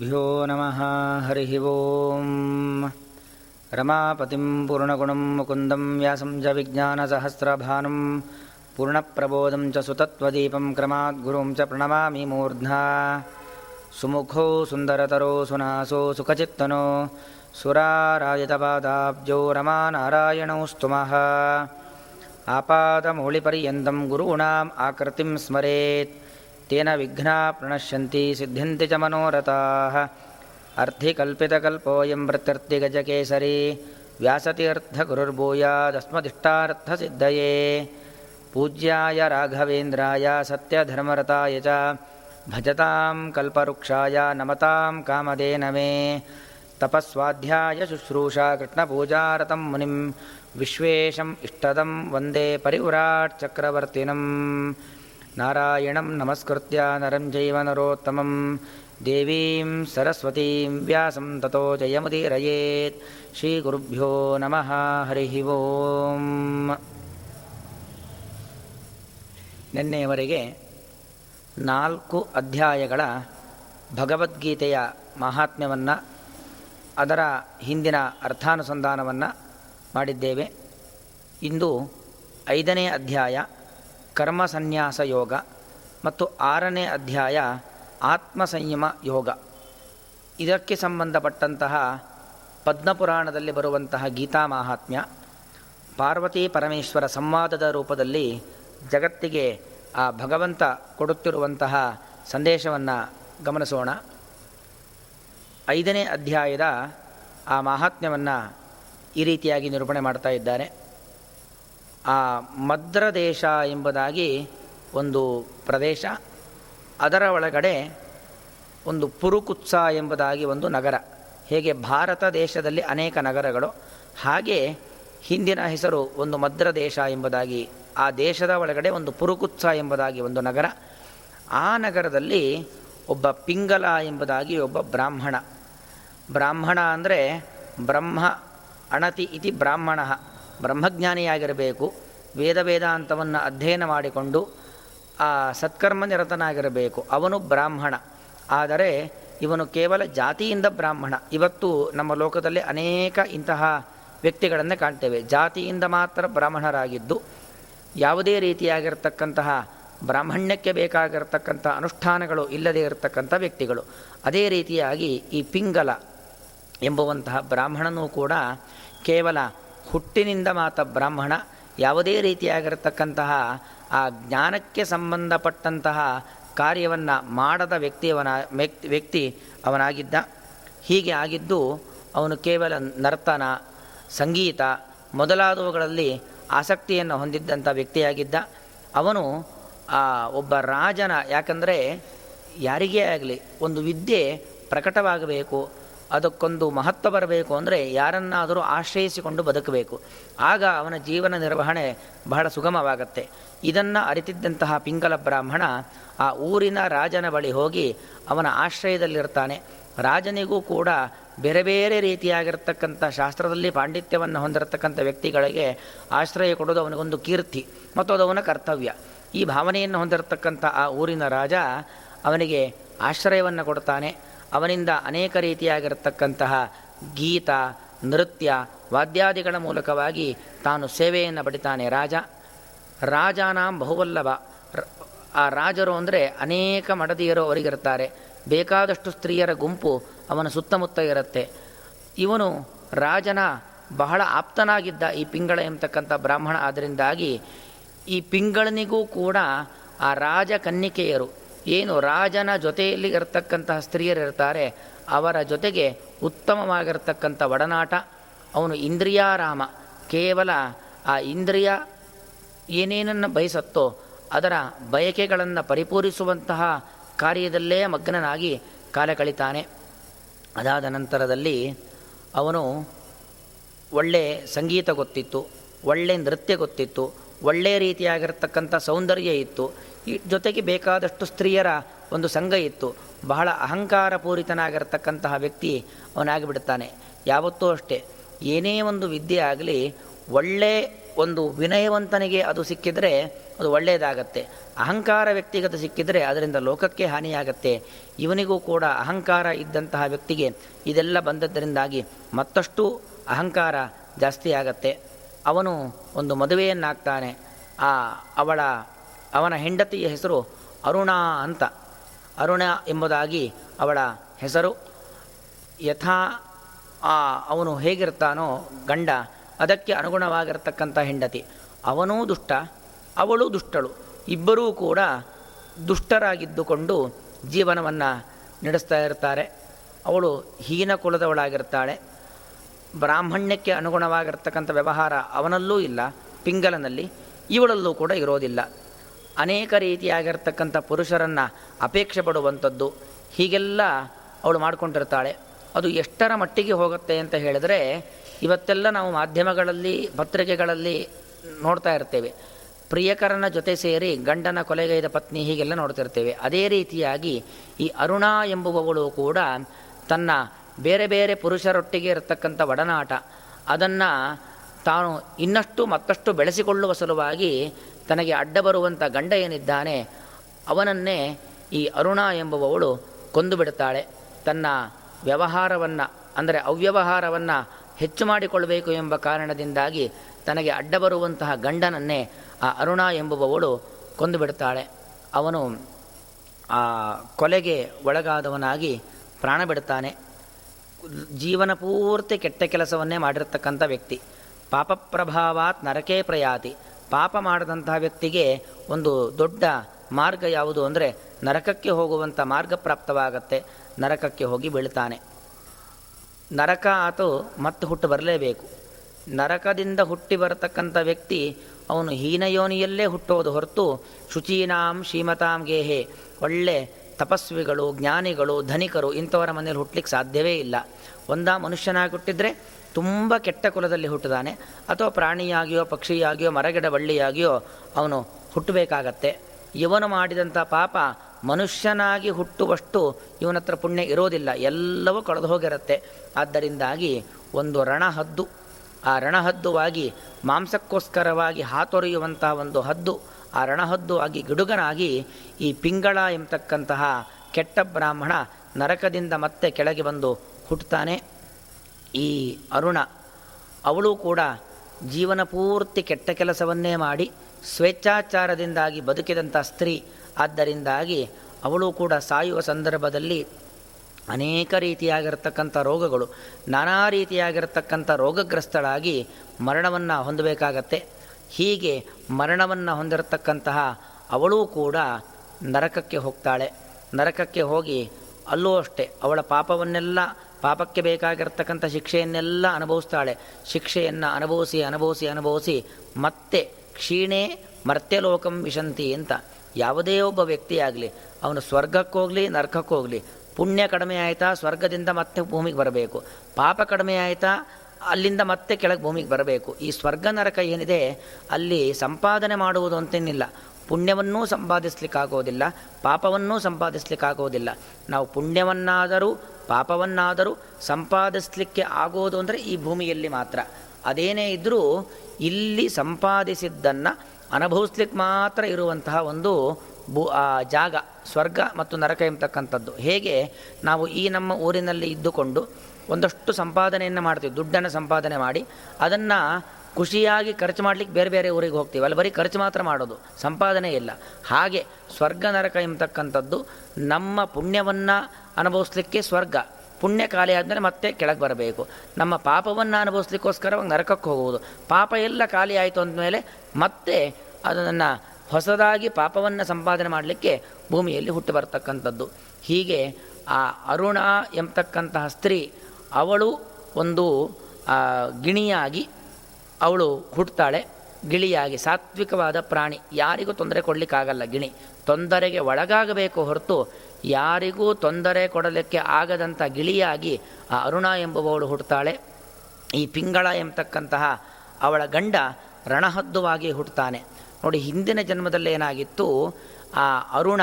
भ्यो नमः हरिः ओम्। रमापतिं पूर्णगुणं मुकुन्दं व्यासं च विज्ञानसहस्रभानुं पूर्णप्रबोधं च सुतत्वदीपं क्रमाद्गुरुं च प्रणमामि मूर्ध्ना। सुमुखो सुन्दरतरो सुनासो सुखचित्तनो सुराराजितपादाब्जो रमानारायणौ आपादमौलिपर्यन्तं गुरूणाम् आकृतिं स्मरेत् तेन विघ्ना प्रणश्यन्ति सिद्ध्यन्ति च मनोरथाः। अर्थिकल्पितकल्पोऽयं प्रत्यर्थिगजकेसरी व्यासतीर्थगुरुर्भूयादस्मदिष्टार्थसिद्धये। पूज्याय राघवेन्द्राय सत्यधर्मरताय च भजतां कल्पवृक्षाय नमतां कामधेनवे तपस्वाध्याय शुश्रूषा कृष्णपूजारतं मुनिं विश्वेशम् इष्टदं वन्दे परिव्राट् ನಾರಾಯಣಂ ನಮಸ್ಕೃತ್ಯ ನರಂ ಜೈವ ದೇವಿಂ ದೇವೀಂ ಸರಸ್ವತೀಂ ವ್ಯಾಸಂ ತಥೋ ಶ್ರೀ ಶ್ರೀಗುರುಭ್ಯೋ ನಮಃ ಹರಿಃ ಓಂ ನಿನ್ನೆಯವರೆಗೆ ನಾಲ್ಕು ಅಧ್ಯಾಯಗಳ ಭಗವದ್ಗೀತೆಯ ಮಹಾತ್ಮ್ಯವನ್ನು, ಅದರ ಹಿಂದಿನ ಅರ್ಥಾನುಸಂಧಾನವನ್ನು ಮಾಡಿದ್ದೇವೆ. ಇಂದು ಐದನೇ ಅಧ್ಯಾಯ. ಕರ್ಮ ಸನ್ಯಾಸ ಯೋಗ ಮತ್ತು ಆರನೇ ಅಧ್ಯಾಯ ಆತ್ಮ ಸಂಯಮ ಯೋಗ. ಇದಕ್ಕೆ ಸಂಬಂಧಪಟ್ಟಂತಹ ಪದ್ಮಪುರಾಣದಲ್ಲಿ ಬರುವಂತಹ ಗೀತಾ ಮಾಹಾತ್ಮ್ಯ ಪಾರ್ವತಿ ಪರಮೇಶ್ವರ ಸಂವಾದದ ರೂಪದಲ್ಲಿ ಜಗತ್ತಿಗೆ ಆ ಭಗವಂತ ಕೊಡುತ್ತಿರುವಂತಹ ಸಂದೇಶವನ್ನು ಗಮನಿಸೋಣ. ಐದನೇ ಅಧ್ಯಾಯದ ಆ ಮಾಹಾತ್ಮ್ಯವನ್ನು ಈ ರೀತಿಯಾಗಿ ನಿರೂಪಣೆ ಮಾಡ್ತಾ ಇದ್ದಾರೆ. ಆ ಮದ್ರ ದೇಶ ಎಂಬುದಾಗಿ ಒಂದು ಪ್ರದೇಶ, ಅದರ ಒಳಗಡೆ ಒಂದು ಪುರುಕುತ್ಸ ಎಂಬುದಾಗಿ ಒಂದು ನಗರ. ಹೇಗೆ ಭಾರತ ದೇಶದಲ್ಲಿ ಅನೇಕ ನಗರಗಳು, ಹಾಗೆ ಹಿಂದಿನ ಹೆಸರು ಒಂದು ಮದ್ರ ದೇಶ ಎಂಬುದಾಗಿ, ಆ ದೇಶದ ಒಳಗಡೆ ಒಂದು ಪುರುಕುತ್ಸ ಎಂಬುದಾಗಿ ಒಂದು ನಗರ. ಆ ನಗರದಲ್ಲಿ ಒಬ್ಬ ಪಿಂಗಲ ಎಂಬುದಾಗಿ ಒಬ್ಬ ಬ್ರಾಹ್ಮಣ. ಬ್ರಾಹ್ಮಣ ಅಂದರೆ ಬ್ರಹ್ಮ, ಅಣತಿ ಇತಿ ಬ್ರಾಹ್ಮಣ. ಬ್ರಹ್ಮಜ್ಞಾನಿಯಾಗಿರಬೇಕು ವೇದ ವೇದಾಂತವನ್ನು ಅಧ್ಯಯನ ಮಾಡಿಕೊಂಡು ಆ ಸತ್ಕರ್ಮ ನಿರತನಾಗಿರಬೇಕು ಅವನು ಬ್ರಾಹ್ಮಣ, ಆದರೆ ಇವನು ಕೇವಲ ಜಾತಿಯಿಂದ ಬ್ರಾಹ್ಮಣ. ಇವತ್ತು ನಮ್ಮ ಲೋಕದಲ್ಲಿ ಅನೇಕ ಇಂತಹ ವ್ಯಕ್ತಿಗಳನ್ನು ಕಾಣ್ತೇವೆ. ಜಾತಿಯಿಂದ ಮಾತ್ರ ಬ್ರಾಹ್ಮಣರಾಗಿದ್ದು, ಯಾವುದೇ ರೀತಿಯಾಗಿರ್ತಕ್ಕಂತಹ ಬ್ರಾಹ್ಮಣ್ಯಕ್ಕೆ ಬೇಕಾಗಿರ್ತಕ್ಕಂಥ ಅನುಷ್ಠಾನಗಳು ಇಲ್ಲದೇ ಇರತಕ್ಕಂಥ ವ್ಯಕ್ತಿಗಳು. ಅದೇ ರೀತಿಯಾಗಿ ಈ ಪಿಂಗಲ ಎಂಬುವಂತಹ ಬ್ರಾಹ್ಮಣನೂ ಕೂಡ ಕೇವಲ ಹುಟ್ಟಿನಿಂದ ಮಾತ ಬ್ರಾಹ್ಮಣ ಯಾವುದೇ ರೀತಿಯಾಗಿರತಕ್ಕಂತಹ ಆ ಜ್ಞಾನಕ್ಕೆ ಸಂಬಂಧಪಟ್ಟಂತಹ ಕಾರ್ಯವನ್ನು ಮಾಡದ ವ್ಯಕ್ತಿಯವನ ವ್ಯಕ್ತಿ ಅವನಾಗಿದ್ದ. ಹೀಗೆ ಆಗಿದ್ದು ಅವನು ಕೇವಲ ನರ್ತನ, ಸಂಗೀತ ಮೊದಲಾದವುಗಳಲ್ಲಿ ಆಸಕ್ತಿಯನ್ನು ಹೊಂದಿದ್ದಂಥ ವ್ಯಕ್ತಿಯಾಗಿದ್ದ. ಅವನು ಒಬ್ಬ ರಾಜನ, ಯಾಕಂದರೆ ಯಾರಿಗೇ ಆಗಲಿ ಒಂದು ವಿದ್ಯೆ ಪ್ರಕಟವಾಗಬೇಕು ಅದಕ್ಕೊಂದು ಮಹತ್ವ ಬರಬೇಕು ಅಂದರೆ ಯಾರನ್ನಾದರೂ ಆಶ್ರಯಿಸಿಕೊಂಡು ಬದುಕಬೇಕು. ಆಗ ಅವನ ಜೀವನ ನಿರ್ವಹಣೆ ಬಹಳ ಸುಗಮವಾಗತ್ತೆ. ಇದನ್ನು ಅರಿತಿದ್ದಂತಹ ಪಿಂಗಲ ಬ್ರಾಹ್ಮಣ ಆ ಊರಿನ ರಾಜನ ಬಳಿ ಹೋಗಿ ಅವನ ಆಶ್ರಯದಲ್ಲಿರ್ತಾನೆ. ರಾಜನಿಗೂ ಕೂಡ ಬೇರೆ ಬೇರೆ ರೀತಿಯಾಗಿರ್ತಕ್ಕಂಥ ಶಾಸ್ತ್ರದಲ್ಲಿ ಪಾಂಡಿತ್ಯವನ್ನು ಹೊಂದಿರತಕ್ಕಂಥ ವ್ಯಕ್ತಿಗಳಿಗೆ ಆಶ್ರಯ ಕೊಡೋದು ಅವನಿಗೊಂದು ಕೀರ್ತಿ, ಮತ್ತು ಅದು ಅವನ ಕರ್ತವ್ಯ. ಈ ಭಾವನೆಯನ್ನು ಹೊಂದಿರತಕ್ಕಂಥ ಆ ಊರಿನ ರಾಜ ಅವನಿಗೆ ಆಶ್ರಯವನ್ನು ಕೊಡ್ತಾನೆ. ಅವನಿಂದ ಅನೇಕ ರೀತಿಯಾಗಿರತಕ್ಕಂತಹ ಗೀತ, ನೃತ್ಯ, ವಾದ್ಯಾದಿಗಳ ಮೂಲಕವಾಗಿ ತಾನು ಸೇವೆಯನ್ನು ಪಡಿತಾನೆ ರಾಜ. ರಾಜಾನಾಂ ಬಹುವಲ್ಲಭ. ಆ ರಾಜರು ಅಂದರೆ ಅನೇಕ ಮಡದಿಯರು ಅವರಿಗಿರ್ತಾರೆ. ಬೇಕಾದಷ್ಟು ಸ್ತ್ರೀಯರ ಗುಂಪು ಅವನ ಸುತ್ತಮುತ್ತ ಇರುತ್ತೆ. ಇವನು ರಾಜನ ಬಹಳ ಆಪ್ತನಾಗಿದ್ದ ಈ ಪಿಂಗಳ ಎಂಬತಕ್ಕಂಥ ಬ್ರಾಹ್ಮಣ ಆದ್ದರಿಂದಾಗಿ ಈ ಪಿಂಗಳನಿಗೂ ಕೂಡ ಆ ರಾಜ ಕನ್ನಿಕೆಯರು. ಏನು ರಾಜನ ಜೊತೆಯಲ್ಲಿ ಇರತಕ್ಕಂತಹ ಸ್ತ್ರೀಯರಿರ್ತಾರೆ ಅವರ ಜೊತೆಗೆ ಉತ್ತಮವಾಗಿರ್ತಕ್ಕಂಥ ಒಡನಾಟ, ಅವನು ಇಂದ್ರಿಯಾರಾಮ. ಕೇವಲ ಆ ಇಂದ್ರಿಯ ಏನೇನನ್ನು ಬಯಸತ್ತೋ, ಅದರ ಬಯಕೆಗಳನ್ನು ಪರಿಪೂರಿಸುವಂತಹ ಕಾರ್ಯದಲ್ಲೇ ಮಗ್ನನಾಗಿ ಕಾಲ ಕಳಿತಾನೆ ಅದಾದ ನಂತರದಲ್ಲಿ ಅವನು ಒಳ್ಳೆ ಸಂಗೀತ ಗೊತ್ತಿತ್ತು, ಒಳ್ಳೆ ನೃತ್ಯ ಗೊತ್ತಿತ್ತು ಒಳ್ಳೆಯ ರೀತಿಯಾಗಿರ್ತಕ್ಕಂಥ ಸೌಂದರ್ಯ ಇತ್ತು. ಈ ಜೊತೆಗೆ ಬೇಕಾದಷ್ಟು ಸ್ತ್ರೀಯರ ಒಂದು ಸಂಘ ಇತ್ತು. ಬಹಳ ಅಹಂಕಾರಪೂರಿತನಾಗಿರತಕ್ಕಂತಹ ವ್ಯಕ್ತಿ ಅವನಾಗಿಬಿಡ್ತಾನೆ ಯಾವತ್ತೂ ಅಷ್ಟೇ. ಏನೇ ಒಂದು ವಿದ್ಯೆ ಆಗಲಿ, ಒಳ್ಳೆ ಒಂದು ವಿನಯವಂತನಿಗೆ ಅದು ಸಿಕ್ಕಿದರೆ ಅದು ಒಳ್ಳೆಯದಾಗತ್ತೆ. ಅಹಂಕಾರ ವ್ಯಕ್ತಿಗತ ಸಿಕ್ಕಿದರೆ ಅದರಿಂದ ಲೋಕಕ್ಕೆ ಹಾನಿಯಾಗತ್ತೆ. ಇವನಿಗೂ ಕೂಡ ಅಹಂಕಾರ ಇದ್ದಂತಹ ವ್ಯಕ್ತಿಗೆ ಇದೆಲ್ಲ ಬಂದದ್ದರಿಂದಾಗಿ ಮತ್ತಷ್ಟು ಅಹಂಕಾರ ಜಾಸ್ತಿ ಆಗತ್ತೆ ಅವನು ಒಂದು ಮದುವೆಯನ್ನಾಗ್ತಾನೆ. ಆ ಅವಳ ಅವನ ಹೆಂಡತಿಯ ಹೆಸರು ಅರುಣ ಅಂತ. ಅರುಣ ಎಂಬುದಾಗಿ ಅವಳ ಹೆಸರು. ಯಥಾ, ಆ, ಅವನು ಹೇಗಿರ್ತಾನೋ ಗಂಡ, ಅದಕ್ಕೆ ಅನುಗುಣವಾಗಿರ್ತಕ್ಕಂಥ ಹೆಂಡತಿ. ಅವನೂ ದುಷ್ಟ, ಅವಳು ದುಷ್ಟಳು. ಇಬ್ಬರೂ ಕೂಡ ದುಷ್ಟರಾಗಿದ್ದುಕೊಂಡು ಜೀವನವನ್ನು ನಡೆಸ್ತಾ ಇರ್ತಾರೆ. ಅವಳು ಹೀನ ಕುಲದವಳಾಗಿರ್ತಾಳೆ. ಬ್ರಾಹ್ಮಣ್ಯಕ್ಕೆ ಅನುಗುಣವಾಗಿರ್ತಕ್ಕಂಥ ವ್ಯವಹಾರ ಅವನಲ್ಲೂ ಇಲ್ಲ, ಪಿಂಗಲನಲ್ಲಿ. ಇವಳಲ್ಲೂ ಕೂಡ ಇರೋದಿಲ್ಲ. ಅನೇಕ ರೀತಿಯಾಗಿರ್ತಕ್ಕಂಥ ಪುರುಷರನ್ನು ಅಪೇಕ್ಷೆ ಪಡುವಂಥದ್ದು, ಹೀಗೆಲ್ಲ ಅವಳು ಮಾಡಿಕೊಂಡಿರ್ತಾಳೆ. ಅದು ಎಷ್ಟರ ಮಟ್ಟಿಗೆ ಹೋಗುತ್ತೆ ಅಂತ ಹೇಳಿದರೆ, ಇವತ್ತೆಲ್ಲ ನಾವು ಮಾಧ್ಯಮಗಳಲ್ಲಿ, ಪತ್ರಿಕೆಗಳಲ್ಲಿ ನೋಡ್ತಾ ಇರ್ತೇವೆ. ಪ್ರಿಯಕರನ ಜೊತೆ ಸೇರಿ ಗಂಡನ ಕೊಲೆಗೈದ ಪತ್ನಿ ಹೀಗೆಲ್ಲ ನೋಡ್ತಿರ್ತೇವೆ. ಅದೇ ರೀತಿಯಾಗಿ ಈ ಅರುಣ ಎಂಬುವವಳು ಕೂಡ ತನ್ನ ಬೇರೆ ಬೇರೆ ಪುರುಷರೊಟ್ಟಿಗೆ ಇರತಕ್ಕಂಥ ಒಡನಾಟ. ಅದನ್ನು ತಾನು ಇನ್ನಷ್ಟು ಮತ್ತಷ್ಟು ಬೆಳೆಸಿಕೊಳ್ಳುವ ಸಲುವಾಗಿ ತನಗೆ ಅಡ್ಡ ಬರುವಂಥ ಗಂಡ ಏನಿದ್ದಾನೆ, ಅವನನ್ನೇ ಈ ಅರುಣ ಎಂಬುವವಳು ಕೊಂದು ಬಿಡುತ್ತಾಳೆ. ತನ್ನ ವ್ಯವಹಾರವನ್ನು, ಅಂದರೆ ಅವ್ಯವಹಾರವನ್ನು ಹೆಚ್ಚು ಮಾಡಿಕೊಳ್ಳಬೇಕು ಎಂಬ ಕಾರಣದಿಂದಾಗಿ ತನಗೆ ಅಡ್ಡ ಬರುವಂತಹ ಗಂಡನನ್ನೇ ಆ ಅರುಣ ಎಂಬುವವಳು ಕೊಂದು ಬಿಡುತ್ತಾಳೆ. ಅವನು ಆ ಕೊಲೆಗೆ ಒಳಗಾದವನಾಗಿ ಪ್ರಾಣ ಬಿಡುತ್ತಾನೆ. ಜೀವನ ಪೂರ್ತಿ ಕೆಟ್ಟ ಕೆಲಸವನ್ನೇ ಮಾಡಿರತಕ್ಕಂಥ ವ್ಯಕ್ತಿ. ಪಾಪ ಪ್ರಭಾವಾತ್ ನರಕೇ ಪ್ರಯಾತಿ. ಪಾಪ ಮಾಡಿದಂತಹ ವ್ಯಕ್ತಿಗೆ ಒಂದು ದೊಡ್ಡ ಮಾರ್ಗ ಯಾವುದು ಅಂದರೆ ನರಕಕ್ಕೆ ಹೋಗುವಂಥ ಮಾರ್ಗ ಪ್ರಾಪ್ತವಾಗತ್ತೆ, ನರಕಕ್ಕೆ ಹೋಗಿ ಬೀಳ್ತಾನೆ. ನರಕ ಆತು ಮತ್ತೆ ಹುಟ್ಟು ಬರಲೇಬೇಕು. ನರಕದಿಂದ ಹುಟ್ಟಿ ಬರತಕ್ಕಂಥ ವ್ಯಕ್ತಿ ಅವನು ಹೀನಯೋನಿಯಲ್ಲೇ ಹುಟ್ಟೋದು ಹೊರತು ಶುಚೀನಾಂ ಶ್ರೀಮತಾಂ ಗೇಹೆ, ಒಳ್ಳೆ ತಪಸ್ವಿಗಳು, ಜ್ಞಾನಿಗಳು, ಧನಿಕರು ಇಂಥವರ ಮನೇಲಿ ಹುಟ್ಟಲಿಕ್ಕೆ ಸಾಧ್ಯವೇ ಇಲ್ಲ. ಒಂದ ಮನುಷ್ಯನಾಗಿ ಹುಟ್ಟಿದರೆ ತುಂಬ ಕೆಟ್ಟ ಕುಲದಲ್ಲಿ ಹುಟ್ಟಿದಾನೆ. ಅಥವಾ ಪ್ರಾಣಿಯಾಗಿಯೋ, ಪಕ್ಷಿಯಾಗಿಯೋ, ಮರಗಿಡ ಬಳ್ಳಿಯಾಗಿಯೋ ಅವನು ಹುಟ್ಟಬೇಕಾಗತ್ತೆ. ಇವನು ಮಾಡಿದಂಥ ಪಾಪ ಮನುಷ್ಯನಾಗಿ ಹುಟ್ಟುವಷ್ಟು ಇವನ ಹತ್ರ ಪುಣ್ಯ ಇರೋದಿಲ್ಲ. ಎಲ್ಲವೂ ಕಳೆದು ಹೋಗಿರುತ್ತೆ. ಆದ್ದರಿಂದಾಗಿ ಒಂದು ರಣಹದ್ದು. ಆ ರಣಹದ್ದುವಾಗಿ ಮಾಂಸಕ್ಕೋಸ್ಕರವಾಗಿ ಹಾತೊರೆಯುವಂತಹ ಒಂದು ಹದ್ದು, ಆ ರಣಹದ್ದು ಆಗಿ ಗಿಡುಗನಾಗಿ ಈ ಪಿಂಗಳ ಎಂಬತಕ್ಕಂತಹ ಕೆಟ್ಟ ಬ್ರಾಹ್ಮಣ ನರಕದಿಂದ ಮತ್ತೆ ಕೆಳಗೆ ಬಂದು ಹುಟ್ಟುತ್ತಾನೆ ಈ ಅರುಣ, ಅವಳು ಕೂಡ ಜೀವನ ಪೂರ್ತಿ ಕೆಟ್ಟ ಕೆಲಸವನ್ನೇ ಮಾಡಿ ಸ್ವೇಚ್ಛಾಚಾರದಿಂದಾಗಿ ಬದುಕಿದಂಥ ಸ್ತ್ರೀ. ಆದ್ದರಿಂದಾಗಿ ಅವಳು ಕೂಡ ಸಾಯುವ ಸಂದರ್ಭದಲ್ಲಿ ಅನೇಕ ರೀತಿಯಾಗಿರ್ತಕ್ಕಂಥ ರೋಗಗಳು, ನಾನಾ ರೀತಿಯಾಗಿರ್ತಕ್ಕಂಥ ರೋಗಗ್ರಸ್ತಳಾಗಿ ಮರಣವನ್ನು ಹೊಂದಬೇಕಾಗತ್ತೆ. ಹೀಗೆ ಮರಣವನ್ನು ಹೊಂದಿರತಕ್ಕಂತಹ ಅವಳೂ ಕೂಡ ನರಕಕ್ಕೆ ಹೋಗ್ತಾಳೆ. ನರಕಕ್ಕೆ ಹೋಗಿ ಅಲ್ಲೂ ಅಷ್ಟೇ, ಅವಳ ಪಾಪವನ್ನೆಲ್ಲ ಪಾಪಕ್ಕೆ ಬೇಕಾಗಿರ್ತಕ್ಕಂಥ ಶಿಕ್ಷೆಯನ್ನೆಲ್ಲ ಅನುಭವಿಸ್ತಾಳೆ. ಶಿಕ್ಷೆಯನ್ನು ಅನುಭವಿಸಿ ಅನುಭವಿಸಿ ಅನುಭವಿಸಿ ಮತ್ತೆ ಕ್ಷೀಣೆ ಮರ್ತ್ಯಲೋಕಂ ವಿಶಂತಿ ಅಂತ ಯಾವುದೇ ಒಬ್ಬ ವ್ಯಕ್ತಿಯಾಗಲಿ, ಅವನು ಸ್ವರ್ಗಕ್ಕೋಗಲಿ ನರ್ಕಕ್ಕೋಗಲಿ ಪುಣ್ಯ ಕಡಿಮೆ ಆಯಿತಾ, ಸ್ವರ್ಗದಿಂದ ಮತ್ತೆ ಭೂಮಿಗೆ ಬರಬೇಕು. ಪಾಪ ಕಡಿಮೆ ಆಯಿತಾ, ಅಲ್ಲಿಂದ ಮತ್ತೆ ಕೆಳಗೆ ಭೂಮಿಗೆ ಬರಬೇಕು. ಈ ಸ್ವರ್ಗ ನರಕ ಏನಿದೆ, ಅಲ್ಲಿ ಸಂಪಾದನೆ ಮಾಡುವುದು ಅಂತೇನಿಲ್ಲ. ಪುಣ್ಯವನ್ನೂ ಸಂಪಾದಿಸ್ಲಿಕ್ಕಾಗೋದಿಲ್ಲ, ಪಾಪವನ್ನೂ ಸಂಪಾದಿಸ್ಲಿಕ್ಕಾಗೋದಿಲ್ಲ. ನಾವು ಪುಣ್ಯವನ್ನಾದರೂ ಪಾಪವನ್ನಾದರೂ ಸಂಪಾದಿಸಲಿಕ್ಕೆ ಆಗೋದು ಅಂದರೆ ಈ ಭೂಮಿಯಲ್ಲಿ ಮಾತ್ರ. ಅದೇನೇ ಇದ್ದರೂ ಇಲ್ಲಿ ಸಂಪಾದಿಸಿದ್ದನ್ನು ಅನುಭವಿಸ್ಲಿಕ್ಕೆ ಮಾತ್ರ ಇರುವಂತಹ ಒಂದು ಭೂ, ಆ, ಜಾಗ, ಸ್ವರ್ಗ ಮತ್ತು ನರಕ ಎಂಬತಕ್ಕಂಥದ್ದು. ಹೇಗೆ? ನಾವು ಈ ನಮ್ಮ ಊರಿನಲ್ಲಿ ಇದ್ದುಕೊಂಡು ಒಂದಷ್ಟು ಸಂಪಾದನೆಯನ್ನು ಮಾಡ್ತೀವಿ, ದುಡ್ಡನ್ನು ಸಂಪಾದನೆ ಮಾಡಿ. ಅದನ್ನು ಖುಷಿಯಾಗಿ ಖರ್ಚು ಮಾಡಲಿಕ್ಕೆ ಬೇರೆ ಬೇರೆ ಊರಿಗೆ ಹೋಗ್ತೀವಿ. ಅಲ್ಲಿ ಬರೀ ಖರ್ಚು ಮಾತ್ರ ಮಾಡೋದು, ಸಂಪಾದನೆ ಇಲ್ಲ. ಹಾಗೆ ಸ್ವರ್ಗ, ನರಕ ಎಂಬತಕ್ಕಂಥದ್ದು ನಮ್ಮ ಪುಣ್ಯವನ್ನು ಅನುಭವಿಸ್ಲಿಕ್ಕೆ ಸ್ವರ್ಗ. ಪುಣ್ಯ ಖಾಲಿ ಆದಮೇಲೆ ಮತ್ತೆ ಕೆಳಗೆ ಬರಬೇಕು. ನಮ್ಮ ಪಾಪವನ್ನು ಅನುಭವಿಸ್ಲಿಕ್ಕೋಸ್ಕರವಾಗಿ ನರಕಕ್ಕೆ ಹೋಗುವುದು. ಪಾಪ ಎಲ್ಲ ಖಾಲಿ ಆಯಿತು ಅಂದಮೇಲೆ ಮತ್ತೆ ಅದನ್ನು ಹೊಸದಾಗಿ ಪಾಪವನ್ನು ಸಂಪಾದನೆ ಮಾಡಲಿಕ್ಕೆ ಭೂಮಿಯಲ್ಲಿ ಹುಟ್ಟು ಬರ್ತಕ್ಕಂಥದ್ದು. ಹೀಗೆ ಆ ಅರುಣ ಎಂಬತಕ್ಕಂತಹ ಸ್ತ್ರೀ, ಅವಳು ಒಂದು ಗಿಣಿಯಾಗಿ ಅವಳು ಹುಟ್ಟುತ್ತಾಳೆ ಗಿಳಿಯಾಗಿ, ಸಾತ್ವಿಕವಾದ ಪ್ರಾಣಿ. ಯಾರಿಗೂ ತೊಂದರೆ ಕೊಡಲಿಕ್ಕಾಗಲ್ಲ ಗಿಣಿ. ತೊಂದರೆಗೆ ಒಳಗಾಗಬೇಕು ಹೊರತು ಯಾರಿಗೂ ತೊಂದರೆ ಕೊಡಲಿಕ್ಕೆ ಆಗದಂಥ ಗಿಳಿಯಾಗಿ ಆ ಅರುಣ ಎಂಬುವವಳು ಹುಟ್ಟುತ್ತಾಳೆ ಈ ಪಿಂಗಳ ಎಂಬತಕ್ಕಂತಹ ಅವಳ ಗಂಡ ರಣಹದ್ದುವಾಗಿ ಹುಟ್ಟುತ್ತಾನೆ ನೋಡಿ, ಹಿಂದಿನ ಜನ್ಮದಲ್ಲಿ ಏನಾಗಿತ್ತು? ಆ ಅರುಣ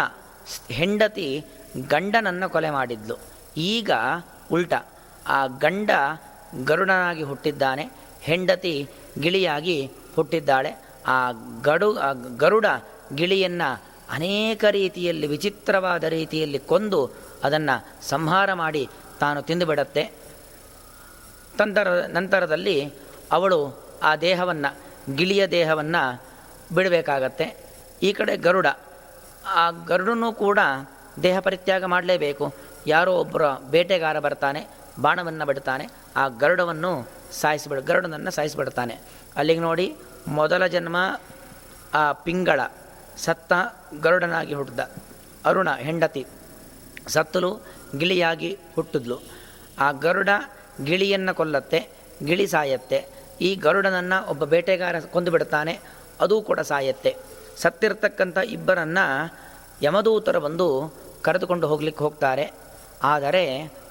ಹೆಂಡತಿ ಗಂಡನನ್ನು ಕೊಲೆ ಮಾಡಿದ್ಲು. ಈಗ ಉಲ್ಟ. ಆ ಗಂಡ ಗರುಡನಾಗಿ ಹುಟ್ಟಿದ್ದಾನೆ, ಹೆಂಡತಿ ಗಿಳಿಯಾಗಿ ಹುಟ್ಟಿದ್ದಾಳೆ. ಆ ಗಡು ಗರುಡ ಗಿಳಿಯನ್ನು ಅನೇಕ ರೀತಿಯಲ್ಲಿ, ವಿಚಿತ್ರವಾದ ರೀತಿಯಲ್ಲಿ ಕೊಂದು ಅದನ್ನು ಸಂಹಾರ ಮಾಡಿ ತಾನು ತಿಂದುಬಿಡತ್ತೆ ತಂದರ ನಂತರದಲ್ಲಿ ಅವಳು ಆ ದೇಹವನ್ನು, ಗಿಳಿಯ ದೇಹವನ್ನು ಬಿಡಬೇಕಾಗತ್ತೆ. ಈ ಕಡೆ ಗರುಡ, ಆ ಗರುಡನೂ ಕೂಡ ದೇಹ ಪರಿತ್ಯಾಗ ಮಾಡಲೇಬೇಕು. ಯಾರೋ ಒಬ್ಬರ ಬೇಟೆಗಾರ ಬರ್ತಾನೆ, ಬಾಣವನ್ನು ಬಿಡ್ತಾನೆ, ಆ ಗರುಡವನ್ನು ಸಾಯಿಸಿಬಿಡ, ಗರುಡನನ್ನು ಸಾಯಿಸಿಬಿಡ್ತಾನೆ. ಅಲ್ಲಿಗೆ ನೋಡಿ ಮೊದಲ ಜನ್ಮ ಆ ಪಿಂಗಳ. ಸತ್ತ ಗರುಡನಾಗಿ ಹುಟ್ಟಿದ ಅರುಣ ಹೆಂಡತಿ. ಸತ್ತಲು ಗಿಳಿಯಾಗಿ ಹುಟ್ಟಿದ್ಲು. ಆ ಗರುಡ ಗಿಳಿಯನ್ನು ಕೊಲ್ಲತ್ತೆ, ಗಿಳಿ ಸಾಯತ್ತೆ. ಈ ಗರುಡನನ್ನು ಒಬ್ಬ ಬೇಟೆಗಾರ ಕೊಂದು ಬಿಡ್ತಾನೆ ಅದು ಕೂಡ ಸಾಯತ್ತೆ. ಸತ್ತಿರ್ತಕ್ಕಂಥ ಇಬ್ಬರನ್ನು ಯಮದೂತರ ಬಂದು ಕರೆದುಕೊಂಡು ಹೋಗ್ಲಿಕ್ಕೆ ಹೋಗ್ತಾರೆ. ಆದರೆ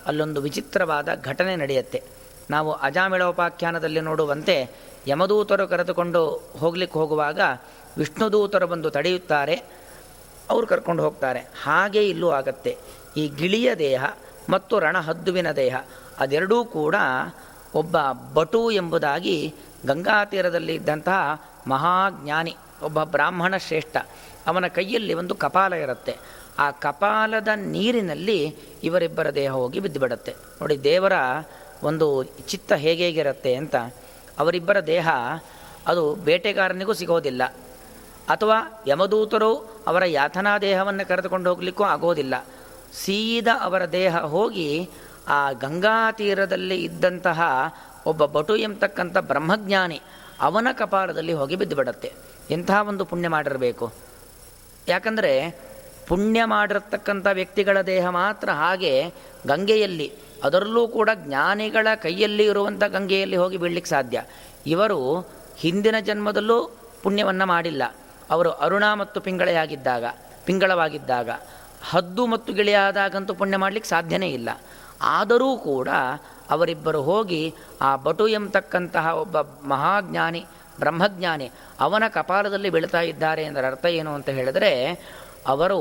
ಅಲ್ಲೊಂದು ವಿಚಿತ್ರವಾದ ಘಟನೆ ನಡೆಯುತ್ತೆ. ನಾವು ಅಜಾಮಿಳೋಪಾಖ್ಯಾನದಲ್ಲಿ ನೋಡುವಂತೆ ಯಮದೂತರು ಕರೆದುಕೊಂಡು ಹೋಗ್ಲಿಕ್ಕೆ ಹೋಗುವಾಗ ವಿಷ್ಣುದೂತರು ಬಂದು ತಡೆಯುತ್ತಾರೆ, ಅವರು ಕರ್ಕೊಂಡು ಹೋಗ್ತಾರೆ. ಹಾಗೆ ಇಲ್ಲೂ ಆಗತ್ತೆ. ಈ ಗಿಳಿಯ ದೇಹ ಮತ್ತು ರಣಹದ್ದುವಿನ ದೇಹ, ಅದೆರಡೂ ಕೂಡ ಒಬ್ಬ ಬಟು ಎಂಬುದಾಗಿ ಗಂಗಾ ತೀರದಲ್ಲಿ ಇದ್ದಂತಹ ಮಹಾಜ್ಞಾನಿ, ಒಬ್ಬ ಬ್ರಾಹ್ಮಣ ಶ್ರೇಷ್ಠ. ಅವನ ಕೈಯಲ್ಲಿ ಒಂದು ಕಪಾಲ ಇರುತ್ತೆ. ಆ ಕಪಾಲದ ನೀರಿನಲ್ಲಿ ಇವರಿಬ್ಬರ ದೇಹ ಹೋಗಿ ಬಿದ್ದುಬಿಡತ್ತೆ. ನೋಡಿ, ದೇವರ ಒಂದು ಚಿತ್ತ ಹೇಗೆ ಹೇಗಿರುತ್ತೆ ಅಂತ, ಅವರಿಬ್ಬರ ದೇಹ ಅದು ಬೇಟೆಗಾರನಿಗೂ ಸಿಗೋದಿಲ್ಲ. ಅಥವಾ ಯಮದೂತರು ಅವರ ಯಾತನಾ ದೇಹವನ್ನು ಕರೆದುಕೊಂಡು ಹೋಗಲಿಕ್ಕೂ ಆಗೋದಿಲ್ಲ. ಸೀದಾ ಅವರ ದೇಹ ಹೋಗಿ ಆ ಗಂಗಾ ತೀರದಲ್ಲಿ ಇದ್ದಂತಹ ಒಬ್ಬ ಬಟು ಎಂಬತಕ್ಕಂಥ ಬ್ರಹ್ಮಜ್ಞಾನಿ ಅವನ ಕಪಾಲದಲ್ಲಿ ಹೋಗಿ ಬಿದ್ದುಬಿಡತ್ತೆ. ಎಂಥ ಒಂದು ಪುಣ್ಯ ಮಾಡಿರಬೇಕು? ಯಾಕಂದರೆ ಪುಣ್ಯ ಮಾಡಿರತಕ್ಕಂಥ ವ್ಯಕ್ತಿಗಳ ದೇಹ ಮಾತ್ರ ಹಾಗೆ ಗಂಗೆಯಲ್ಲಿ, ಅದರಲ್ಲೂ ಕೂಡ ಜ್ಞಾನಿಗಳ ಕೈಯಲ್ಲಿ ಇರುವಂಥ ಗಂಗೆಯಲ್ಲಿ ಹೋಗಿ ಬೀಳಲಿಕ್ಕೆ ಸಾಧ್ಯ. ಇವರು ಹಿಂದಿನ ಜನ್ಮದಲ್ಲೂ ಪುಣ್ಯವನ್ನು ಮಾಡಿಲ್ಲ. ಅವರು ಅರುಣ ಮತ್ತು ಪಿಂಗಳೆಯಾಗಿದ್ದಾಗ, ಪಿಂಗಳವಾಗಿದ್ದಾಗ, ಹದ್ದು ಮತ್ತು ಗಿಳಿಯಾದಾಗಂತೂ ಪುಣ್ಯ ಮಾಡಲಿಕ್ಕೆ ಸಾಧ್ಯನೇ ಇಲ್ಲ. ಆದರೂ ಕೂಡ ಅವರಿಬ್ಬರು ಹೋಗಿ ಆ ಬಟು ಎಂಬತಕ್ಕಂತಹ ಒಬ್ಬ ಮಹಾಜ್ಞಾನಿ, ಬ್ರಹ್ಮಜ್ಞಾನಿ ಅವನ ಕಪಾಲದಲ್ಲಿ ಬೀಳ್ತಾ ಇದ್ದಾರೆ ಎಂದರ ಅರ್ಥ ಏನು ಅಂತ ಹೇಳಿದರೆ, ಅವರು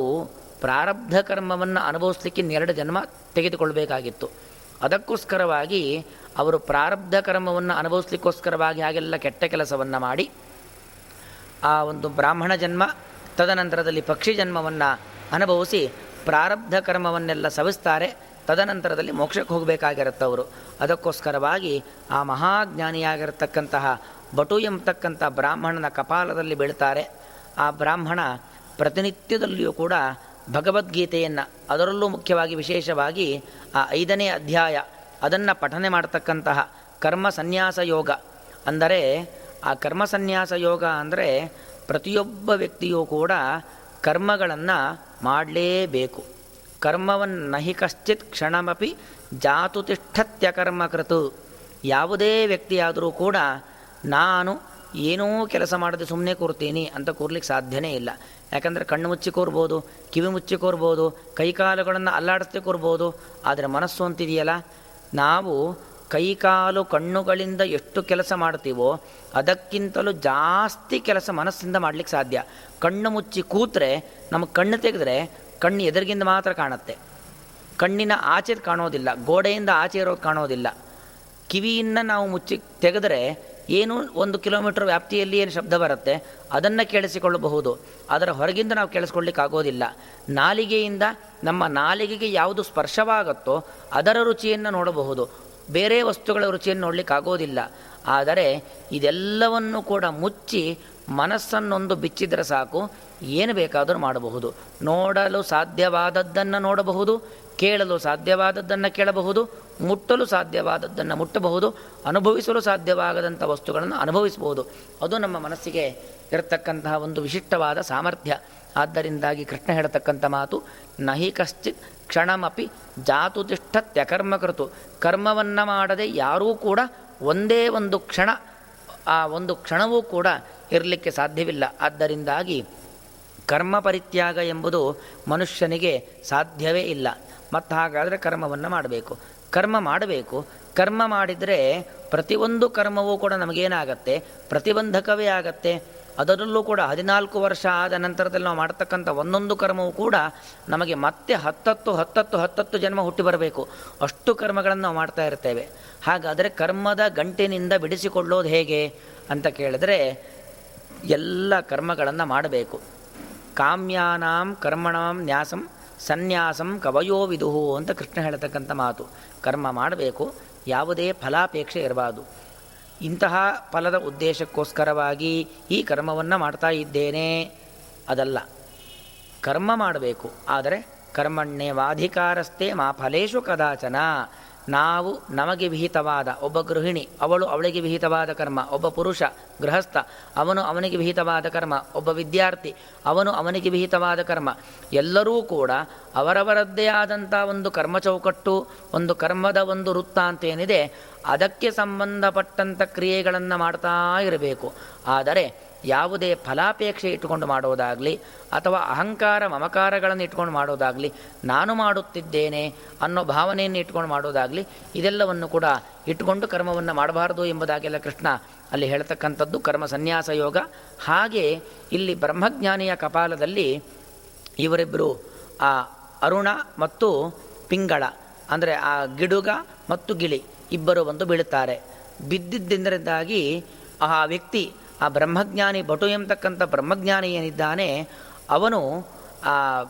ಪ್ರಾರಬ್ಧ ಕರ್ಮವನ್ನು ಅನುಭವಿಸ್ಲಿಕ್ಕೆ ಇನ್ನೆರಡು ಜನ್ಮ ತೆಗೆದುಕೊಳ್ಬೇಕಾಗಿತ್ತು. ಅದಕ್ಕೋಸ್ಕರವಾಗಿ ಅವರು ಪ್ರಾರಬ್ಧ ಕರ್ಮವನ್ನು ಅನುಭವಿಸ್ಲಿಕ್ಕೋಸ್ಕರವಾಗಿ ಹಾಗೆಲ್ಲ ಕೆಟ್ಟ ಕೆಲಸವನ್ನು ಮಾಡಿ ಆ ಒಂದು ಬ್ರಾಹ್ಮಣ ಜನ್ಮ, ತದನಂತರದಲ್ಲಿ ಪಕ್ಷಿ ಜನ್ಮವನ್ನು ಅನುಭವಿಸಿ ಪ್ರಾರಬ್ಧ ಕರ್ಮವನ್ನೆಲ್ಲ ಸವಿಸ್ತಾರೆ. ತದನಂತರದಲ್ಲಿ ಮೋಕ್ಷಕ್ಕೆ ಹೋಗಬೇಕಾಗಿರುತ್ತೆ ಅವರು ಅದಕ್ಕೋಸ್ಕರವಾಗಿ ಆ ಮಹಾಜ್ಞಾನಿಯಾಗಿರತಕ್ಕಂತಹ ಬಟು ಎಂಬತಕ್ಕಂಥ ಬ್ರಾಹ್ಮಣನ ಕಪಾಲದಲ್ಲಿ ಬೀಳ್ತಾರೆ. ಆ ಬ್ರಾಹ್ಮಣ ಪ್ರತಿನಿತ್ಯದಲ್ಲಿಯೂ ಕೂಡ ಭಗವದ್ಗೀತೆಯನ್ನು, ಅದರಲ್ಲೂ ಮುಖ್ಯವಾಗಿ ವಿಶೇಷವಾಗಿ ಆ ಐದನೇ ಅಧ್ಯಾಯ, ಅದನ್ನು ಪಠನೆ ಮಾಡತಕ್ಕಂತಹ ಕರ್ಮ ಸನ್ಯಾಸ ಯೋಗ, ಅಂದರೆ ಆ ಕರ್ಮ ಸನ್ಯಾಸ ಯೋಗ ಅಂದರೆ ಪ್ರತಿಯೊಬ್ಬ ವ್ಯಕ್ತಿಯೂ ಕೂಡ ಕರ್ಮಗಳನ್ನು ಮಾಡಲೇಬೇಕು. ಕರ್ಮವನ್ನು ನಹಿ ಕಶ್ಚಿತ್ ಕ್ಷಣಮಪಿ ಜಾತು ತಿಷ್ಠತ್ಯ ಕರ್ಮಕೃತು ಯಾವುದೇ ವ್ಯಕ್ತಿಯಾದರೂ ಕೂಡ ನಾನು ಏನೂ ಕೆಲಸ ಮಾಡದೆ ಸುಮ್ಮನೆ ಕೂರ್ತೀನಿ ಅಂತ ಕೂರ್ಲಿಕ್ಕೆ ಸಾಧ್ಯನೇ ಇಲ್ಲ. ಯಾಕಂದರೆ ಕಣ್ಣು ಮುಚ್ಚಿ ಕೂರ್ಬೋದು, ಕಿವಿ ಮುಚ್ಚಿ ಕೂರ್ಬೋದು ಕೈಕಾಲುಗಳನ್ನು ಅಲ್ಲಾಡಿಸ್ತೇ ಕೂರ್ಬೋದು, ಆದರೆ ಮನಸ್ಸು ಅಂತಿದೆಯಲ್ಲ? ನಾವು ಕೈಕಾಲು ಕಣ್ಣುಗಳಿಂದ ಎಷ್ಟು ಕೆಲಸ ಮಾಡ್ತೀವೋ ಅದಕ್ಕಿಂತಲೂ ಜಾಸ್ತಿ ಕೆಲಸ ಮನಸ್ಸಿಂದ ಮಾಡಲಿಕ್ಕೆ ಸಾಧ್ಯ. ಕಣ್ಣು ಮುಚ್ಚಿ ಕೂತ್ರೆ ನಮಗೆ ಕಣ್ಣು ತೆಗೆದ್ರೆ ಕಣ್ಣು ಎದುರಿಗಿಂದ ಮಾತ್ರ ಕಾಣುತ್ತೆ. ಕಣ್ಣಿನ ಆಚೆ ಕಾಣೋದಿಲ್ಲ, ಗೋಡೆಯಿಂದ ಆಚೆ ಇರೋದು ಕಾಣೋದಿಲ್ಲ. ಕಿವಿಯನ್ನು ನಾವು ಮುಚ್ಚಿ ತೆಗೆದರೆ ಏನು ಒಂದು ಕಿಲೋಮೀಟರ್ ವ್ಯಾಪ್ತಿಯಲ್ಲಿ ಏನು ಶಬ್ದ ಬರುತ್ತೆ, ಅದನ್ನು ಕೇಳಿಸಿಕೊಳ್ಳಬಹುದು. ಅದರ ಹೊರಗಿಂದ ನಾವು ಕೇಳಿಸ್ಕೊಳ್ಳಿಕ್ಕೆ ಆಗೋದಿಲ್ಲ. ನಾಲಿಗೆಯಿಂದ ನಮ್ಮ ನಾಲಿಗೆಗೆ ಯಾವುದು ಸ್ಪರ್ಶವಾಗುತ್ತೋ ಅದರ ರುಚಿಯನ್ನು ನೋಡಬಹುದು. ಬೇರೆ ವಸ್ತುಗಳ ರುಚಿಯನ್ನು ನೋಡಲಿಕ್ಕೆ ಆಗೋದಿಲ್ಲ. ಆದರೆ ಇದೆಲ್ಲವನ್ನು ಕೂಡ ಮುಚ್ಚಿ ಮನಸ್ಸನ್ನೊಂದು ಬಿಚ್ಚಿದರೆ ಸಾಕು, ಏನು ಬೇಕಾದರೂ ಮಾಡಬಹುದು. ನೋಡಲು ಸಾಧ್ಯವಾದದ್ದನ್ನು ನೋಡಬಹುದು, ಕೇಳಲು ಸಾಧ್ಯವಾದದ್ದನ್ನು ಕೇಳಬಹುದು, ಮುಟ್ಟಲು ಸಾಧ್ಯವಾದದ್ದನ್ನು ಮುಟ್ಟಬಹುದು, ಅನುಭವಿಸಲು ಸಾಧ್ಯವಾಗದಂಥ ವಸ್ತುಗಳನ್ನು ಅನುಭವಿಸಬಹುದು. ಅದು ನಮ್ಮ ಮನಸ್ಸಿಗೆ ಇರತಕ್ಕಂತಹ ಒಂದು ವಿಶಿಷ್ಟವಾದ ಸಾಮರ್ಥ್ಯ. ಆದ್ದರಿಂದಾಗಿ ಕೃಷ್ಣ ಹೇಳತಕ್ಕಂಥ ಮಾತು, ನಹಿ ಕಶ್ಚಿತ್ ಕ್ಷಣಮಪಿ ಜಾತು ತಿಷ್ಠತ್ಯಕರ್ಮಕೃತು ಕರ್ಮವನ್ನು ಮಾಡದೆ ಯಾರೂ ಕೂಡ ಒಂದೇ ಒಂದು ಕ್ಷಣ, ಆ ಒಂದು ಕ್ಷಣವೂ ಕೂಡ ಇರಲಿಕ್ಕೆ ಸಾಧ್ಯವಿಲ್ಲ. ಆದ್ದರಿಂದಾಗಿ ಕರ್ಮ ಪರಿತ್ಯಾಗ ಎಂಬುದು ಮನುಷ್ಯನಿಗೆ ಸಾಧ್ಯವೇ ಇಲ್ಲ. ಮತ್ತು ಹಾಗಾದರೆ ಕರ್ಮವನ್ನು ಮಾಡಬೇಕು. ಕರ್ಮ ಮಾಡಬೇಕು. ಕರ್ಮ ಮಾಡಿದರೆ ಪ್ರತಿಯೊಂದು ಕರ್ಮವೂ ಕೂಡ ನಮಗೇನಾಗತ್ತೆ? ಪ್ರತಿಬಂಧಕವೇ ಆಗತ್ತೆ? ಅದರಲ್ಲೂ ಕೂಡ ಹದಿನಾಲ್ಕು ವರ್ಷ ಆದ ನಂತರದಲ್ಲಿ ನಾವು ಮಾಡ್ತಕ್ಕಂಥ ಒಂದೊಂದು ಕರ್ಮವೂ ಕೂಡ ನಮಗೆ ಮತ್ತೆ ಹತ್ತತ್ತು ಹತ್ತತ್ತು ಹತ್ತತ್ತು ಜನ್ಮ ಹುಟ್ಟಿ ಬರಬೇಕು. ಅಷ್ಟು ಕರ್ಮಗಳನ್ನು ನಾವು ಮಾಡ್ತಾ ಇರ್ತೇವೆ. ಹಾಗಾದರೆ ಕರ್ಮದ ಗಂಟಿನಿಂದ ಬಿಡಿಸಿಕೊಳ್ಳೋದು ಹೇಗೆ ಅಂತ ಕೇಳಿದ್ರೆ ಎಲ್ಲ ಕರ್ಮಗಳನ್ನು ಮಾಡಬೇಕು. ಕಾಮ್ಯಾನಾಂ ಕರ್ಮಣಾಂ ನ್ಯಾಸಂ ಸನ್ಯಾಸಂ ಕವಯೋ ವಿದುಹು ಅಂತ ಕೃಷ್ಣ ಹೇಳ್ತಕ್ಕಂಥ ಮಾತು. ಕರ್ಮ ಮಾಡಬೇಕು, ಯಾವುದೇ ಫಲಾಪೇಕ್ಷೆ ಇರಬಾರ್ದು. ಇಂತಹ ಫಲದ ಉದ್ದೇಶಕ್ಕೋಸ್ಕರವಾಗಿ ಈ ಕರ್ಮವನ್ನು ಮಾಡ್ತಾ ಇದ್ದೇನೆ. ಅದಲ್ಲ. ಕರ್ಮ ಮಾಡಬೇಕು. ಆದರೆ ಕರ್ಮಣ್ಯವಾಧಿಕಾರಸ್ಥೆ ಮಾ ಫಲೇಶು ಕದಾಚನ. ನಾವು ನಮಗೆ ವಿಹಿತವಾದ ಒಬ್ಬ ಗೃಹಿಣಿ, ಅವಳು ಅವಳಿಗೆ ವಿಹಿತವಾದ ಕರ್ಮ, ಒಬ್ಬ ಪುರುಷ, ಗೃಹಸ್ಥ, ಅವನು ಅವನಿಗೆ ವಿಹಿತವಾದ ಕರ್ಮ, ಒಬ್ಬ ವಿದ್ಯಾರ್ಥಿ, ಅವನು ಅವನಿಗೆ ವಿಹಿತವಾದ ಕರ್ಮ. ಎಲ್ಲರೂ ಕೂಡ ಅವರವರದ್ದೇ ಆದಂಥ ಒಂದು ಕರ್ಮ ಚೌಕಟ್ಟು ಒಂದು ಕರ್ಮದ ಒಂದು ವೃತ್ತ ಅಂತೇನಿದೆ, ಅದಕ್ಕೆ ಸಂಬಂಧಪಟ್ಟಂಥ ಕ್ರಿಯೆಗಳನ್ನು ಮಾಡ್ತಾ ಇರಬೇಕು. ಆದರೆ ಯಾವುದೇ ಫಲಾಪೇಕ್ಷೆ ಇಟ್ಟುಕೊಂಡು ಮಾಡೋದಾಗಲಿ ಅಥವಾ ಅಹಂಕಾರ ಮಮಕಾರಗಳನ್ನು ಇಟ್ಕೊಂಡು ಮಾಡೋದಾಗಲಿ ನಾನು ಮಾಡುತ್ತಿದ್ದೇನೆ ಅನ್ನೋ ಭಾವನೆಯನ್ನು ಇಟ್ಕೊಂಡು ಮಾಡೋದಾಗಲಿ ಇದೆಲ್ಲವನ್ನು ಕೂಡ ಇಟ್ಟುಕೊಂಡು ಕರ್ಮವನ್ನು ಮಾಡಬಾರದು ಎಂಬುದಾಗೆಲ್ಲ ಕೃಷ್ಣ ಅಲ್ಲಿ ಹೇಳ್ತಕ್ಕಂಥದ್ದು ಕರ್ಮ ಸನ್ಯಾಸ ಯೋಗ. ಹಾಗೆ ಇಲ್ಲಿ ಬ್ರಹ್ಮಜ್ಞಾನಿಯ ಕಪಾಲದಲ್ಲಿ ಇವರಿಬ್ಬರು ಆ ಅರುಣ ಮತ್ತು ಪಿಂಗಳ, ಅಂದರೆ ಆ ಗಿಡುಗ ಮತ್ತು ಗಿಳಿ ಇಬ್ಬರು ಬಂದು ಬೀಳುತ್ತಾರೆ. ಬಿದ್ದಿದ್ದರಿಂದಾಗಿ ಆ ವ್ಯಕ್ತಿ ಆ ಬ್ರಹ್ಮಜ್ಞಾನಿ ಭಟು ಎಂಬತಕ್ಕಂಥ ಬ್ರಹ್ಮಜ್ಞಾನಿ ಏನಿದ್ದಾನೆ, ಅವನು ಆ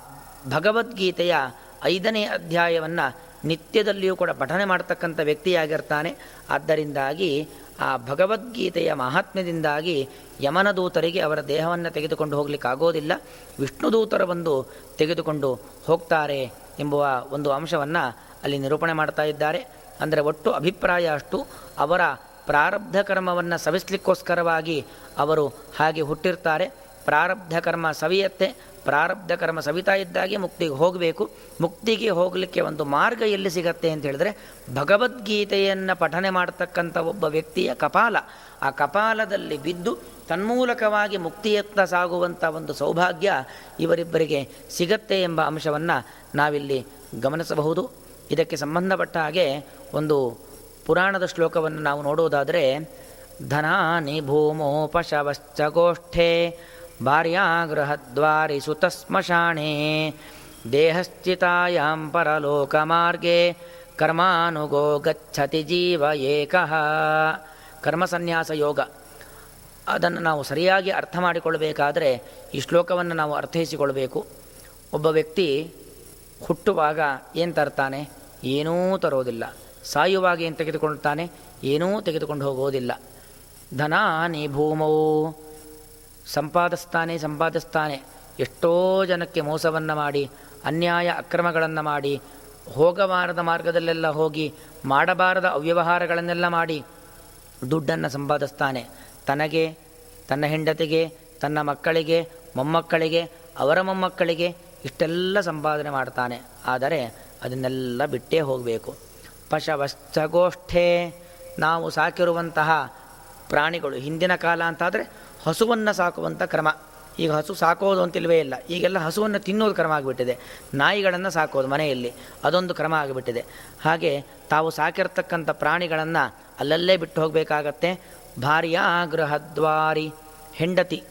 ಭಗವದ್ಗೀತೆಯ ಐದನೇ ಅಧ್ಯಾಯವನ್ನು ನಿತ್ಯದಲ್ಲಿಯೂ ಕೂಡ ಪಠನೆ ಮಾಡ್ತಕ್ಕಂಥ ವ್ಯಕ್ತಿಯಾಗಿರ್ತಾನೆ. ಆದ್ದರಿಂದಾಗಿ ಆ ಭಗವದ್ಗೀತೆಯ ಮಹಾತ್ಮ್ಯದಿಂದಾಗಿ ಯಮನ ದೂತರಿಗೆ ಅವರ ದೇಹವನ್ನು ತೆಗೆದುಕೊಂಡು ಹೋಗಲಿಕ್ಕಾಗೋದಿಲ್ಲ ವಿಷ್ಣು ದೂತರ ಬಂದು ತೆಗೆದುಕೊಂಡು ಹೋಗ್ತಾರೆ ಎಂಬುವ ಒಂದು ಅಂಶವನ್ನು ಅಲ್ಲಿ ನಿರೂಪಣೆ ಮಾಡ್ತಾ ಇದ್ದಾರೆ. ಅಂದರೆ ಒಟ್ಟು ಅಭಿಪ್ರಾಯ ಅಷ್ಟು. ಅವರ ಪ್ರಾರಬ್ಧ ಕರ್ಮವನ್ನು ಸವಿಸ್ಲಿಕ್ಕೋಸ್ಕರವಾಗಿ ಅವರು ಹಾಗೆ ಹುಟ್ಟಿರ್ತಾರೆ. ಪ್ರಾರಬ್ಧ ಕರ್ಮ ಸವಿಯತ್ತೆ ಪ್ರಾರಬ್ಧ ಕರ್ಮ ಸವಿತಾ ಇದ್ದಾಗೆ ಮುಕ್ತಿಗೆ ಹೋಗಬೇಕು. ಮುಕ್ತಿಗೆ ಹೋಗಲಿಕ್ಕೆ ಒಂದು ಮಾರ್ಗ ಎಲ್ಲಿ ಸಿಗತ್ತೆ ಅಂತ ಹೇಳಿದ್ರೆ ಭಗವದ್ಗೀತೆಯನ್ನು ಪಠನೆ ಮಾಡ್ತಕ್ಕಂಥ ಒಬ್ಬ ವ್ಯಕ್ತಿಯ ಕಪಾಲ. ಆ ಕಪಾಲದಲ್ಲಿ ಬಿದ್ದು ತನ್ಮೂಲಕವಾಗಿ ಮುಕ್ತಿಯತ್ತ ಸಾಗುವಂಥ ಒಂದು ಸೌಭಾಗ್ಯ ಇವರಿಬ್ಬರಿಗೆ ಸಿಗತ್ತೆ ಎಂಬ ಅಂಶವನ್ನು ನಾವಿಲ್ಲಿ ಗಮನಿಸಬಹುದು. ಇದಕ್ಕೆ ಸಂಬಂಧಪಟ್ಟ ಹಾಗೆ ಒಂದು ಪುರಾಣದ ಶ್ಲೋಕವನ್ನು ನಾವು ನೋಡುವುದಾದರೆ ಧನಾನಿ ಭೂಮೋ ಪಶವಶ್ಚ ಗೋಷ್ಠೆ ಭಾರ್ಯಾಗೃಹದ್ವಾರಿ ಸುತಸ್ಮಶಾಣೆ ದೇಹಶ್ಚಿತಾಯಾಂ ಪರಲೋಕಮಾರ್ಗೆ ಕರ್ಮಾನುಗೋ ಗಚ್ಚತಿ ಜೀವ ಏಕಃ. ಕರ್ಮಸನ್ಯಾಸ ಯೋಗ. ಅದನ್ನು ನಾವು ಸರಿಯಾಗಿ ಅರ್ಥ ಮಾಡಿಕೊಳ್ಳಬೇಕಾದರೆ ಈ ಶ್ಲೋಕವನ್ನು ನಾವು ಅರ್ಥೈಸಿಕೊಳ್ಬೇಕು. ಒಬ್ಬ ವ್ಯಕ್ತಿ ಹುಟ್ಟುವಾಗ ಏನು ತರ್ತಾನೆ? ಏನೂ ತರೋದಿಲ್ಲ. ಸಾಯುವಾಗ ಏನು ತೆಗೆದುಕೊಳ್ತಾನೆ ಏನೂ ತೆಗೆದುಕೊಂಡು ಹೋಗೋದಿಲ್ಲ ಧನಾನಿ ಭೂಮವು ಸಂಪಾದಿಸ್ತಾನೆ ಸಂಪಾದಿಸ್ತಾನೆ. ಎಷ್ಟೋ ಜನಕ್ಕೆ ಮೋಸವನ್ನು ಮಾಡಿ, ಅನ್ಯಾಯ ಅಕ್ರಮಗಳನ್ನು ಮಾಡಿ, ಹೋಗಬಾರದ ಮಾರ್ಗದಲ್ಲೆಲ್ಲ ಹೋಗಿ, ಮಾಡಬಾರದ ಅವ್ಯವಹಾರಗಳನ್ನೆಲ್ಲ ಮಾಡಿ ದುಡ್ಡನ್ನು ಸಂಪಾದಿಸ್ತಾನೆ. ತನಗೆ, ತನ್ನ ಹೆಂಡತಿಗೆ, ತನ್ನ ಮಕ್ಕಳಿಗೆ, ಮೊಮ್ಮಕ್ಕಳಿಗೆ, ಅವರ ಮೊಮ್ಮಕ್ಕಳಿಗೆ ಇಷ್ಟೆಲ್ಲ ಸಂಪಾದನೆ ಮಾಡ್ತಾನೆ. ಆದರೆ ಅದನ್ನೆಲ್ಲ ಬಿಟ್ಟೇ ಹೋಗಬೇಕು. ಪಶವಶ್ಚಗೋಷ್ಠೆ ನಾವು ಸಾಕಿರುವಂತಹ ಪ್ರಾಣಿಗಳು. ಹಿಂದಿನ ಕಾಲ ಅಂತಾದರೆ ಹಸುವನ್ನು ಸಾಕುವಂಥ ಕ್ರಮ. ಈಗ ಹಸು ಸಾಕೋದು ಅಂತಿಲ್ವೇ ಇಲ್ಲ. ಈಗೆಲ್ಲ ಹಸುವನ್ನು ತಿನ್ನೋದು ಕ್ರಮ ಆಗಿಬಿಟ್ಟಿದೆ. ನಾಯಿಗಳನ್ನು ಸಾಕೋದು ಮನೆಯಲ್ಲಿ ಅದೊಂದು ಕ್ರಮ ಆಗಿಬಿಟ್ಟಿದೆ. ಹಾಗೆ ತಾವು ಸಾಕಿರ್ತಕ್ಕಂಥ ಪ್ರಾಣಿಗಳನ್ನು ಅಲ್ಲಲ್ಲೇ ಬಿಟ್ಟು ಹೋಗಬೇಕಾಗತ್ತೆ. ಭಾರ್ಯ ಗೃಹದ್ವಾರಿ, ಹೆಂಡತಿ.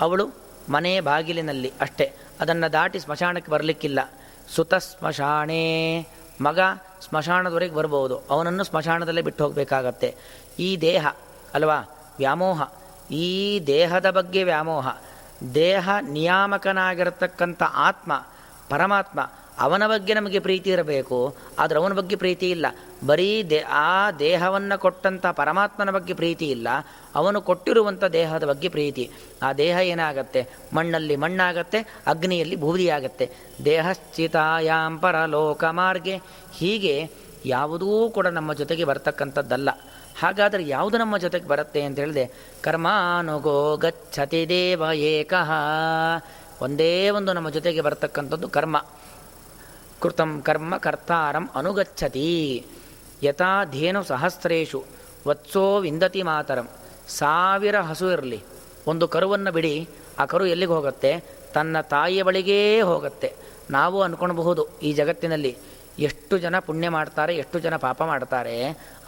ಅವಳು ಮನೆ ಬಾಗಿಲಿನಲ್ಲಿ ಅಷ್ಟೇ. ಅದನ್ನು ದಾಟಿ ಸ್ಮಶಾನಕ್ಕೆ ಬರಲಿಕ್ಕಿಲ್ಲ. ಸುತ ಸ್ಮಶಾಣೇ ಮಗ ಸ್ಮಶಾನದವರೆಗೆ ಬರಬಹುದು ಅವನನ್ನು ಸ್ಮಶಾನದಲ್ಲೇ ಬಿಟ್ಟು ಹೋಗಬೇಕಾಗತ್ತೆ. ಈ ದೇಹ, ಅಲ್ವಾ? ವ್ಯಾಮೋಹ. ಈ ದೇಹದ ಬಗ್ಗೆ ವ್ಯಾಮೋಹ. ದೇಹ ನಿಯಾಮಕನಾಗಿರತಕ್ಕಂಥ ಆತ್ಮ, ಪರಮಾತ್ಮ ಅವನ ಬಗ್ಗೆ ನಮಗೆ ಪ್ರೀತಿ ಇರಬೇಕು, ಆದರೆ ಅವನ ಬಗ್ಗೆ ಪ್ರೀತಿ ಇಲ್ಲ. ಬರೀ ದೇ, ಆ ದೇಹವನ್ನು ಕೊಟ್ಟಂಥ ಪರಮಾತ್ಮನ ಬಗ್ಗೆ ಪ್ರೀತಿ ಇಲ್ಲ, ಅವನು ಕೊಟ್ಟಿರುವಂಥ ದೇಹದ ಬಗ್ಗೆ ಪ್ರೀತಿ. ಆ ದೇಹ ಏನಾಗತ್ತೆ? ಮಣ್ಣಲ್ಲಿ ಮಣ್ಣಾಗತ್ತೆ, ಅಗ್ನಿಯಲ್ಲಿ ಭೂದಿಯಾಗತ್ತೆ. ದೇಹಶ್ಚಿತಾಯಾಂ ಪರಲೋಕ ಮಾರ್ಗೆ ಹೀಗೆ ಯಾವುದೂ ಕೂಡ ನಮ್ಮ ಜೊತೆಗೆ ಬರ್ತಕ್ಕಂಥದ್ದಲ್ಲ. ಹಾಗಾದರೆ ಯಾವುದು ನಮ್ಮ ಜೊತೆಗೆ ಬರುತ್ತೆ ಅಂತ ಹೇಳಿದೆ ಕರ್ಮಾನುಗೋ ಗಚ್ಚತಿ ದೇವ ಏಕಃ ಒಂದೇ ಒಂದು ನಮ್ಮ ಜೊತೆಗೆ ಬರತಕ್ಕಂಥದ್ದು ಕರ್ಮ. ಕೃತಂ ಕರ್ಮ ಕರ್ತಾರಂ ಅನುಗಚ್ಚತಿ ಯಥಾ ಧೇನು ಸಹಸ್ರೇಶು ವತ್ಸೋ ವಿಂದತಿ ಮಾತರಂ ಸಾವಿರ ಹಸು ಇರಲಿ ಒಂದು ಕರುವನ್ನು ಬಿಡಿ, ಆ ಕರು ಎಲ್ಲಿಗೆ ಹೋಗುತ್ತೆ? ತನ್ನ ತಾಯಿಯ ಬಳಿಗೇ ಹೋಗುತ್ತೆ. ನಾವು ಅಂದ್ಕೊಳ್ಬಹುದು ಈ ಜಗತ್ತಿನಲ್ಲಿ. ಎಷ್ಟು ಜನ ಪುಣ್ಯ ಮಾಡ್ತಾರೆ, ಎಷ್ಟು ಜನ ಪಾಪ ಮಾಡ್ತಾರೆ,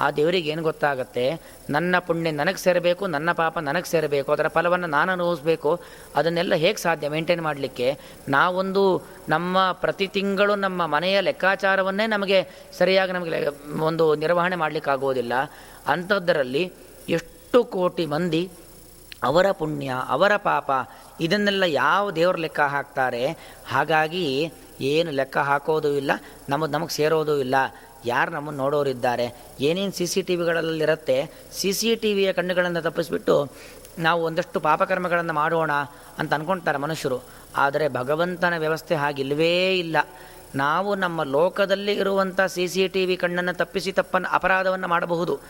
ಆ ದೇವರಿಗೆ ಏನು ಗೊತ್ತಾಗುತ್ತೆ? ನನ್ನ ಪುಣ್ಯ ನನಗೆ ಸೇರಬೇಕು, ನನ್ನ ಪಾಪ ನನಗೆ ಸೇರಬೇಕು, ಅದರ ಫಲವನ್ನು ನಾನು ಅನುಭವಿಸ್ಬೇಕು, ಅದನ್ನೆಲ್ಲ ಹೇಗೆ ಸಾಧ್ಯ ಮೇಂಟೈನ್ ಮಾಡಲಿಕ್ಕೆ? ನಾವೊಂದು ನಮ್ಮ ಪ್ರತಿ ತಿಂಗಳು ನಮ್ಮ ಮನೆಯ ಲೆಕ್ಕಾಚಾರವನ್ನೇ ನಮಗೆ ಸರಿಯಾಗಿ ನಮಗೆ ಒಂದು ನಿರ್ವಹಣೆ ಮಾಡಲಿಕ್ಕಾಗೋದಿಲ್ಲ ಅಂಥದ್ದರಲ್ಲಿ ಎಷ್ಟು ಕೋಟಿ ಮಂದಿ ಅವರ ಪುಣ್ಯ, ಅವರ ಪಾಪ, ಇದನ್ನೆಲ್ಲ ಯಾವ ದೇವರು ಲೆಕ್ಕ ಹಾಕ್ತಾರೆ, ಹಾಗಾಗಿ ಏನು ಲೆಕ್ಕ ಹಾಕೋದು ಇಲ್ಲ ನಮಗೆ ನಮಗೆ ಸೇರೋದು ಇಲ್ಲ. ಯಾರು ನಮ್ಮನ್ನು ನೋಡೋರಿದ್ದಾರೆ? ಏನೇನು ಸಿ ಸಿ ಟಿ ವಿಗಳಲ್ಲಿರುತ್ತೆ ಸಿ ಸಿ ಟಿ ವಿಯ ಕಣ್ಣುಗಳನ್ನು ತಪ್ಪಿಸ್ಬಿಟ್ಟು ನಾವು ಒಂದಷ್ಟು ಪಾಪಕರ್ಮಗಳನ್ನು ಮಾಡೋಣ ಅಂತ ಅಂದ್ಕೊಳ್ತಾರೆ ಮನುಷ್ಯರು. ಆದರೆ ಭಗವಂತನ ವ್ಯವಸ್ಥೆ ಹಾಗಿಲ್ಲವೇ ಇಲ್ಲ. ನಾವು ನಮ್ಮ ಲೋಕದಲ್ಲಿ ಇರುವಂಥ ಸಿ ಸಿ ಟಿ ವಿ ಕಣ್ಣನ್ನು ತಪ್ಪಿಸಿ ತಪ್ಪನ್ನು ಅಪರಾಧವನ್ನು ಮಾಡಬಹುದು.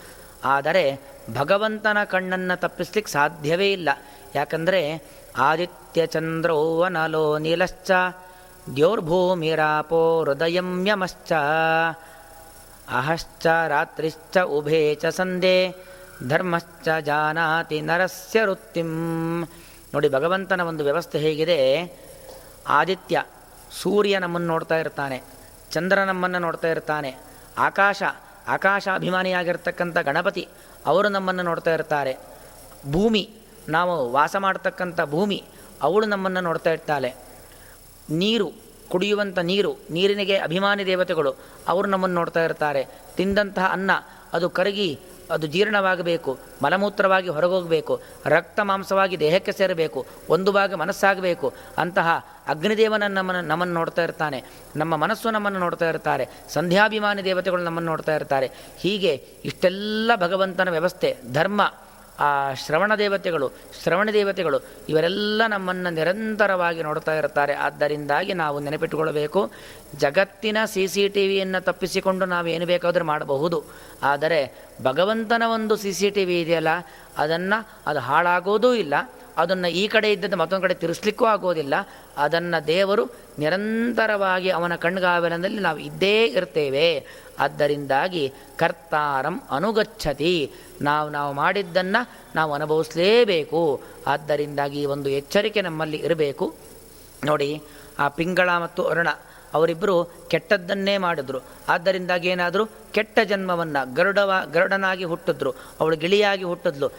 ಆದರೆ ಭಗವಂತನ ಕಣ್ಣನ್ನು ತಪ್ಪಿಸ್ಲಿಕ್ಕೆ ಸಾಧ್ಯವೇ ಇಲ್ಲ. ಯಾಕಂದರೆ ಆದಿತ್ಯ ಚಂದ್ರೋವನಲೋ ನೀಲಶ್ಚ, ದ್ಯೋರ್ಭೂಮಿರಾಪೋ ಹೃದಯಂ ಯಮಶ್ಚ ಅಹಶ್ಚ ರಾತ್ರಿಶ್ಚ ಉಭೇ ಚ ಸಂದೇ ಧರ್ಮಶ್ಚ ಜಾನಾತಿ ನರಸ್ಯ ವೃತ್ತಿಂ. ನೋಡಿ, ಭಗವಂತನ ಒಂದು ವ್ಯವಸ್ಥೆ ಹೇಗಿದೆ. ಆದಿತ್ಯ ಸೂರ್ಯ ನಮ್ಮನ್ನು ನೋಡ್ತಾ ಇರ್ತಾನೆ, ಚಂದ್ರ ನಮ್ಮನ್ನು ನೋಡ್ತಾ ಇರ್ತಾನೆ, ಆಕಾಶ ಆಕಾಶ ಅಭಿಮಾನಿಯಾಗಿರ್ತಕ್ಕಂಥ ಗಣಪತಿ, ಅವರು ನಮ್ಮನ್ನು ನೋಡ್ತಾ ಇರ್ತಾರೆ. ಭೂಮಿ, ನಾವು ವಾಸ ಮಾಡ್ತಕ್ಕಂಥ ಭೂಮಿ, ಅವಳು ನಮ್ಮನ್ನು ನೋಡ್ತಾ ಇರ್ತಾಳೆ. ನೀರು, ಕುಡಿಯುವಂಥ ನೀರು, ನೀರಿನಿಗೆ ಅಭಿಮಾನಿ ದೇವತೆಗಳು, ಅವರು ನಮ್ಮನ್ನು ನೋಡ್ತಾ ಇರ್ತಾರೆ. ತಿಂದಂತಹ ಅನ್ನ, ಅದು ಕರಗಿ ಅದು ಜೀರ್ಣವಾಗಬೇಕು, ಮಲಮೂತ್ರವಾಗಿ ಹೊರಗೋಗಬೇಕು, ರಕ್ತ ಮಾಂಸವಾಗಿ ದೇಹಕ್ಕೆ ಸೇರಬೇಕು, ಒಂದು ಭಾಗ ಮನಸ್ಸಾಗಬೇಕು, ಅಂತಹ ಅಗ್ನಿದೇವನ ನಮ್ಮನ್ನು ನಮ್ಮನ್ನು ನೋಡ್ತಾ ಇರ್ತಾನೆ, ನಮ್ಮ ಮನಸ್ಸು ನಮ್ಮನ್ನು ನೋಡ್ತಾ ಇರ್ತಾರೆ, ಸಂಧ್ಯಾಭಿಮಾನಿ ದೇವತೆಗಳು ನಮ್ಮನ್ನು ನೋಡ್ತಾ ಇರ್ತಾರೆ. ಹೀಗೆ ಇಷ್ಟೆಲ್ಲ ಭಗವಂತನ ವ್ಯವಸ್ಥೆ, ಧರ್ಮ ಆ ಶ್ರವಣ ದೇವತೆಗಳು ಶ್ರವಣ ದೇವತೆಗಳು ಇವರೆಲ್ಲ ನಮ್ಮನ್ನು ನಿರಂತರವಾಗಿ ನೋಡ್ತಾ ಇರ್ತಾರೆ ಆದ್ದರಿಂದಾಗಿ ನಾವು ನೆನಪಿಟ್ಟುಕೊಳ್ಳಬೇಕು, ಜಗತ್ತಿನ ಸಿ ಸಿ ಟಿ ವಿಯನ್ನು ತಪ್ಪಿಸಿಕೊಂಡು ನಾವು ಏನು ಬೇಕಾದರೂ ಮಾಡಬಹುದು. ಆದರೆ ಭಗವಂತನ ಒಂದು ಸಿ ಸಿ ಟಿ ವಿ ಇದೆಯಲ್ಲ, ಅದನ್ನು ಅದು ಹಾಳಾಗೋದೂ ಇಲ್ಲ. ಅದನ್ನು ಈ ಕಡೆ ಇದ್ದದ್ದು ಮತ್ತೊಂದು ಕಡೆ ತಿರುಸ್ಲಿಕ್ಕೂ ಆಗೋದಿಲ್ಲ. ಅದನ್ನು ದೇವರು ನಿರಂತರವಾಗಿ ಅವನ ಕಣ್ಗಾವಲದಲ್ಲಿ ನಾವು ಇದ್ದೇ ಇರ್ತೇವೆ. ಆದ್ದರಿಂದಾಗಿ ಕರ್ತಾರಂ ಅನುಗಚ್ಚತಿ. ನಾವು ನಾವು ಮಾಡಿದ್ದನ್ನು ನಾವು ಅನುಭವಿಸಲೇಬೇಕು. ಆದ್ದರಿಂದಾಗಿ ಒಂದು ಎಚ್ಚರಿಕೆ ನಮ್ಮಲ್ಲಿ ಇರಬೇಕು. ನೋಡಿ, ಆ ಪಿಂಗಳ ಮತ್ತು ಅರುಣ ಅವರಿಬ್ಬರು ಕೆಟ್ಟದ್ದನ್ನೇ ಮಾಡಿದ್ರು. ಆದ್ದರಿಂದಾಗಿ ಏನಾದರೂ ಕೆಟ್ಟ ಜನ್ಮವನ್ನು ಗರುಡವ, ಗರುಡನಾಗಿ ಹುಟ್ಟಿದ್ರು, ಅವಳು ಗಿಳಿಯಾಗಿ ಹುಟ್ಟಿದ್ಲು.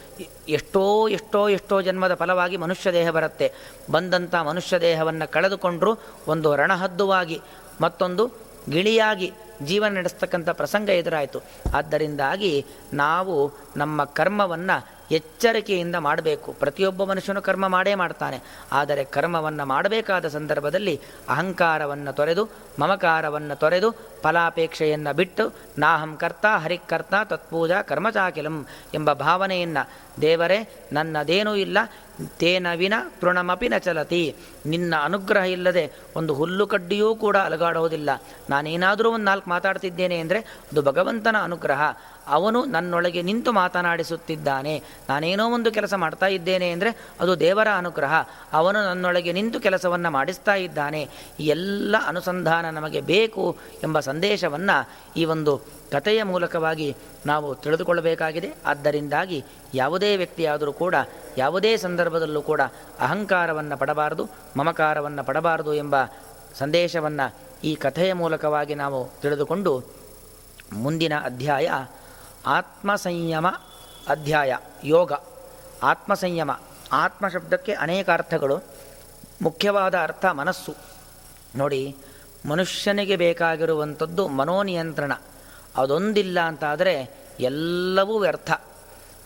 ಎಷ್ಟೋ ಎಷ್ಟೋ ಎಷ್ಟೋ ಜನ್ಮದ ಫಲವಾಗಿ ಮನುಷ್ಯ ದೇಹ ಬರುತ್ತೆ. ಬಂದಂಥ ಮನುಷ್ಯ ದೇಹವನ್ನು ಕಳೆದುಕೊಂಡ್ರು ಒಂದು ರಣಹದ್ದುವಾಗಿ, ಮತ್ತೊಂದು ಗಿಳಿಯಾಗಿ ಜೀವನ ನಡೆಸ್ತಕ್ಕಂಥ ಪ್ರಸಂಗ ಎದುರಾಯಿತು. ಆದ್ದರಿಂದಾಗಿ ನಾವು ನಮ್ಮ ಕರ್ಮವನ್ನು ಎಚ್ಚರಿಕೆಯಿಂದ ಮಾಡಬೇಕು. ಪ್ರತಿಯೊಬ್ಬ ಮನುಷ್ಯನು ಕರ್ಮ ಮಾಡೇ ಮಾಡ್ತಾನೆ. ಆದರೆ ಕರ್ಮವನ್ನು ಮಾಡಬೇಕಾದ ಸಂದರ್ಭದಲ್ಲಿ ಅಹಂಕಾರವನ್ನು ತೊರೆದು, ಮಮಕಾರವನ್ನು ತೊರೆದು, ಫಲಾಪೇಕ್ಷೆಯನ್ನು ಬಿಟ್ಟು, ನಾಹಂ ಕರ್ತ ಹರಿಕರ್ತ ತತ್ಪೂಜಾ ಕರ್ಮಚಾಕಿಲಂ ಎಂಬ ಭಾವನೆಯನ್ನು, ದೇವರೇ, ನನ್ನದೇನೂ ಇಲ್ಲ, ತೇನ ವಿನ ತೃಣಮಪಿ ನ ಚಲತಿ ನಿನ್ನ ಅನುಗ್ರಹ ಇಲ್ಲದೆ ಒಂದು ಹುಲ್ಲು ಕಡ್ಡಿಯೂ ಕೂಡ ಅಲಗಾಡೋದಿಲ್ಲ. ನಾನೇನಾದರೂ ಒಂದು ನಾಲ್ಕು ಮಾತಾಡ್ತಿದ್ದೇನೆ ಅಂದರೆ ಅದು ಭಗವಂತನ ಅನುಗ್ರಹ. ಅವನು ನನ್ನೊಳಗೆ ನಿಂತು ಮಾತನಾಡಿಸುತ್ತಿದ್ದಾನೆ. ನಾನೇನೋ ಒಂದು ಕೆಲಸ ಮಾಡ್ತಾ ಇದ್ದೇನೆ ಅಂದರೆ ಅದು ದೇವರ ಅನುಗ್ರಹ. ಅವನು ನನ್ನೊಳಗೆ ನಿಂತು ಕೆಲಸವನ್ನು ಮಾಡಿಸ್ತಾ ಇದ್ದಾನೆ. ಎಲ್ಲ ಅನುಸಂಧಾನ ನಮಗೆ ಬೇಕು ಎಂಬ ಸಂದೇಶವನ್ನು ಈ ಒಂದು ಕಥೆಯ ಮೂಲಕವಾಗಿ ನಾವು ತಿಳಿದುಕೊಳ್ಳಬೇಕಾಗಿದೆ. ಆದ್ದರಿಂದಾಗಿ ಯಾವುದೇ ವ್ಯಕ್ತಿಯಾದರೂ ಕೂಡ, ಯಾವುದೇ ಸಂದರ್ಭದಲ್ಲೂ ಕೂಡ ಅಹಂಕಾರವನ್ನು ಪಡಬಾರದು, ಮಮಕಾರವನ್ನು ಪಡಬಾರದು ಎಂಬ ಸಂದೇಶವನ್ನು ಈ ಕಥೆಯ ಮೂಲಕವಾಗಿ ನಾವು ತಿಳಿದುಕೊಂಡು ಮುಂದಿನ ಅಧ್ಯಾಯ ಆತ್ಮಸಂಯಮ ಅಧ್ಯಾಯ ಯೋಗ. ಆತ್ಮಸಂಯಮ ಆತ್ಮ ಶಬ್ದಕ್ಕೆ ಅನೇಕ ಅರ್ಥಗಳು, ಮುಖ್ಯವಾದ ಅರ್ಥ ಮನಸ್ಸು. ನೋಡಿ, ಮನುಷ್ಯನಿಗೆ ಬೇಕಾಗಿರುವಂಥದ್ದು ಮನೋನಿಯಂತ್ರಣ. ಅದೊಂದಿಲ್ಲ ಅಂತಾದರೆ ಎಲ್ಲವೂ ವ್ಯರ್ಥ.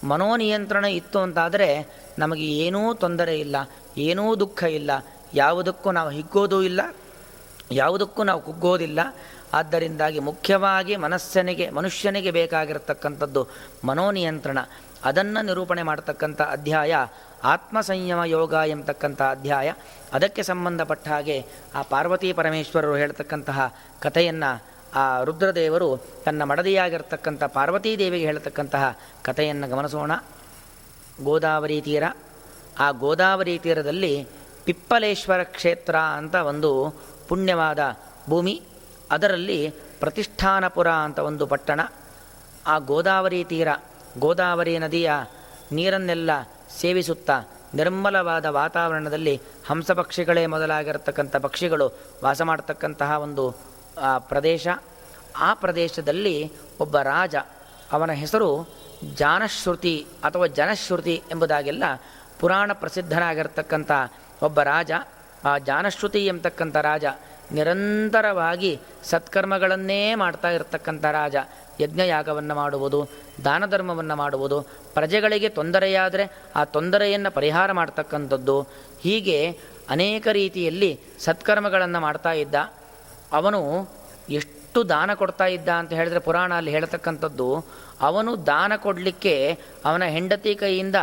ಮನೋನಿಯಂತ್ರಣ ಇತ್ತು ಅಂತಾದರೆ ನಮಗೆ ಏನೂ ತೊಂದರೆ ಇಲ್ಲ, ಏನೂ ದುಃಖ ಇಲ್ಲ, ಯಾವುದಕ್ಕೂ ನಾವು ಹಿಗ್ಗೋದೂ ಇಲ್ಲ ಯಾವುದಕ್ಕೂ ನಾವು ಕುಗ್ಗೋದಿಲ್ಲ. ಆದ್ದರಿಂದಾಗಿ ಮುಖ್ಯವಾಗಿ ಮನಸ್ಸನಿಗೆ, ಮನುಷ್ಯನಿಗೆ ಬೇಕಾಗಿರತಕ್ಕಂಥದ್ದು ಮನೋನಿಯಂತ್ರಣ. ಅದನ್ನು ನಿರೂಪಣೆ ಮಾಡತಕ್ಕಂಥ ಅಧ್ಯಾಯ, ಆತ್ಮಸಂಯಮ ಯೋಗ ಎಂಬತಕ್ಕಂಥ ಅಧ್ಯಾಯ. ಅದಕ್ಕೆ ಸಂಬಂಧಪಟ್ಟ ಹಾಗೆ ಆ ಪಾರ್ವತಿ ಪರಮೇಶ್ವರರು ಹೇಳ್ತಕ್ಕಂತಹ ಕಥೆಯನ್ನು ಆ ರುದ್ರದೇವರು ತನ್ನ ಮಡದಿಯಾಗಿರ್ತಕ್ಕಂಥ ಪಾರ್ವತೀ ದೇವಿಗೆ ಹೇಳ್ತಕ್ಕಂತಹ ಕಥೆಯನ್ನು ಗಮನಿಸೋಣ. ಗೋದಾವರಿ ತೀರ. ಆ ಗೋದಾವರಿ ತೀರದಲ್ಲಿ ಪಿಪ್ಪಲೇಶ್ವರ ಕ್ಷೇತ್ರ ಅಂತ ಒಂದು ಪುಣ್ಯವಾದ ಭೂಮಿ, ಅದರಲ್ಲಿ ಪ್ರತಿಷ್ಠಾನಪುರ ಅಂತ ಒಂದು ಪಟ್ಟಣ. ಆ ಗೋದಾವರಿ ತೀರ, ಗೋದಾವರಿ ನದಿಯ ನೀರನ್ನೆಲ್ಲ ಸೇವಿಸುತ್ತಾ ನಿರ್ಮಲವಾದ ವಾತಾವರಣದಲ್ಲಿ ಹಂಸ ಪಕ್ಷಿಗಳೇ ಮೊದಲಾಗಿರತಕ್ಕಂಥ ಪಕ್ಷಿಗಳು ವಾಸ ಮಾಡತಕ್ಕಂತಹ ಒಂದು ಪ್ರದೇಶ. ಆ ಪ್ರದೇಶದಲ್ಲಿ ಒಬ್ಬ ರಾಜ, ಅವನ ಹೆಸರು ಜಾನಶ್ರುತಿ ಅಥವಾ ಜನಶ್ರುತಿ ಎಂಬುದಾಗೆಲ್ಲ ಪುರಾಣ ಪ್ರಸಿದ್ಧನಾಗಿರ್ತಕ್ಕಂಥ ಒಬ್ಬ ರಾಜ. ಆ ಜಾನಶ್ರುತಿ ಎಂಬತಕ್ಕಂಥ ರಾಜ ನಿರಂತರವಾಗಿ ಸತ್ಕರ್ಮಗಳನ್ನೇ ಮಾಡ್ತಾ ಇರತಕ್ಕಂಥ ರಾಜ. ಯಜ್ಞಯಾಗವನ್ನು ಮಾಡುವುದು ದಾನ ಧರ್ಮವನ್ನು ಮಾಡುವುದು, ಪ್ರಜೆಗಳಿಗೆ ತೊಂದರೆಯಾದರೆ ಆ ತೊಂದರೆಯನ್ನು ಪರಿಹಾರ ಮಾಡ್ತಕ್ಕಂಥದ್ದು. ಹೀಗೆ ಅನೇಕ ರೀತಿಯಲ್ಲಿ ಸತ್ಕರ್ಮಗಳನ್ನು ಮಾಡ್ತಾ ಇದ್ದ. ಅವನು ಎಷ್ಟು ದಾನ ಕೊಡ್ತಾ ಇದ್ದ ಅಂತ ಹೇಳಿದ್ರೆ ಪುರಾಣ ಅಲ್ಲಿ ಹೇಳ್ತಕ್ಕಂಥದ್ದು, ಅವನು ದಾನ ಕೊಡಲಿಕ್ಕೆ ಅವನ ಹೆಂಡತಿ ಕೈಯಿಂದ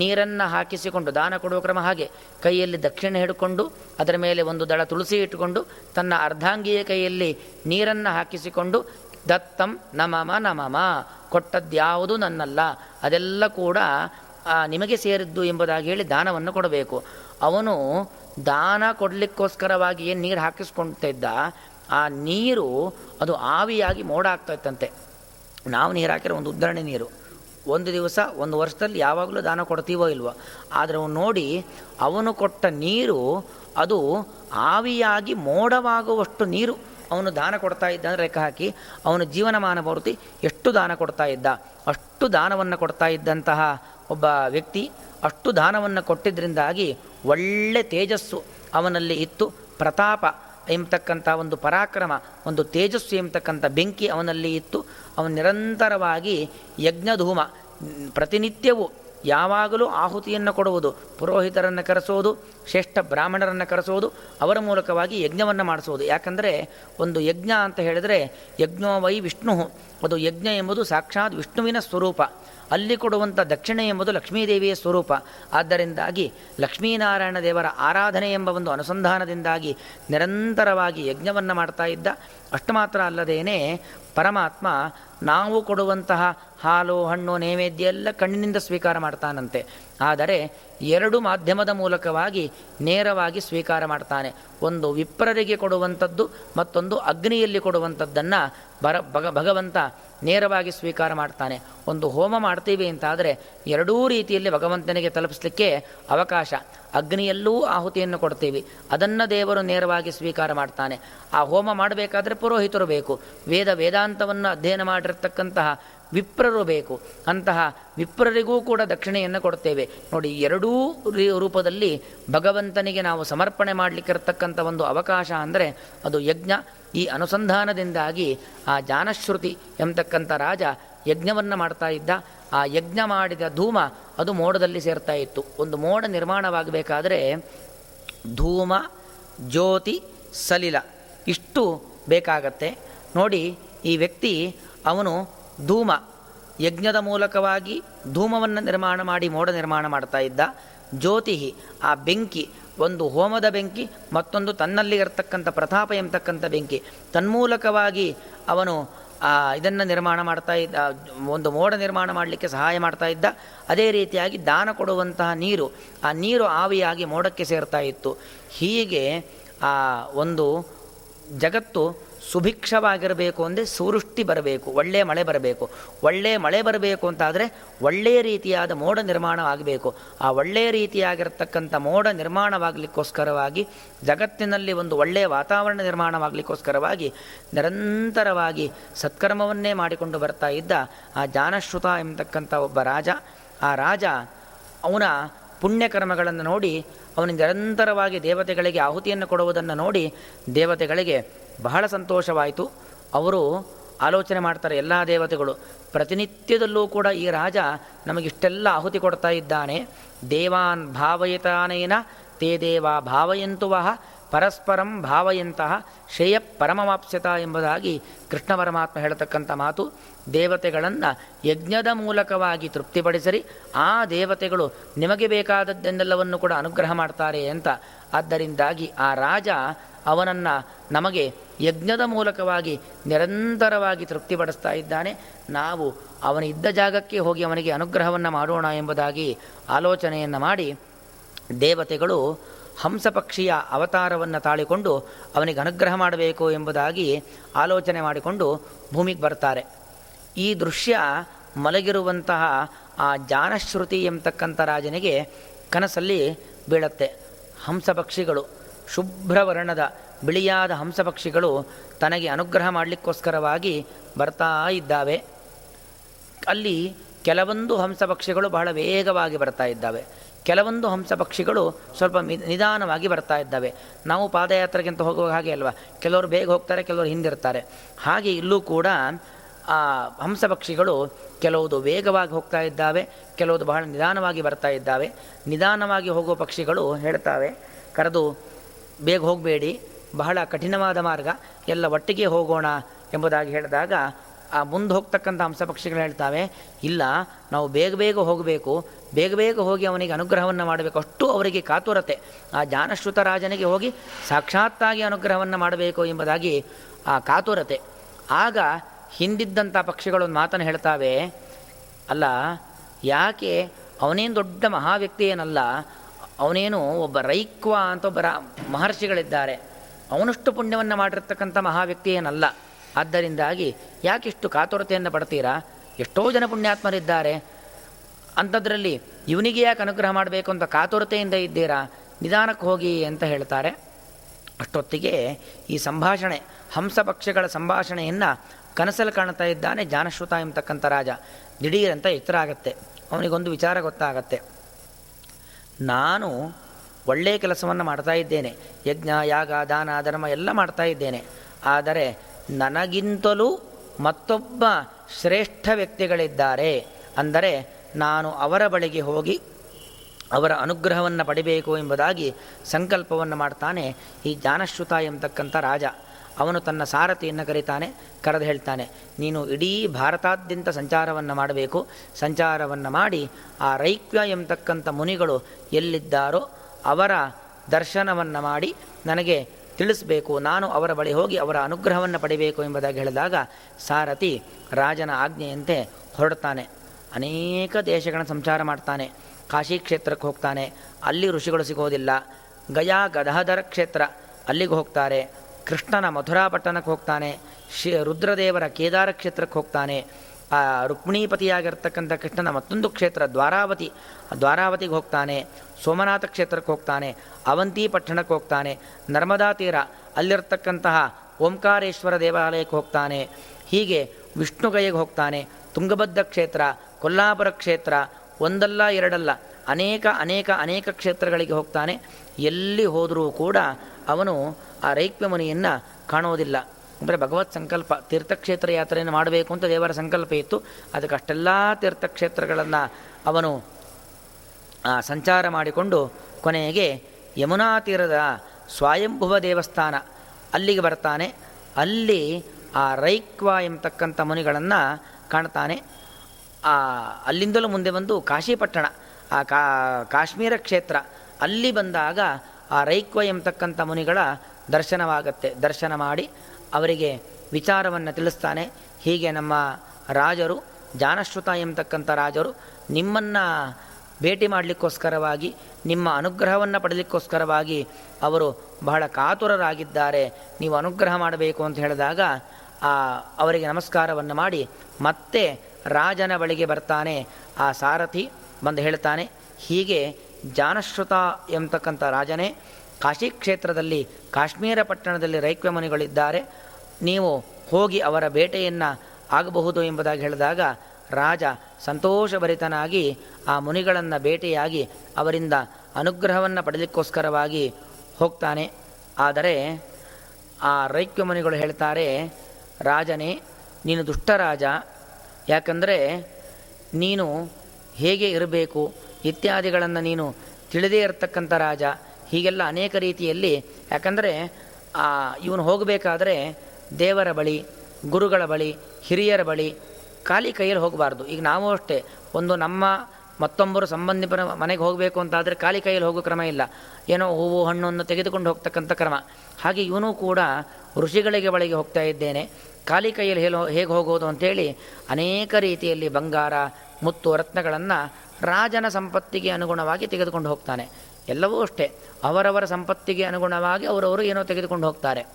ನೀರನ್ನು ಹಾಕಿಸಿಕೊಂಡು, ದಾನ ಕೊಡುವ ಕ್ರಮ ಹಾಗೆ, ಕೈಯಲ್ಲಿ ದಕ್ಷಿಣೆ ಹಿಡ್ಕೊಂಡು, ಅದರ ಮೇಲೆ ಒಂದು ದಳ ತುಳಸಿ ಇಟ್ಟುಕೊಂಡು, ತನ್ನ ಅರ್ಧಾಂಗಿಯ ಕೈಯಲ್ಲಿ ನೀರನ್ನು ಹಾಕಿಸಿಕೊಂಡು, ದತ್ತಂ ನಮಮ ನಮಮ ಕೊಟ್ಟದ್ಯಾವುದು ನನ್ನಲ್ಲ, ಅದೆಲ್ಲ ಕೂಡ ನಿಮಗೆ ಸೇರಿದ್ದು ಎಂಬುದಾಗಿ ಹೇಳಿ ದಾನವನ್ನು ಕೊಡಬೇಕು. ಅವನು ದಾನ ಕೊಡಲಿಕ್ಕೋಸ್ಕರವಾಗಿ ಏನು ನೀರು ಹಾಕಿಸ್ಕೊಳ್ತಿದ್ದ ಆ ನೀರು ಅದು ಆವಿಯಾಗಿ ಮೋಡ ಆಗ್ತಾಯಿತ್ತಂತೆ ನಾವು ನೀರು ಹಾಕಿರೋ ಒಂದು ಉದ್ದರಣೆ ನೀರು. ಒಂದು ದಿವಸ, ಒಂದು ವರ್ಷದಲ್ಲಿ ಯಾವಾಗಲೂ ದಾನ ಕೊಡ್ತೀವೋ ಇಲ್ವೋ? ಆದರೆ ಅವನು ನೋಡಿ, ಅವನು ಕೊಟ್ಟ ನೀರು ಅದು ಆವಿಯಾಗಿ ಮೋಡವಾಗುವಷ್ಟು ನೀರು ಅವನು ದಾನ ಕೊಡ್ತಾ ಇದ್ದ ಲೆಕ್ಕ ಹಾಕಿ, ಅವನು ಜೀವನಮಾನ ಪೂರ್ತಿ ಎಷ್ಟು ದಾನ ಕೊಡ್ತಾ ಇದ್ದ? ಅಷ್ಟು ದಾನವನ್ನು ಕೊಡ್ತಾ ಇದ್ದಂತಹ ಒಬ್ಬ ವ್ಯಕ್ತಿ ಅಷ್ಟು ದಾನವನ್ನು ಕೊಟ್ಟಿದ್ದರಿಂದಾಗಿ ಒಳ್ಳೆ ತೇಜಸ್ಸು ಅವನಲ್ಲಿ ಇತ್ತು. ಪ್ರತಾಪ ಎಂಬತಕ್ಕಂಥ ಒಂದು ಪರಾಕ್ರಮ, ಒಂದು ತೇಜಸ್ಸು ಎಂಬತಕ್ಕಂಥ ಬೆಂಕಿ ಅವನಲ್ಲಿ ಇತ್ತು. ಅವನು ನಿರಂತರವಾಗಿ ಯಜ್ಞಧೂಮ, ಪ್ರತಿನಿತ್ಯವೂ ಯಾವಾಗಲೂ ಆಹುತಿಯನ್ನು ಕೊಡುವುದು, ಪುರೋಹಿತರನ್ನು ಕರೆಸೋದು, ಶ್ರೇಷ್ಠ ಬ್ರಾಹ್ಮಣರನ್ನು ಕರೆಸೋದು, ಅವರ ಮೂಲಕವಾಗಿ ಯಜ್ಞವನ್ನು ಮಾಡಿಸೋದು ಯಾಕಂದರೆ ಒಂದು ಯಜ್ಞ ಅಂತ ಹೇಳಿದರೆ ಯಜ್ಞೋ ವೈ ವಿಷ್ಣು. ಅದು ಯಜ್ಞ ಎಂಬುದು ಸಾಕ್ಷಾತ್ ವಿಷ್ಣುವಿನ ಸ್ವರೂಪ. ಅಲ್ಲಿ ಕೊಡುವಂಥ ದಕ್ಷಿಣೆ ಎಂಬುದು ಲಕ್ಷ್ಮೀದೇವಿಯ ಸ್ವರೂಪ. ಆದ್ದರಿಂದಾಗಿ ಲಕ್ಷ್ಮೀನಾರಾಯಣ ದೇವರ ಆರಾಧನೆ ಎಂಬ ಒಂದು ಅನುಸಂಧಾನದಿಂದಾಗಿ ನಿರಂತರವಾಗಿ ಯಜ್ಞವನ್ನು ಮಾಡ್ತಾ ಇದ್ದ. ಅಷ್ಟು ಮಾತ್ರ ಅಲ್ಲದೇನೆ ಪರಮಾತ್ಮ ನಾವು ಕೊಡುವಂತಹ ಹಾಲು, ಹಣ್ಣು, ನೈವೇದ್ಯ ಎಲ್ಲ ಕಣ್ಣಿನಿಂದ ಸ್ವೀಕಾರ ಮಾಡ್ತಾನಂತೆ. ಆದರೆ ಎರಡು ಮಾಧ್ಯಮದ ಮೂಲಕವಾಗಿ ನೇರವಾಗಿ ಸ್ವೀಕಾರ ಮಾಡ್ತಾನೆ. ಒಂದು ವಿಪ್ರರಿಗೆ ಕೊಡುವಂಥದ್ದು, ಮತ್ತೊಂದು ಅಗ್ನಿಯಲ್ಲಿ ಕೊಡುವಂಥದ್ದನ್ನು ಬರ, ಭಗ, ಭಗವಂತ ನೇರವಾಗಿ ಸ್ವೀಕಾರ ಮಾಡ್ತಾನೆ. ಒಂದು ಹೋಮ ಮಾಡ್ತೀವಿ ಅಂತಾದರೆ ಎರಡೂ ರೀತಿಯಲ್ಲಿ ಭಗವಂತನಿಗೆ ತಲುಪಿಸ್ಲಿಕ್ಕೆ ಅವಕಾಶ. ಅಗ್ನಿಯಲ್ಲೂ ಆಹುತಿಯನ್ನು ಕೊಡ್ತೀವಿ. ಅದನ್ನು ದೇವರು ನೇರವಾಗಿ ಸ್ವೀಕಾರ ಮಾಡ್ತಾನೆ. ಆ ಹೋಮ ಮಾಡಬೇಕಾದ್ರೆ ಪುರೋಹಿತರು ಬೇಕು. ವೇದ, ವೇದಾಂತವನ್ನು ಅಧ್ಯಯನ ಮಾಡಿರ್ತಕ್ಕಂತಹ ವಿಪ್ರರು ಬೇಕು. ಅಂತಹ ವಿಪ್ರರಿಗೂ ಕೂಡ ದಕ್ಷಿಣೆಯನ್ನು ಕೊಡ್ತೇವೆ ನೋಡಿ ಎರಡೂ ರೂಪದಲ್ಲಿ ಭಗವಂತನಿಗೆ ನಾವು ಸಮರ್ಪಣೆ ಮಾಡಲಿಕ್ಕಿರತಕ್ಕಂಥ ಒಂದು ಅವಕಾಶ ಅಂದರೆ ಅದು ಯಜ್ಞ. ಈ ಅನುಸಂಧಾನದಿಂದಾಗಿ ಆ ಜಾನಶ್ರುತಿ ಎಂಬತಕ್ಕಂಥ ರಾಜ ಯಜ್ಞವನ್ನು ಮಾಡ್ತಾ ಇದ್ದ. ಆ ಯಜ್ಞ ಮಾಡಿದ ಧೂಮ ಅದು ಮೋಡದಲ್ಲಿ ಸೇರ್ತಾ ಇತ್ತು. ಒಂದು ಮೋಡ ನಿರ್ಮಾಣವಾಗಬೇಕಾದರೆ ಧೂಮ, ಜ್ಯೋತಿ, ಸಲಿಲ ಇಷ್ಟು ಬೇಕಾಗತ್ತೆ. ನೋಡಿ, ಈ ವ್ಯಕ್ತಿ ಅವನು ಧೂಮ. ಯಜ್ಞದ ಮೂಲಕವಾಗಿ ಧೂಮವನ್ನು ನಿರ್ಮಾಣ ಮಾಡಿ ಮೋಡ ನಿರ್ಮಾಣ ಮಾಡ್ತಾ ಇದ್ದ ಜ್ಯೋತಿ ಆ ಬೆಂಕಿ, ಒಂದು ಹೋಮದ ಬೆಂಕಿ, ಮತ್ತೊಂದು ತನ್ನಲ್ಲಿ ಇರತಕ್ಕಂಥ ಪ್ರತಾಪ ಎಂಬತಕ್ಕಂಥ ಬೆಂಕಿ. ತನ್ಮೂಲಕವಾಗಿ ಅವನು ಇದನ್ನು ನಿರ್ಮಾಣ ಮಾಡ್ತಾ ಇದ್ದ, ಒಂದು ಮೋಡ ನಿರ್ಮಾಣ ಮಾಡಲಿಕ್ಕೆ ಸಹಾಯ ಮಾಡ್ತಾ ಇದ್ದ. ಅದೇ ರೀತಿಯಾಗಿ ದಾನ ಕೊಡುವಂತಹ ನೀರು, ಆ ನೀರು ಆವಿಯಾಗಿ ಮೋಡಕ್ಕೆ ಸೇರ್ತಾ ಇತ್ತು. ಹೀಗೆ, ಆ, ಒಂದು ಜಗತ್ತು ಸುಭಿಕ್ಷವಾಗಿರಬೇಕು ಅಂದರೆ ಸುವೃಷ್ಟಿ ಬರಬೇಕು ಒಳ್ಳೆಯ ಮಳೆ ಬರಬೇಕು. ಒಳ್ಳೆಯ ಮಳೆ ಬರಬೇಕು ಅಂತಾದರೆ ಒಳ್ಳೆಯ ರೀತಿಯಾದ ಮೋಡ ನಿರ್ಮಾಣ ಆಗಬೇಕು. ಆ ಒಳ್ಳೆಯ ರೀತಿಯಾಗಿರ್ತಕ್ಕಂಥ ಮೋಡ ನಿರ್ಮಾಣವಾಗಲಿಕ್ಕೋಸ್ಕರವಾಗಿ, ಜಗತ್ತಿನಲ್ಲಿ ಒಂದು ಒಳ್ಳೆಯ ವಾತಾವರಣ ನಿರ್ಮಾಣವಾಗಲಿಕ್ಕೋಸ್ಕರವಾಗಿ, ನಿರಂತರವಾಗಿ ಸತ್ಕರ್ಮವನ್ನೇ ಮಾಡಿಕೊಂಡು ಬರ್ತಾ ಇದ್ದ ಆ ಜಾನಶ್ರುತ ಎಂಬತಕ್ಕಂಥ ಒಬ್ಬ ರಾಜ. ಆ ರಾಜ ಅವನ ಪುಣ್ಯಕರ್ಮಗಳನ್ನು ನೋಡಿ ಅವನು ನಿರಂತರವಾಗಿ ದೇವತೆಗಳಿಗೆ ಆಹುತಿಯನ್ನು ಕೊಡುವುದನ್ನು ನೋಡಿ, ದೇವತೆಗಳಿಗೆ ಬಹಳ ಸಂತೋಷವಾಯಿತು. ಅವರು ಆಲೋಚನೆ ಮಾಡ್ತಾರೆ, ಎಲ್ಲ ದೇವತೆಗಳು. ಪ್ರತಿನಿತ್ಯದಲ್ಲೂ ಕೂಡ ಈ ರಾಜ ನಮಗಿಷ್ಟೆಲ್ಲ ಆಹುತಿ ಕೊಡ್ತಾ ಇದ್ದಾನೆ. ದೇವಾನ್ ಭಾವಯತಾನೇನ, ತೇ ದೇವ ಭಾವಯಂತುವಹ ಪರಸ್ಪರಂ ಭಾವಯಂತಹ ಶ್ರೇಯ ಪರಮವಾಪ್ಸ್ಯತ ಎಂಬುದಾಗಿ ಕೃಷ್ಣ ಪರಮಾತ್ಮ ಹೇಳತಕ್ಕಂಥ ಮಾತು. ದೇವತೆಗಳನ್ನು ಯಜ್ಞದ ಮೂಲಕವಾಗಿ ತೃಪ್ತಿಪಡಿಸರಿ. ಆ ದೇವತೆಗಳು ನಿಮಗೆ ಬೇಕಾದದ್ದೆಂದೆಲ್ಲವನ್ನು ಕೂಡ ಅನುಗ್ರಹ ಮಾಡ್ತಾರೆ ಅಂತ. ಆದ್ದರಿಂದಾಗಿ ಆ ರಾಜ ಅವನನ್ನು ನಮಗೆ ಯಜ್ಞದ ಮೂಲಕವಾಗಿ ನಿರಂತರವಾಗಿ ತೃಪ್ತಿಪಡಿಸ್ತಾ ಇದ್ದಾನೆ. ನಾವು ಅವನ ಇದ್ದ ಜಾಗಕ್ಕೆ ಹೋಗಿ ಅವನಿಗೆ ಅನುಗ್ರಹವನ್ನು ಮಾಡೋಣ ಎಂಬುದಾಗಿ ಆಲೋಚನೆಯನ್ನು ಮಾಡಿ ದೇವತೆಗಳು ಹಂಸಪಕ್ಷಿಯ ಅವತಾರವನ್ನು ತಾಳಿಕೊಂಡು ಅವನಿಗೆ ಅನುಗ್ರಹ ಮಾಡಬೇಕು ಎಂಬುದಾಗಿ ಆಲೋಚನೆ ಮಾಡಿಕೊಂಡು ಭೂಮಿಗೆ ಬರ್ತಾರೆ. ಈ ದೃಶ್ಯ ಮಲಗಿರುವಂತಹ ಆ ಜಾನಶ್ರುತಿ ಎಂಬತಕ್ಕಂಥ ರಾಜನಿಗೆ ಕನಸಲ್ಲಿ ಬೀಳತ್ತೆ. ಹಂಸಪಕ್ಷಿಗಳು ಶುಭ್ರವರ್ಣದ ಬಿಳಿಯಾದ ಹಂಸಪಕ್ಷಿಗಳು ತನಗೆ ಅನುಗ್ರಹ ಮಾಡಲಿಕ್ಕೋಸ್ಕರವಾಗಿ ಬರ್ತಾ ಇದ್ದಾವೆ. ಅಲ್ಲಿ ಕೆಲವೊಂದು ಹಂಸಪಕ್ಷಿಗಳು ಬಹಳ ವೇಗವಾಗಿ ಬರ್ತಾ ಇದ್ದಾವೆ. ಕೆಲವೊಂದು ಹಂಸಪಕ್ಷಿಗಳು ಸ್ವಲ್ಪ ನಿಧಾನವಾಗಿ ಬರ್ತಾ ಇದ್ದಾವೆ. ನಾವು ಪಾದಯಾತ್ರೆಗಿಂತ ಹೋಗುವ ಹಾಗೆ ಅಲ್ವಾ? ಕೆಲವರು ಬೇಗ ಹೋಗ್ತಾರೆ, ಕೆಲವರು ಹಿಂದಿರ್ತಾರೆ ಹಾಗೆ ಇಲ್ಲೂ ಕೂಡ ಆ ಹಂಸಪಕ್ಷಿಗಳು ಕೆಲವುದು ವೇಗವಾಗಿ ಹೋಗ್ತಾ ಇದ್ದಾವೆ, ಕೆಲವುದು ಬಹಳ ನಿಧಾನವಾಗಿ ಬರ್ತಾ ಇದ್ದಾವೆ. ನಿಧಾನವಾಗಿ ಹೋಗುವ ಪಕ್ಷಿಗಳು ಹೇಳ್ತಾವೆ, ಕರೆದು ಬೇಗ ಹೋಗಬೇಡಿ, ಬಹಳ ಕಠಿಣವಾದ ಮಾರ್ಗ. ಎಲ್ಲ ಒಟ್ಟಿಗೆ ಹೋಗೋಣ ಎಂಬುದಾಗಿ ಹೇಳಿದಾಗ ಆ ಮುಂದೆ ಹೋಗ್ತಕ್ಕಂಥ ಹಂಸಪಕ್ಷಿಗಳು ಹೇಳ್ತಾವೆ, ಇಲ್ಲ, ನಾವು ಬೇಗ ಬೇಗ ಹೋಗಬೇಕು, ಬೇಗ ಬೇಗ ಹೋಗಿ ಅವನಿಗೆ ಅನುಗ್ರಹವನ್ನು ಮಾಡಬೇಕು. ಅಷ್ಟು ಅವರಿಗೆ ಕಾತುರತೆ. ಆ ಜಾನಶ್ರುತ ರಾಜನಿಗೆ ಹೋಗಿ ಸಾಕ್ಷಾತ್ತಾಗಿ ಅನುಗ್ರಹವನ್ನು ಮಾಡಬೇಕು ಎಂಬುದಾಗಿ ಆ ಕಾತುರತೆ. ಆಗ ಹಿಂದಿದ್ದಂಥ ಪಕ್ಷಿಗಳು ಒಂದು ಮಾತನ್ನು ಹೇಳ್ತಾವೆ, ಅಲ್ಲ, ಯಾಕೆ ಅವನೇನು ದೊಡ್ಡ ಮಹಾವ್ಯಕ್ತಿ ಏನಲ್ಲ ಅವನೇನು ಒಬ್ಬ ರೈಕ್ವ ಅಂತ ಒಬ್ಬ ಮಹರ್ಷಿಗಳಿದ್ದಾರೆ. ಅವನಷ್ಟು ಪುಣ್ಯವನ್ನು ಮಾಡಿರ್ತಕ್ಕಂಥ ಮಹಾವ್ಯಕ್ತಿ ಏನಲ್ಲ. ಆದ್ದರಿಂದಾಗಿ ಯಾಕಿಷ್ಟು ಕಾತುರತೆಯನ್ನು ಪಡ್ತೀರಾ? ಎಷ್ಟೋ ಜನ ಪುಣ್ಯಾತ್ಮರಿದ್ದಾರೆ. ಅಂಥದ್ರಲ್ಲಿ ಇವನಿಗೆ ಯಾಕೆ ಅನುಗ್ರಹ ಮಾಡಬೇಕು ಅಂತ ಕಾತುರತೆಯಿಂದ ಇದ್ದೀರಾ? ನಿಧಾನಕ್ಕೆ ಹೋಗಿ ಅಂತ ಹೇಳ್ತಾರೆ. ಅಷ್ಟೊತ್ತಿಗೆ ಈ ಸಂಭಾಷಣೆ, ಹಂಸ ಪಕ್ಷಗಳ ಸಂಭಾಷಣೆಯನ್ನು ಕನಸಲ್ಲಿ ಕಾಣ್ತಾ ಇದ್ದಾನೆ ಜಾನಶ್ರುತ ಎಂಬತಕ್ಕಂಥ ರಾಜ. ದಿಢೀರಂತ ಎತ್ತರ ಆಗತ್ತೆ ಅವನಿಗೊಂದು ವಿಚಾರ ಗೊತ್ತಾಗತ್ತೆ. ನಾನು ಒಳ್ಳೆಯ ಕೆಲಸವನ್ನು ಮಾಡ್ತಾ ಇದ್ದೇನೆ. ಯಜ್ಞ, ಯಾಗ, ದಾನ, ಧರ್ಮ ಎಲ್ಲ ಮಾಡ್ತಾ ಇದ್ದೇನೆ. ಆದರೆ ನನಗಿಂತಲೂ ಮತ್ತೊಬ್ಬ ಶ್ರೇಷ್ಠ ವ್ಯಕ್ತಿಗಳಿದ್ದಾರೆ. ಅಂದರೆ ನಾನು ಅವರ ಬಳಿಗೆ ಹೋಗಿ ಅವರ ಅನುಗ್ರಹವನ್ನು ಪಡಿಬೇಕು ಎಂಬುದಾಗಿ ಸಂಕಲ್ಪವನ್ನು ಮಾಡ್ತಾನೆ ಈ ಜಾನಶ್ರುತ ಎಂಬತಕ್ಕಂಥ ರಾಜ. ಅವನು ತನ್ನ ಸಾರಥಿಯನ್ನು ಕರೀತಾನೆ, ಕರೆದು ಹೇಳ್ತಾನೆ, ನೀನು ಇಡೀ ಭಾರತಾದ್ಯಂತ ಸಂಚಾರವನ್ನು ಮಾಡಬೇಕು. ಸಂಚಾರವನ್ನು ಮಾಡಿ ಆ ರೈಕ್ಯ ಎಂಬತಕ್ಕಂಥ ಮುನಿಗಳು ಎಲ್ಲಿದ್ದಾರೋ ಅವರ ದರ್ಶನವನ್ನು ಮಾಡಿ ನನಗೆ ತಿಳಿಸಬೇಕು. ನಾನು ಅವರ ಬಳಿ ಹೋಗಿ ಅವರ ಅನುಗ್ರಹವನ್ನು ಪಡಿಬೇಕು ಎಂಬುದಾಗಿ ಹೇಳಿದಾಗ ಸಾರಥಿ ರಾಜನ ಆಜ್ಞೆಯಂತೆ ಹೊರಡ್ತಾನೆ. ಅನೇಕ ದೇಶಗಳನ್ನು ಸಂಚಾರ ಮಾಡ್ತಾನೆ. ಕಾಶಿ ಕ್ಷೇತ್ರಕ್ಕೆ ಹೋಗ್ತಾನೆ. ಅಲ್ಲಿ ಋಷಿಗಳು ಸಿಗೋದಿಲ್ಲ. ಗಯಾ ಗದಹದರ ಕ್ಷೇತ್ರ ಅಲ್ಲಿಗೆ ಹೋಗ್ತಾರೆ. ಕೃಷ್ಣನ ಮಧುರಾಪಟ್ಟಣಕ್ಕೆ ಹೋಗ್ತಾನೆ, ಶಿ ರುದ್ರದೇವರ ಕೇದಾರ ಕ್ಷೇತ್ರಕ್ಕೆ ಹೋಗ್ತಾನೆ. ಆ ರುಕ್ಮಿಣೀಪತಿಯಾಗಿರ್ತಕ್ಕಂಥ ಕೃಷ್ಣನ ಮತ್ತೊಂದು ಕ್ಷೇತ್ರ, ದ್ವಾರಾವತಿ. ದ್ವಾರಾವತಿಗೆ ಹೋಗ್ತಾನೆ, ಸೋಮನಾಥ ಕ್ಷೇತ್ರಕ್ಕೆ ಹೋಗ್ತಾನೆ, ಅವಂತಿ ಪಟ್ಟಣಕ್ಕೆ ಹೋಗ್ತಾನೆ, ನರ್ಮದಾ ತೀರ ಅಲ್ಲಿರ್ತಕ್ಕಂತಹ ಓಂಕಾರೇಶ್ವರ ದೇವಾಲಯಕ್ಕೆ ಹೋಗ್ತಾನೆ. ಹೀಗೆ ವಿಷ್ಣುಗೈಗೆ ಹೋಗ್ತಾನೆ, ತುಂಗಭದ್ರ ಕ್ಷೇತ್ರ, ಕೊಲ್ಲಾಪುರ ಕ್ಷೇತ್ರ, ಒಂದಲ್ಲ ಎರಡಲ್ಲ, ಅನೇಕ ಅನೇಕ ಅನೇಕ ಕ್ಷೇತ್ರಗಳಿಗೆ ಹೋಗ್ತಾನೆ. ಎಲ್ಲಿ ಹೋದರೂ ಕೂಡ ಅವನು ಆ ರೈಕ್ವ್ಯ ಮುನಿಯನ್ನು ಕಾಣೋದಿಲ್ಲ ಅಂದರೆ ಭಗವತ್ ಸಂಕಲ್ಪ, ತೀರ್ಥಕ್ಷೇತ್ರ ಯಾತ್ರೆಯನ್ನು ಮಾಡಬೇಕು ಅಂತ ದೇವರ ಸಂಕಲ್ಪ ಇತ್ತು. ಅದಕ್ಕೆ ಅಷ್ಟೆಲ್ಲ ತೀರ್ಥಕ್ಷೇತ್ರಗಳನ್ನು ಅವನು ಸಂಚಾರ ಮಾಡಿಕೊಂಡು ಕೊನೆಗೆ ಯಮುನಾ ತೀರದ ಸ್ವಯಂಭುವ ದೇವಸ್ಥಾನ ಅಲ್ಲಿಗೆ ಬರ್ತಾನೆ. ಅಲ್ಲಿ ಆ ರೈಕ್ವ ಎಂಬತಕ್ಕಂಥ ಮುನಿಗಳನ್ನು ಕಾಣ್ತಾನೆ. ಆ, ಅಲ್ಲಿಂದಲೂ ಮುಂದೆ ಬಂದು ಕಾಶಿಪಟ್ಟಣ, ಆ ಕಾಶ್ಮೀರ ಕ್ಷೇತ್ರ. ಅಲ್ಲಿ ಬಂದಾಗ ಆ ರೈಕ್ವ ಎಂಬತಕ್ಕಂಥ ಮುನಿಗಳ ದರ್ಶನವಾಗತ್ತೆ. ದರ್ಶನ ಮಾಡಿ ಅವರಿಗೆ ವಿಚಾರವನ್ನು ತಿಳಿಸ್ತಾನೆ. ಹೀಗೆ ನಮ್ಮ ರಾಜರು, ಜಾನಶ್ರುತ ಎಂಬತಕ್ಕಂಥ ರಾಜರು ನಿಮ್ಮನ್ನು ಭೇಟಿ ಮಾಡಲಿಕ್ಕೋಸ್ಕರವಾಗಿ, ನಿಮ್ಮ ಅನುಗ್ರಹವನ್ನು ಪಡಲಿಕ್ಕೋಸ್ಕರವಾಗಿ ಅವರು ಬಹಳ ಕಾತುರರಾಗಿದ್ದಾರೆ. ನೀವು ಅನುಗ್ರಹ ಮಾಡಬೇಕು ಅಂತ ಹೇಳಿದಾಗ ಆ ಅವರಿಗೆ ನಮಸ್ಕಾರವನ್ನು ಮಾಡಿ ಮತ್ತೆ ರಾಜನ ಬಳಿಗೆ ಬರ್ತಾನೆ. ಆ ಸಾರಥಿ ಬಂದು ಹೇಳ್ತಾನೆ, ಹೀಗೆ ಜಾನಶ್ರುತ ಎಂಬತಕ್ಕಂಥ ರಾಜನೇ ಕಾಶಿ ಕ್ಷೇತ್ರದಲ್ಲಿ ಕಾಶ್ಮೀರ ಪಟ್ಟಣದಲ್ಲಿ ರೈಕ್ವಮನಿಗಳಿದ್ದಾರೆ ನೀವು ಹೋಗಿ ಅವರ ಬೇಟೆಯನ್ನು ಆಗಬಹುದು ಎಂಬುದಾಗಿ ಹೇಳಿದಾಗ ರಾಜ ಸಂತೋಷಭರಿತನಾಗಿ ಆ ಮುನಿಗಳನ್ನು ಬೇಟೆಯಾಗಿ ಅವರಿಂದ ಅನುಗ್ರಹವನ್ನು ಪಡೆಯಲಿಕ್ಕೋಸ್ಕರವಾಗಿ ಹೋಗ್ತಾನೆ. ಆದರೆ ಆ ರೈಕ್ಯ ಮುನಿಗಳು ಹೇಳ್ತಾರೆ, ರಾಜನೇ, ನೀನು ದುಷ್ಟರಾಜ ಯಾಕಂದರೆ ನೀನು ಹೇಗೆ ಇರಬೇಕು? ಇತ್ಯಾದಿಗಳನ್ನು ನೀನು ತಿಳಿದೇ ಇರತಕ್ಕಂಥ ರಾಜ. ಹೀಗೆಲ್ಲ ಅನೇಕ ರೀತಿಯಲ್ಲಿ ಯಾಕಂದರೆ ಇವನು ಹೋಗಬೇಕಾದ್ರೆ ದೇವರ ಬಳಿ, ಗುರುಗಳ ಬಳಿ, ಹಿರಿಯರ ಬಳಿ ಖಾಲಿ ಕೈಯಲ್ಲಿ ಹೋಗಬಾರ್ದು. ಈಗ ನಾವು ಅಷ್ಟೇ, ಒಂದು ನಮ್ಮ ಮತ್ತೊಬ್ಬರು ಸಂಬಂಧಿಪರ ಮನೆಗೆ ಹೋಗಬೇಕು ಅಂತಾದರೆ ಖಾಲಿ ಕೈಯಲ್ಲಿ ಹೋಗೋ ಕ್ರಮ ಇಲ್ಲ. ಏನೋ ಹೂವು, ಹಣ್ಣನ್ನು ತೆಗೆದುಕೊಂಡು ಹೋಗ್ತಕ್ಕಂಥ ಕ್ರಮ. ಹಾಗೆ ಇವನು ಕೂಡ ಋಷಿಗಳಿಗೆ ಬಳಿಗೆ ಹೋಗ್ತಾ ಇದ್ದೇನೆ. ಖಾಲಿ ಕೈಯಲ್ಲಿ ಹೇಳೋ ಹೇಗೆ ಹೋಗೋದು ಅಂಥೇಳಿ ಅನೇಕ ರೀತಿಯಲ್ಲಿ ಬಂಗಾರ, ಮುತ್ತು, ರತ್ನಗಳನ್ನು ರಾಜನ ಸಂಪತ್ತಿಗೆ ಅನುಗುಣವಾಗಿ ತೆಗೆದುಕೊಂಡು ಹೋಗ್ತಾನೆ. ಎಲ್ಲವೂ ಅಷ್ಟೇ. ಅವರವರ ಸಂಪತ್ತಿಗೆ ಅನುಗುಣವಾಗಿ ಅವರವರು ಏನೋ ತೆಗೆದುಕೊಂಡು ಹೋಗ್ತಾರೆ.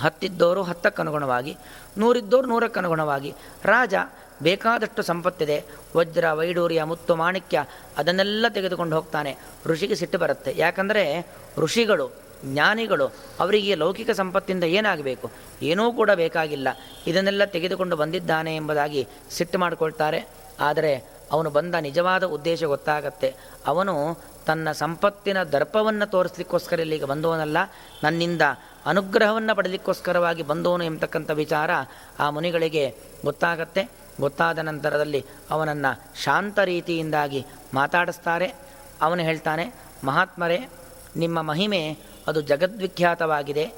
ಹತ್ತಿದ್ದವರು ಹತ್ತಕ್ಕೆ ಅನುಗುಣವಾಗಿ ನೂರಿದ್ದವರು ನೂರಕ್ಕೆ ಅನುಗುಣವಾಗಿ. ರಾಜ ಬೇಕಾದಷ್ಟು ಸಂಪತ್ತಿದೆ. ವಜ್ರ, ವೈಡೂರ್ಯ, ಮುತ್ತು, ಮಾಣಿಕ್ಯ, ಅದನ್ನೆಲ್ಲ ತೆಗೆದುಕೊಂಡು ಹೋಗ್ತಾನೆ. ಋಷಿಗೆ ಸಿಟ್ಟು ಬರುತ್ತೆ. ಯಾಕಂದರೆ ಋಷಿಗಳು, ಜ್ಞಾನಿಗಳು ಅವರಿಗೆ ಲೌಕಿಕ ಸಂಪತ್ತಿಂದ ಏನಾಗಬೇಕು? ಏನೂ ಕೂಡ ಬೇಕಾಗಿಲ್ಲ. ಇದನ್ನೆಲ್ಲ ತೆಗೆದುಕೊಂಡು ಬಂದಿದ್ದಾನೆ ಎಂಬುದಾಗಿ ಸಿಟ್ಟು ಮಾಡಿಕೊಳ್ತಾರೆ. ಆದರೆ ಅವನು ಬಂದ ನಿಜವಾದ ಉದ್ದೇಶ ಗೊತ್ತಾಗತ್ತೆ. ಅವನು ತನ್ನ ಸಂಪತ್ತಿನ ದರ್ಪವನ್ನು ತೋರಿಸ್ಲಿಕ್ಕೋಸ್ಕರ ಇಲ್ಲಿಗೆ ಬಂದವನಲ್ಲ, ನನ್ನಿಂದ ಅನುಗ್ರಹವನ್ನು ಪಡಲಿಕ್ಕೋಸ್ಕರವಾಗಿ ಬಂದವನು ಎಂಬತಕ್ಕಂಥ ವಿಚಾರ ಆ ಮುನಿಗಳಿಗೆ ಗೊತ್ತಾಗತ್ತೆ. ಗೊತ್ತಾದ ನಂತರದಲ್ಲಿ ಅವನನ್ನು ಶಾಂತ ರೀತಿಯಿಂದಾಗಿ ಮಾತಾಡಿಸ್ತಾರೆ. ಅವನು ಹೇಳ್ತಾನೆ, ಮಹಾತ್ಮರೇ, ನಿಮ್ಮ ಮಹಿಮೆ ಅದು ಜಗದ್ವಿಖ್ಯಾತವಾಗಿದೆ.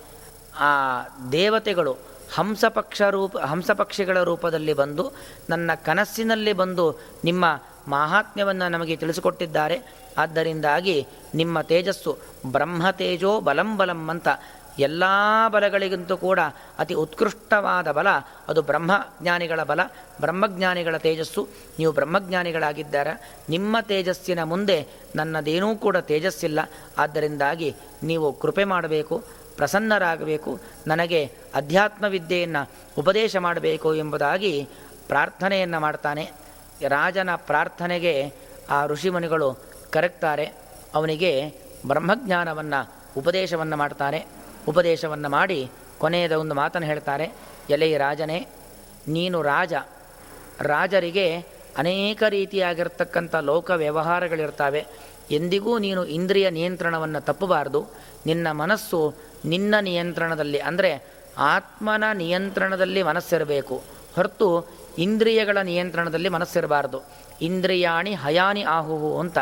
ಆ ದೇವತೆಗಳು ಹಂಸಪಕ್ಷ ರೂಪ ಹಂಸಪಕ್ಷಿಗಳ ರೂಪದಲ್ಲಿ ಬಂದು ನನ್ನ ಕನಸಿನಲ್ಲಿ ಬಂದು ನಿಮ್ಮ ಮಾಹಾತ್ಮ್ಯವನ್ನು ನಮಗೆ ತಿಳಿಸಿಕೊಟ್ಟಿದ್ದಾರೆ. ಆದ್ದರಿಂದಾಗಿ ನಿಮ್ಮ ತೇಜಸ್ಸು ಬ್ರಹ್ಮ ತೇಜೋ ಬಲಂ ಬಲಂ ಅಂತ ಎಲ್ಲ ಬಲಗಳಿಗಿಂತೂ ಕೂಡ ಅತಿ ಉತ್ಕೃಷ್ಟವಾದ ಬಲ. ಅದು ಬ್ರಹ್ಮಜ್ಞಾನಿಗಳ ಬಲ, ಬ್ರಹ್ಮಜ್ಞಾನಿಗಳ ತೇಜಸ್ಸು. ನೀವು ಬ್ರಹ್ಮಜ್ಞಾನಿಗಳಾಗಿದ್ದಾರೆ. ನಿಮ್ಮ ತೇಜಸ್ಸಿನ ಮುಂದೆ ನನ್ನದೇನೂ ಕೂಡ ತೇಜಸ್ಸಿಲ್ಲ. ಆದ್ದರಿಂದಾಗಿ ನೀವು ಕೃಪೆ ಮಾಡಬೇಕು. ಪ್ರಸನ್ನರಾಗಬೇಕು, ನನಗೆ ಅಧ್ಯಾತ್ಮ ವಿದ್ಯೆಯನ್ನು ಉಪದೇಶ ಮಾಡಬೇಕು ಎಂಬುದಾಗಿ ಪ್ರಾರ್ಥನೆಯನ್ನು ಮಾಡ್ತಾನೆ. ರಾಜನ ಪ್ರಾರ್ಥನೆಗೆ ಆ ಋಷಿಮುನಿಗಳು ಕರೆಕ್ತಾರೆ ಅವನಿಗೆ ಬ್ರಹ್ಮಜ್ಞಾನವನ್ನು, ಉಪದೇಶವನ್ನು ಮಾಡ್ತಾರೆ. ಉಪದೇಶವನ್ನು ಮಾಡಿ ಕೊನೆಯದ ಒಂದು ಮಾತನ್ನು ಹೇಳ್ತಾರೆ. ಎಲೆಯ ರಾಜನೇ, ನೀನು ರಾಜ. ರಾಜರಿಗೆ ಅನೇಕ ರೀತಿಯಾಗಿರ್ತಕ್ಕಂಥ ಲೋಕ ವ್ಯವಹಾರಗಳಿರ್ತವೆ. ಎಂದಿಗೂ ನೀನು ಇಂದ್ರಿಯ ನಿಯಂತ್ರಣವನ್ನು ತಪ್ಪಬಾರದು. ನಿನ್ನ ಮನಸ್ಸು ನಿನ್ನ ನಿಯಂತ್ರಣದಲ್ಲಿ, ಅಂದರೆ ಆತ್ಮನ ನಿಯಂತ್ರಣದಲ್ಲಿ ಮನಸ್ಸಿರಬೇಕು. ಹೊರತು ಇಂದ್ರಿಯಗಳ ನಿಯಂತ್ರಣದಲ್ಲಿ ಮನಸ್ಸಿರಬಾರ್ದು. ಇಂದ್ರಿಯಾಣಿ ಹಯಾನಿ ಆಹುಹು ಅಂತ.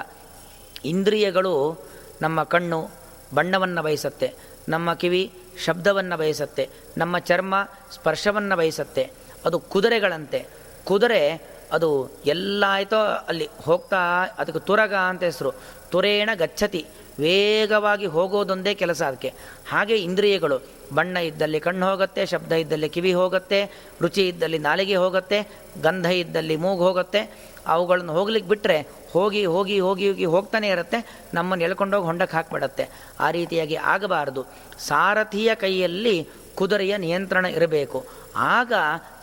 ಇಂದ್ರಿಯಗಳು ನಮ್ಮ ಕಣ್ಣು, ಬಣ್ಣವನ್ನು ಬಯಸತ್ತೆ. ನಮ್ಮ ಕಿವಿ, ಶಬ್ದವನ್ನು ಬಯಸತ್ತೆ. ನಮ್ಮ ಚರ್ಮ, ಸ್ಪರ್ಶವನ್ನು ಬಯಸತ್ತೆ. ಅದು ಕುದುರೆಗಳಂತೆ. ಕುದುರೆ, ಅದು ಎಲ್ಲ ಆಯಿತೋ ಅಲ್ಲಿ ಹೋಗ್ತಾ, ಅದಕ್ಕೆ ತುರಗ ಅಂತ ಹೆಸರು. ತುರೇಣ ಗಚ್ಚತಿ. ವೇಗವಾಗಿ ಹೋಗೋದೊಂದೇ ಕೆಲಸ ಅದಕ್ಕೆ. ಹಾಗೆ ಇಂದ್ರಿಯಗಳು, ಬಣ್ಣ ಇದ್ದಲ್ಲಿ ಕಣ್ಣು ಹೋಗುತ್ತೆ, ಶಬ್ದ ಇದ್ದಲ್ಲಿ ಕಿವಿ ಹೋಗುತ್ತೆ, ರುಚಿ ಇದ್ದಲ್ಲಿ ನಾಲಿಗೆ ಹೋಗುತ್ತೆ, ಗಂಧ ಇದ್ದಲ್ಲಿ ಮೂಗು ಹೋಗುತ್ತೆ, ಅವುಗಳನ್ನು ಹೋಗ್ಲಿಕ್ಕೆ ಬಿಟ್ಟರೆ ಹೋಗಿ ಹೋಗಿ ಹೋಗಿ ಹೋಗಿ ಹೋಗ್ತಾನೆ ಇರುತ್ತೆ ನಮ್ಮನ್ನು ಎಳ್ಕೊಂಡೋಗಿ ಹೊಂಡಕ್ಕೆ ಹಾಕಿಬಿಡತ್ತೆ. ಆ ರೀತಿಯಾಗಿ ಆಗಬಾರದು. ಸಾರಥಿಯ ಕೈಯಲ್ಲಿ ಕುದುರೆಯ ನಿಯಂತ್ರಣ ಇರಬೇಕು. ಆಗ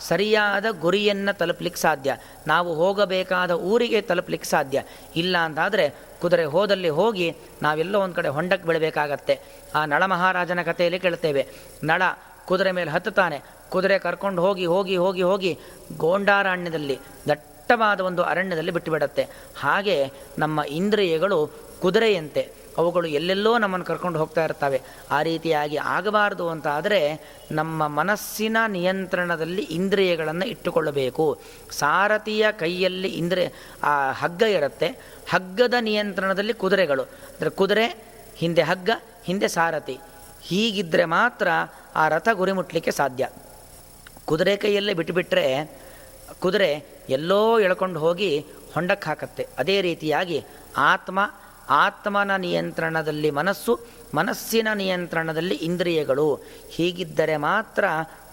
ಸರಿಯಾದ ಗುರಿಯನ್ನು ತಲುಪಲಿಕ್ಕೆ ಸಾಧ್ಯ. ನಾವು ಹೋಗಬೇಕಾದ ಊರಿಗೆ ತಲುಪಲಿಕ್ಕೆ ಸಾಧ್ಯ. ಇಲ್ಲ ಅಂತಾದರೆ ಕುದುರೆ ಹೋದಲ್ಲಿ ಹೋಗಿ ನಾವೆಲ್ಲೋ ಒಂದು ಕಡೆ ಹೊಂಡಕ್ಕೆ ಬಿಡಬೇಕಾಗತ್ತೆ ಆ ನಳ ಮಹಾರಾಜನ ಕಥೆಯಲ್ಲಿ ಕೇಳ್ತೇವೆ. ನಳ ಕುದುರೆ ಮೇಲೆ ಹತ್ತುತ್ತಾನೆ. ಕುದುರೆ ಕರ್ಕೊಂಡು ಹೋಗಿ ಹೋಗಿ ಹೋಗಿ ಹೋಗಿ ಗೋಂಡಾರಣ್ಯದಲ್ಲಿ, ದಟ್ಟವಾದ ಒಂದು ಅರಣ್ಯದಲ್ಲಿ ಬಿಟ್ಟುಬಿಡತ್ತೆ ಹಾಗೆ ನಮ್ಮ ಇಂದ್ರಿಯಗಳು ಕುದುರೆಯಂತೆ. ಅವುಗಳು ಎಲ್ಲೆಲ್ಲೋ ನಮ್ಮನ್ನು ಕರ್ಕೊಂಡು ಹೋಗ್ತಾ ಇರ್ತವೆ. ಆ ರೀತಿಯಾಗಿ ಆಗಬಾರದು ಅಂತ ಆದರೆ ನಮ್ಮ ಮನಸ್ಸಿನ ನಿಯಂತ್ರಣದಲ್ಲಿ ಇಂದ್ರಿಯಗಳನ್ನು ಇಟ್ಟುಕೊಳ್ಳಬೇಕು. ಸಾರಥಿಯ ಕೈಯಲ್ಲಿ ಇಂದ್ರಿಯ ಆ ಹಗ್ಗ ಇರುತ್ತೆ. ಹಗ್ಗದ ನಿಯಂತ್ರಣದಲ್ಲಿ ಕುದುರೆಗಳು. ಅಂದರೆ ಕುದುರೆ, ಹಿಂದೆ ಹಗ್ಗ, ಹಿಂದೆ ಸಾರಥಿ. ಹೀಗಿದ್ದರೆ ಮಾತ್ರ ಆ ರಥ ಗುರಿ ಮುಟ್ಟಲಿಕ್ಕೆ ಸಾಧ್ಯ. ಕುದುರೆ ಕೈಯಲ್ಲೇ ಬಿಟ್ಟುಬಿಟ್ರೆ ಕುದುರೆ ಎಲ್ಲೋ ಎಳ್ಕೊಂಡು ಹೋಗಿ ಹೊಂಡಕ್ಕೆ ಹಾಕತ್ತೆ. ಅದೇ ರೀತಿಯಾಗಿ ಆತ್ಮ ಆತ್ಮನ ನಿಯಂತ್ರಣದಲ್ಲಿ ಮನಸ್ಸು, ಮನಸ್ಸಿನ ನಿಯಂತ್ರಣದಲ್ಲಿ ಇಂದ್ರಿಯಗಳು. ಹೀಗಿದ್ದರೆ ಮಾತ್ರ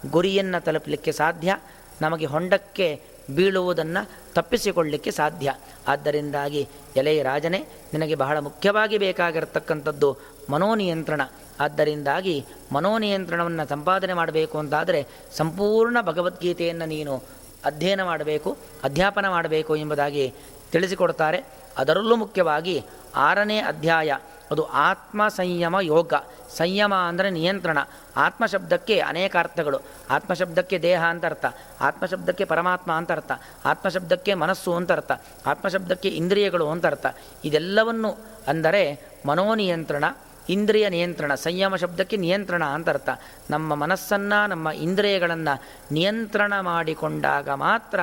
ಗುರಿಯನ್ನು ತಲುಪಲಿಕ್ಕೆ ಸಾಧ್ಯ, ನಮಗೆ ಹೊಂಡಕ್ಕೆ ಬೀಳುವುದನ್ನು ತಪ್ಪಿಸಿಕೊಳ್ಳಲಿಕ್ಕೆ ಸಾಧ್ಯ. ಆದ್ದರಿಂದಾಗಿ ಎಲೆಯ ರಾಜನೇ, ನಿನಗೆ ಬಹಳ ಮುಖ್ಯವಾಗಿ ಬೇಕಾಗಿರತಕ್ಕಂಥದ್ದು ಮನೋನಿಯಂತ್ರಣ. ಆದ್ದರಿಂದಾಗಿ ಮನೋನಿಯಂತ್ರಣವನ್ನು ಸಂಪಾದನೆ ಮಾಡಬೇಕು ಅಂತಾದರೆ ಸಂಪೂರ್ಣ ಭಗವದ್ಗೀತೆಯನ್ನು ನೀನು ಅಧ್ಯಯನ ಮಾಡಬೇಕು, ಅಧ್ಯಾಪನ ಮಾಡಬೇಕು ಎಂಬುದಾಗಿ ತಿಳಿಸಿಕೊಡ್ತಾರೆ. ಅದರಲ್ಲೂ ಮುಖ್ಯವಾಗಿ ಆರನೇ ಅಧ್ಯಾಯ. ಅದು ಆತ್ಮ ಸಂಯಮ ಯೋಗ. ಸಂಯಮ ಅಂದರೆ ನಿಯಂತ್ರಣ. ಆತ್ಮಶಬ್ದಕ್ಕೆ ಅನೇಕ ಅರ್ಥಗಳು. ಆತ್ಮಶಬ್ದಕ್ಕೆ ದೇಹ ಅಂತ ಅರ್ಥ. ಆತ್ಮಶಬ್ದಕ್ಕೆ ಪರಮಾತ್ಮ ಅಂತ ಅರ್ಥ. ಆತ್ಮಶಬ್ದಕ್ಕೆ ಮನಸ್ಸು ಅಂತ ಅರ್ಥ. ಆತ್ಮಶಬ್ದಕ್ಕೆ ಇಂದ್ರಿಯಗಳು ಅಂತ ಅರ್ಥ. ಇದೆಲ್ಲವನ್ನು ಅಂದರೆ ಮನೋನಿಯಂತ್ರಣ, ಇಂದ್ರಿಯ ನಿಯಂತ್ರಣ, ಸಂಯಮ ಶಬ್ದಕ್ಕೆ ನಿಯಂತ್ರಣ ಅಂತ ಅರ್ಥ. ನಮ್ಮ ಮನಸ್ಸನ್ನು, ನಮ್ಮ ಇಂದ್ರಿಯಗಳನ್ನು ನಿಯಂತ್ರಣ ಮಾಡಿಕೊಂಡಾಗ ಮಾತ್ರ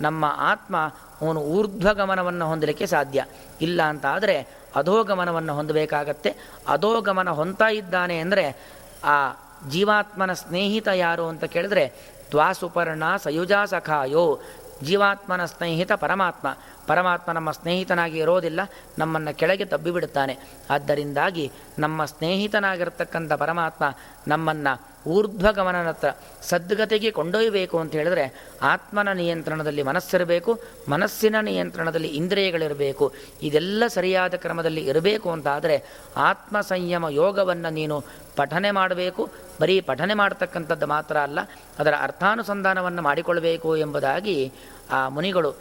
ನಮ್ಮ ಆತ್ಮ ಅವನು ಊರ್ಧ್ವಗಮನವನ್ನು ಹೊಂದಲಿಕ್ಕೆ ಸಾಧ್ಯ. ಇಲ್ಲ ಅಂತ ಆದರೆ ಅಧೋಗಮನವನ್ನು ಹೊಂದಬೇಕಾಗತ್ತೆ. ಅಧೋಗಮನ ಹೊಂತಾ ಇದ್ದಾನೆ ಅಂದರೆ ಆ ಜೀವಾತ್ಮನ ಸ್ನೇಹಿತ ಯಾರು ಅಂತ ಕೇಳಿದ್ರೆ ತ್ವಾಸುಪರ್ಣ ಸಯುಜಾ ಸಖಾಯೋ ಜೀವಾತ್ಮನ ಸ್ನೇಹಿತ ಪರಮಾತ್ಮ. ಪರಮಾತ್ಮ ನಮ್ಮ ಸ್ನೇಹಿತನಾಗಿ ಇರೋದಿಲ್ಲ, ನಮ್ಮನ್ನು ಕೆಳಗೆ ತಬ್ಬಿಬಿಡುತ್ತಾನೆ. ಆದ್ದರಿಂದಾಗಿ ನಮ್ಮ ಸ್ನೇಹಿತನಾಗಿರ್ತಕ್ಕಂಥ ಪರಮಾತ್ಮ ನಮ್ಮನ್ನು ಊರ್ಧ್ವಗಮನನತ್ರ ಸದ್ಗತಿಗೆ ಕೊಂಡೊಯ್ಯಬೇಕು ಅಂತ ಹೇಳಿದ್ರೆ ಆತ್ಮನ ನಿಯಂತ್ರಣದಲ್ಲಿ ಮನಸ್ಸಿರಬೇಕು, ಮನಸ್ಸಿನ ನಿಯಂತ್ರಣದಲ್ಲಿ ಇಂದ್ರಿಯಗಳಿರಬೇಕು. ಇದೆಲ್ಲ ಸರಿಯಾದ ಕ್ರಮದಲ್ಲಿ ಇರಬೇಕು ಅಂತಾದರೆ ಆತ್ಮ ಸಂಯಮ ಯೋಗವನ್ನು ನೀನು ಪಠನೆ ಮಾಡಬೇಕು. ಬರೀ ಪಠನೆ ಮಾಡ್ತಕ್ಕಂಥದ್ದು ಮಾತ್ರ ಅಲ್ಲ, ಅದರ ಅರ್ಥಾನುಸಂಧಾನವನ್ನು ಮಾಡಿಕೊಳ್ಳಬೇಕು ಎಂಬುದಾಗಿ ಆ ಮುನಿಗಳು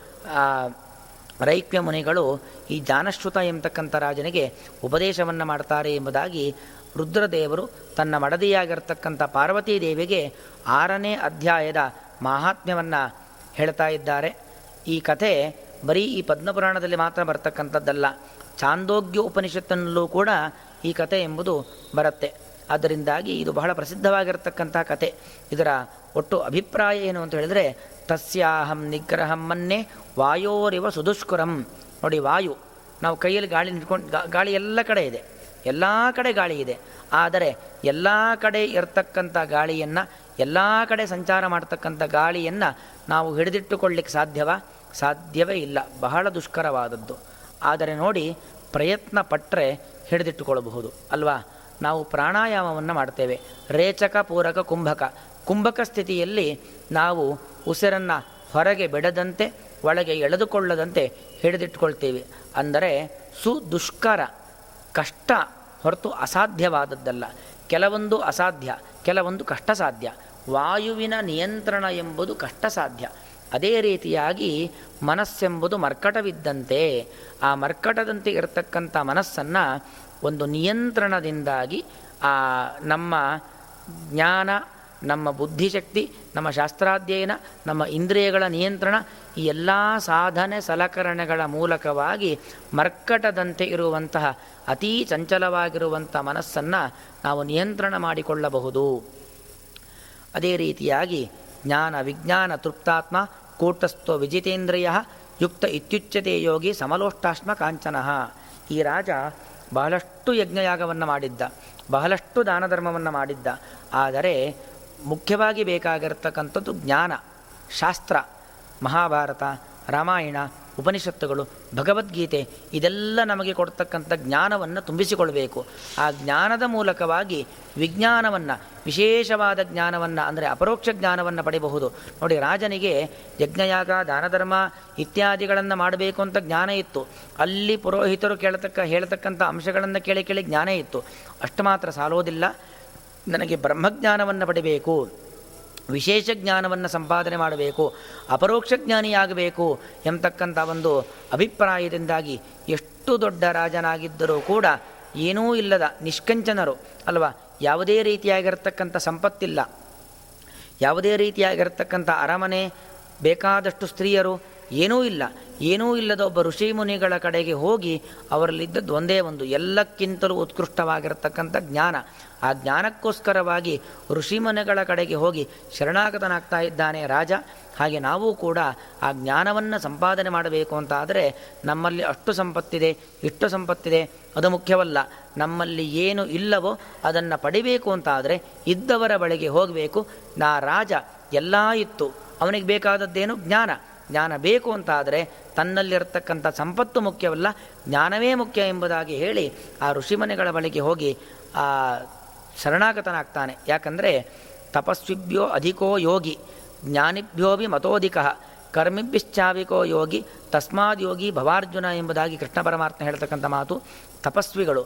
ರೈಕ್ಯ ಮುನಿಗಳು ಈ ಜಾನಶ್ರುತ ಎಂಬತಕ್ಕಂಥ ರಾಜನಿಗೆ ಉಪದೇಶವನ್ನು ಮಾಡ್ತಾರೆ ಎಂಬುದಾಗಿ ರುದ್ರದೇವರು ತನ್ನ ಮಡದಿಯಾಗಿರ್ತಕ್ಕಂಥ ಪಾರ್ವತೀ ದೇವಿಗೆ ಆರನೇ ಅಧ್ಯಾಯದ ಮಾಹಾತ್ಮ್ಯವನ್ನು ಹೇಳ್ತಾ ಇದ್ದಾರೆ. ಈ ಕಥೆ ಬರೀ ಈ ಪದ್ಮಪುರಾಣದಲ್ಲಿ ಮಾತ್ರ ಬರ್ತಕ್ಕಂಥದ್ದಲ್ಲ, ಚಾಂದೋಗ್ಯ ಉಪನಿಷತ್ತಿನಲ್ಲೂ ಕೂಡ ಈ ಕಥೆ ಎಂಬುದು ಬರುತ್ತೆ. ಅದರಿಂದಾಗಿ ಇದು ಬಹಳ ಪ್ರಸಿದ್ಧವಾಗಿರತಕ್ಕಂಥ ಕತೆ ಇದರ ಒಟ್ಟು ಅಭಿಪ್ರಾಯ ಏನು ಅಂತ ಹೇಳಿದರೆ ತಸ್ಯಾಹಂ ನಿಗ್ರಹಂ ಮನ್ನೆ ವಾಯೋರಿವ ಸುದುಷ್ಕುರಂ. ನೋಡಿ ವಾಯು, ನಾವು ಕೈಯಲ್ಲಿ ಗಾಳಿ ನಿಂತ್ಕೊಂಡು ಗಾಳಿ ಎಲ್ಲ ಕಡೆ ಇದೆ, ಎಲ್ಲ ಕಡೆ ಗಾಳಿ ಇದೆ. ಆದರೆ ಎಲ್ಲ ಕಡೆ ಇರತಕ್ಕಂಥ ಗಾಳಿಯನ್ನು, ಎಲ್ಲ ಕಡೆ ಸಂಚಾರ ಮಾಡ್ತಕ್ಕಂಥ ಗಾಳಿಯನ್ನು ನಾವು ಹಿಡಿದಿಟ್ಟುಕೊಳ್ಳಿಕ್ಕೆ ಸಾಧ್ಯವ? ಸಾಧ್ಯವೇ ಇಲ್ಲ, ಬಹಳ ದುಷ್ಕರವಾದದ್ದು. ಆದರೆ ನೋಡಿ, ಪ್ರಯತ್ನ ಪಟ್ಟರೆ ಹಿಡಿದಿಟ್ಟುಕೊಳ್ಳಬಹುದು, ಅಲ್ವಾ? ನಾವು ಪ್ರಾಣಾಯಾಮವನ್ನು ಮಾಡ್ತೇವೆ, ರೇಚಕ ಪೂರಕ ಕುಂಭಕ. ಕುಂಭಕ ಸ್ಥಿತಿಯಲ್ಲಿ ನಾವು ಉಸಿರನ್ನು ಹೊರಗೆ ಬಿಡದಂತೆ, ಒಳಗೆ ಎಳೆದುಕೊಳ್ಳದಂತೆ ಹಿಡಿದಿಟ್ಕೊಳ್ತೀವಿ. ಅಂದರೆ ಸುದುಷ್ಕರ, ಕಷ್ಟ ಹೊರತು ಅಸಾಧ್ಯವಾದದ್ದಲ್ಲ. ಕೆಲವೊಂದು ಅಸಾಧ್ಯ, ಕೆಲವೊಂದು ಕಷ್ಟ ಸಾಧ್ಯ ವಾಯುವಿನ ನಿಯಂತ್ರಣ ಎಂಬುದು ಕಷ್ಟ ಸಾಧ್ಯ ಅದೇ ರೀತಿಯಾಗಿ ಮನಸ್ಸೆಂಬುದು ಮರ್ಕಟವಿದ್ದಂತೆ, ಆ ಮರ್ಕಟದಂತೆ ಇರತಕ್ಕಂಥ ಮನಸ್ಸನ್ನು ಒಂದು ನಿಯಂತ್ರಣದಿಂದಾಗಿ ಆ ನಮ್ಮ ಜ್ಞಾನ ನಮ್ಮ ಬುದ್ಧಿಶಕ್ತಿ, ನಮ್ಮ ಶಾಸ್ತ್ರಾಧ್ಯಯನ, ನಮ್ಮ ಇಂದ್ರಿಯಗಳ ನಿಯಂತ್ರಣ, ಈ ಎಲ್ಲ ಸಾಧನೆ ಸಲಕರಣೆಗಳ ಮೂಲಕವಾಗಿ ಮರ್ಕಟದಂತೆ ಇರುವಂತಹ ಅತೀ ಚಂಚಲವಾಗಿರುವಂಥ ಮನಸ್ಸನ್ನು ನಾವು ನಿಯಂತ್ರಣ ಮಾಡಿಕೊಳ್ಳಬಹುದು. ಅದೇ ರೀತಿಯಾಗಿ ಜ್ಞಾನ ವಿಜ್ಞಾನ ತೃಪ್ತಾತ್ಮ, ಕೂಟಸ್ಥೋ ವಿಜಿತೇಂದ್ರಿಯ, ಯುಕ್ತ ಇತ್ಯುಚ್ಯತೆ ಯೋಗಿ ಸಮಲೋಷ್ಟಾಶ್ಮ ಕಾಂಚನಃ. ಈ ರಾಜ ಬಹಳಷ್ಟು ಯಜ್ಞಯಾಗವನ್ನು ಮಾಡಿದ್ದ, ಬಹಳಷ್ಟು ದಾನ ಧರ್ಮವನ್ನು ಮಾಡಿದ್ದ. ಆದರೆ ಮುಖ್ಯವಾಗಿ ಬೇಕಾಗಿರ್ತಕ್ಕಂಥದ್ದು ಜ್ಞಾನ, ಶಾಸ್ತ್ರ, ಮಹಾಭಾರತ, ರಾಮಾಯಣ, ಉಪನಿಷತ್ತುಗಳು, ಭಗವದ್ಗೀತೆ, ಇದೆಲ್ಲ ನಮಗೆ ಕೊಡ್ತಕ್ಕಂಥ ಜ್ಞಾನವನ್ನು ತುಂಬಿಸಿಕೊಳ್ಬೇಕು. ಆ ಜ್ಞಾನದ ಮೂಲಕವಾಗಿ ವಿಜ್ಞಾನವನ್ನು, ವಿಶೇಷವಾದ ಜ್ಞಾನವನ್ನು, ಅಂದರೆ ಅಪರೋಕ್ಷ ಜ್ಞಾನವನ್ನು ಪಡೆಯಬಹುದು. ನೋಡಿ, ರಾಜನಿಗೆ ಯಜ್ಞಯಾಗ, ದಾನಧರ್ಮ ಇತ್ಯಾದಿಗಳನ್ನು ಮಾಡಬೇಕು ಅಂತ ಜ್ಞಾನ ಇತ್ತು. ಅಲ್ಲಿ ಪುರೋಹಿತರು ಕೇಳತಕ್ಕ, ಹೇಳತಕ್ಕಂಥ ಅಂಶಗಳನ್ನು ಕೇಳಿ ಕೇಳಿ ಜ್ಞಾನ ಇತ್ತು. ಅಷ್ಟು ಮಾತ್ರ ಸಾಲೋದಿಲ್ಲ. ನನಗೆ ಬ್ರಹ್ಮಜ್ಞಾನವನ್ನು ಪಡಿಬೇಕು, ವಿಶೇಷ ಜ್ಞಾನವನ್ನು ಸಂಪಾದನೆ ಮಾಡಬೇಕು, ಅಪರೋಕ್ಷ ಜ್ಞಾನಿಯಾಗಬೇಕು ಎಂಬತಕ್ಕಂಥ ಒಂದು ಅಭಿಪ್ರಾಯದಿಂದಾಗಿ ಎಷ್ಟು ದೊಡ್ಡ ರಾಜನಾಗಿದ್ದರೂ ಕೂಡ ಏನೂ ಇಲ್ಲದ ನಿಷ್ಕಂಚನರು, ಅಲ್ವಾ? ಯಾವುದೇ ರೀತಿಯಾಗಿರತಕ್ಕಂಥ ಸಂಪತ್ತಿಲ್ಲ. ಯಾವುದೇ ರೀತಿಯಾಗಿರತಕ್ಕಂಥ ಅರಮನೆ, ಬೇಕಾದಷ್ಟು ಸ್ತ್ರೀಯರು ಏನೂ ಇಲ್ಲ. ಏನೂ ಇಲ್ಲದ ಒಬ್ಬ ಋಷಿ ಮುನಿಗಳ ಕಡೆಗೆ ಹೋಗಿ ಅವರಲ್ಲಿದ್ದದ್ದು ಒಂದೇ ಒಂದು, ಎಲ್ಲಕ್ಕಿಂತಲೂ ಉತ್ಕೃಷ್ಟವಾಗಿರತಕ್ಕಂಥ ಜ್ಞಾನ. ಆ ಜ್ಞಾನಕ್ಕೋಸ್ಕರವಾಗಿ ಋಷಿಮನೆಗಳ ಕಡೆಗೆ ಹೋಗಿ ಶರಣಾಗತನಾಗ್ತಾ ಇದ್ದಾನೆ ರಾಜ. ಹಾಗೆ ನಾವು ಕೂಡ ಆ ಜ್ಞಾನವನ್ನು ಸಂಪಾದನೆ ಮಾಡಬೇಕು ಅಂತ ಆದರೆ ನಮ್ಮಲ್ಲಿ ಅಷ್ಟು ಸಂಪತ್ತಿದೆ, ಇಷ್ಟು ಸಂಪತ್ತಿದೆ. ಅದು ಮುಖ್ಯವಲ್ಲ, ನಮ್ಮಲ್ಲಿ ಏನು ಇಲ್ಲವೋ ಅದನ್ನು ಪಡಿಬೇಕು ಅಂತ ಆದರೆ ಇದ್ದವರ ಬಳಿಗೆ ಹೋಗಬೇಕು. ನಾ ರಾಜ, ಎಲ್ಲ ಇತ್ತು. ಅವನಿಗೆ ಬೇಕಾದದ್ದೇನು ಜ್ಞಾನ. ಜ್ಞಾನ ಬೇಕು ಅಂತಾದರೆ ತನ್ನಲ್ಲಿರತಕ್ಕಂಥ ಸಂಪತ್ತು ಮುಖ್ಯವಲ್ಲ, ಜ್ಞಾನವೇ ಮುಖ್ಯ ಎಂಬುದಾಗಿ ಹೇಳಿ ಆ ಋಷಿಮನೆಗಳ ಬಳಿಗೆ ಹೋಗಿ ಆ ಶರಣಾಗತನಾಗ್ತಾನೆ. ಯಾಕಂದರೆ ತಪಸ್ವಿಭ್ಯೋ ಅಧಿಕೋ ಯೋಗಿ ಜ್ಞಾನಿಭ್ಯೋ ಬಿ ಮತೋಧಿಕ, ಕರ್ಮಿಭ್ಯಶ್ಚಾವಿಕೋ ಯೋಗಿ, ತಸ್ಮಾದ್ ಯೋಗಿ ಭವಾರ್ಜುನ ಎಂಬುದಾಗಿ ಕೃಷ್ಣ ಪರಮಾತ್ಮ ಹೇಳ್ತಕ್ಕಂಥ ಮಾತು. ತಪಸ್ವಿಗಳು